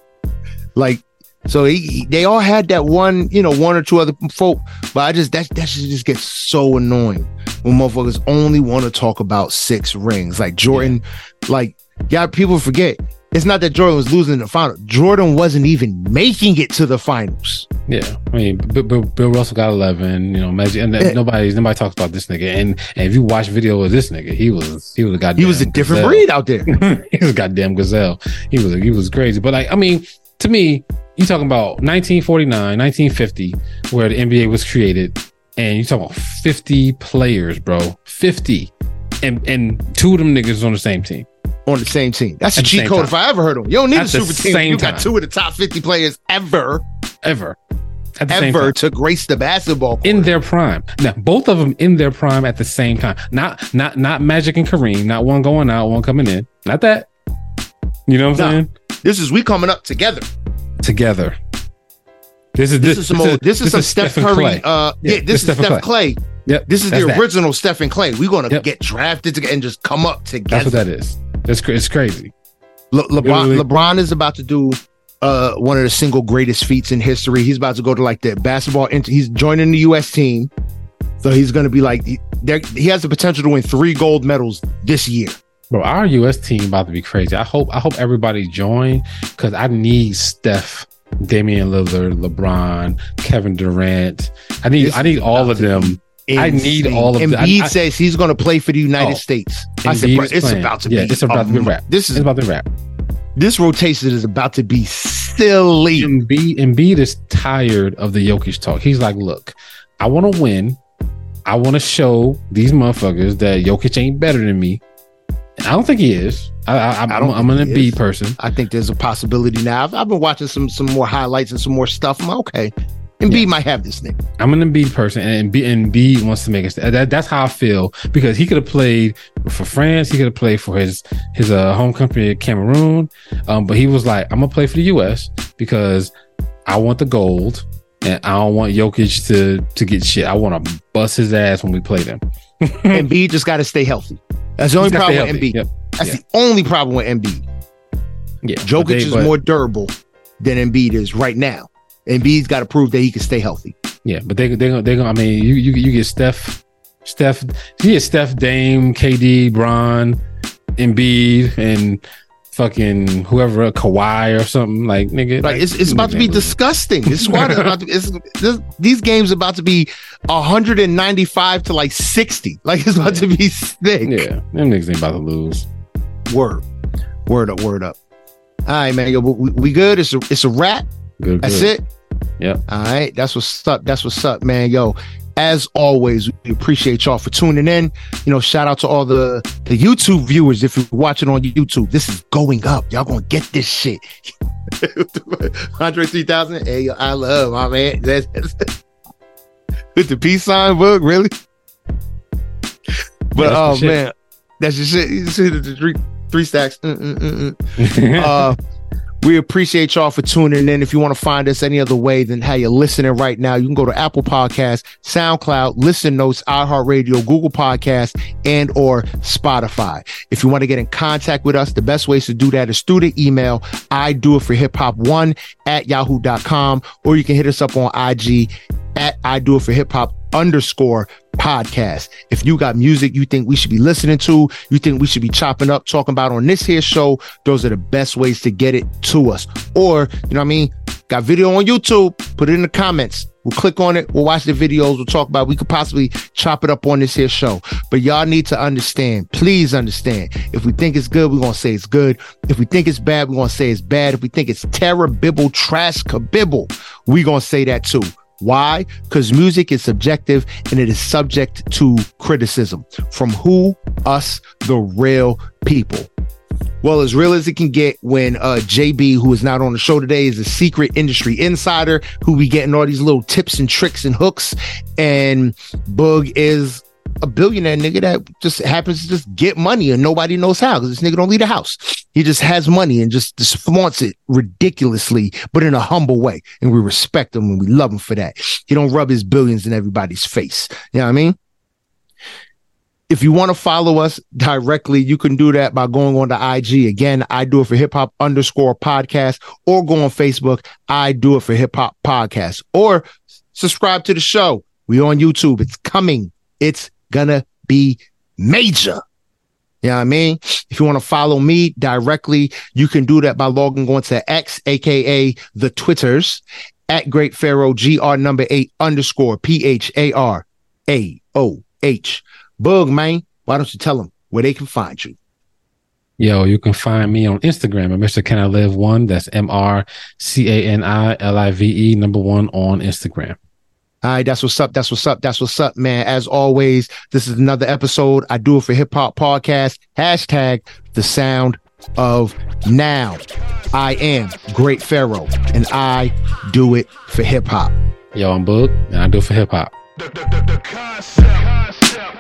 Like, so he, he, they all had that one, you know, one or two other folk. But I just that that should just gets so annoying when motherfuckers only want to talk about six rings. Like Jordan, yeah. like yeah, people forget It's not that Jordan was losing in the final. Jordan wasn't even making it to the finals. Yeah, I mean, Bill, Bill, Bill Russell got eleven. You know, Magic, and Yeah. nobody nobody talks about this nigga. And and if you watch video of this nigga, he was he was a goddamn He was a different gazelle. breed out there. he was a goddamn gazelle. He was he was crazy. But like, I mean, to me, you talking about 1949, 1950, where the NBA was created, and you talking about 50 players, bro, 50, and and two of them niggas on the same team. On the same team. That's a At the cheat code time. if I ever heard them. You don't need At a super team. You got time. two of the top 50 players ever, Ever, at the same ever to grace the basketball. court. in their prime. Now, both of them in their prime at the same time. Not not not Magic and Kareem. Not one going out, one coming in. Not that. You know what I'm Nah. saying? this is we coming up together. Together. This is This, is some old, this is some Steph Curry. Clay. Uh, yeah, Yeah, this this is Steph Steph Clay. Yep. This is the that. original Steph and Clay. We're gonna Yep. get drafted together and just come up together. That's what that is. Cra- it's crazy. Le- LeBron, Literally. LeBron is about to do uh, one of the single greatest feats in history. He's about to go to like the basketball. Int- he's joining the U.S. team, so he's going to be like he, he has the potential to win three gold medals this year. Bro, our US team about to be crazy. I hope I hope everybody join because I need Steph, Damian Lillard, LeBron, Kevin Durant. I need This I need all of to them. I need all of the- I- Embiid says he's going to play for the United Oh, States. I said, bro, it's about to Yeah, be. it's about to be rap. This is about the rap. this rotation is about to be silly. Embiid, Embiid is tired of the Jokic talk. He's like, look, I want to win. I want to show these motherfuckers that Jokic ain't better than me. And I don't think he is. I, I, I'm, I don't I'm an. Embiid person. I think there's a possibility now. I've, I've been watching some some more highlights and some more stuff. I'm like, okay. Embiid might have this nigga. I'm an Embiid person, and Embiid, Embiid wants to make it. That, that's how I feel because he could have played for France. He could have played for his his uh, home country, Cameroon. Um, but he was like, I'm gonna play for the U.S. because I want the gold, and I don't want Jokic to to get shit. I want to bust his ass when we play them. Embiid just got to stay healthy. That's the only problem with Embiid. Yep. That's Yeah. the only problem with Embiid. Yeah, Jokic they- is more durable than Embiid is right now. Embiid's got to prove that he can stay healthy. Yeah, but they they gonna they gonna. I mean, you you you get Steph, Steph, you get Steph, Dame, KD, Bron, Embiid, and fucking whoever Kawhi or something like nigga. Like it's, it's about to be disgusting. This squad is about to it's, this, these games about to be 195 to like 60. Like it's about to be sick. Yeah, them niggas ain't about to lose. Word, word up, word up. All right, man. Yo, we, we good. It's a it's a wrap. Good, That's good. it. Yep. All right. That's what's up. That's what's up, man. Yo, as always, we appreciate y'all for tuning in. You know, shout out to all the the YouTube viewers. If you're watching on YouTube, this is going up. Y'all gonna get this shit. 103,000. Hey, yo, I love my man. That's, that's- with the peace sign book, really? But oh man, that's your shit. You see the, the three three stacks. Mm, mm, mm uh, we appreciate y'all for tuning in. If you want to find us any other way than how you're listening right now, you can go to Apple Podcasts, SoundCloud, Listen Notes, iHeartRadio, Google Podcasts, and or Spotify. If you want to get in contact with us, the best ways to do that is through the email, I do it for hip hop one at yahoo.com, or you can hit us up on IG at I do it for hip hop underscore podcast. If you got music you think we should be listening to, you think we should be chopping up, talking about on this here show, those are the best ways to get it to us. Or, you know what I mean? Got video on YouTube, put it in the comments. We'll click on it. We'll watch the videos. We'll talk about. it. We could possibly chop it up on this here show. But y'all need to understand. Please understand. If we think it's good, we're gonna say it's good. If we think it's bad, we're gonna say it's bad. If we think it's terrible, trash, kabibble, we gonna say that too. Why? Because music is subjective and it is subject to criticism from who? Us, the real people. Well, as real as it can get when uh, JB, who is not on the show today, is a secret industry insider who be getting all these little tips and tricks and hooks. And Boog is a billionaire nigga that just happens to just get money and nobody knows how because this nigga don't leave the house. He just has money and just, just flaunts it ridiculously, but in a humble way. And we respect him and we love him for that. He don't rub his billions in everybody's face. You know what I mean? If you want to follow us directly, you can do that by going on to IG. Again, I do it for hip hop underscore podcast or go on Facebook. I do it for hip hop podcast or subscribe to the show. We on YouTube. It's coming. It's gonna be major. You know what I mean? If you want to follow me directly, you can do that by logging on to X, aka the Twitters, at Great Pharaoh, GR number eight underscore P H A R A O H. Boog, man, why don't you tell them where they can find you? Yo, you can find me on Instagram at Mr. Can I Live One. That's M R C A N I L I V E number one on Instagram. All right, that's what's up. That's what's up. That's what's up, man. As always, this is another episode. I do it for hip hop podcast. Hashtag the sound of now. I am Great Pharaoh, and I do it for hip hop. Yo, I'm Boog, and I do it for hip hop. The, the, the, the concept. concept.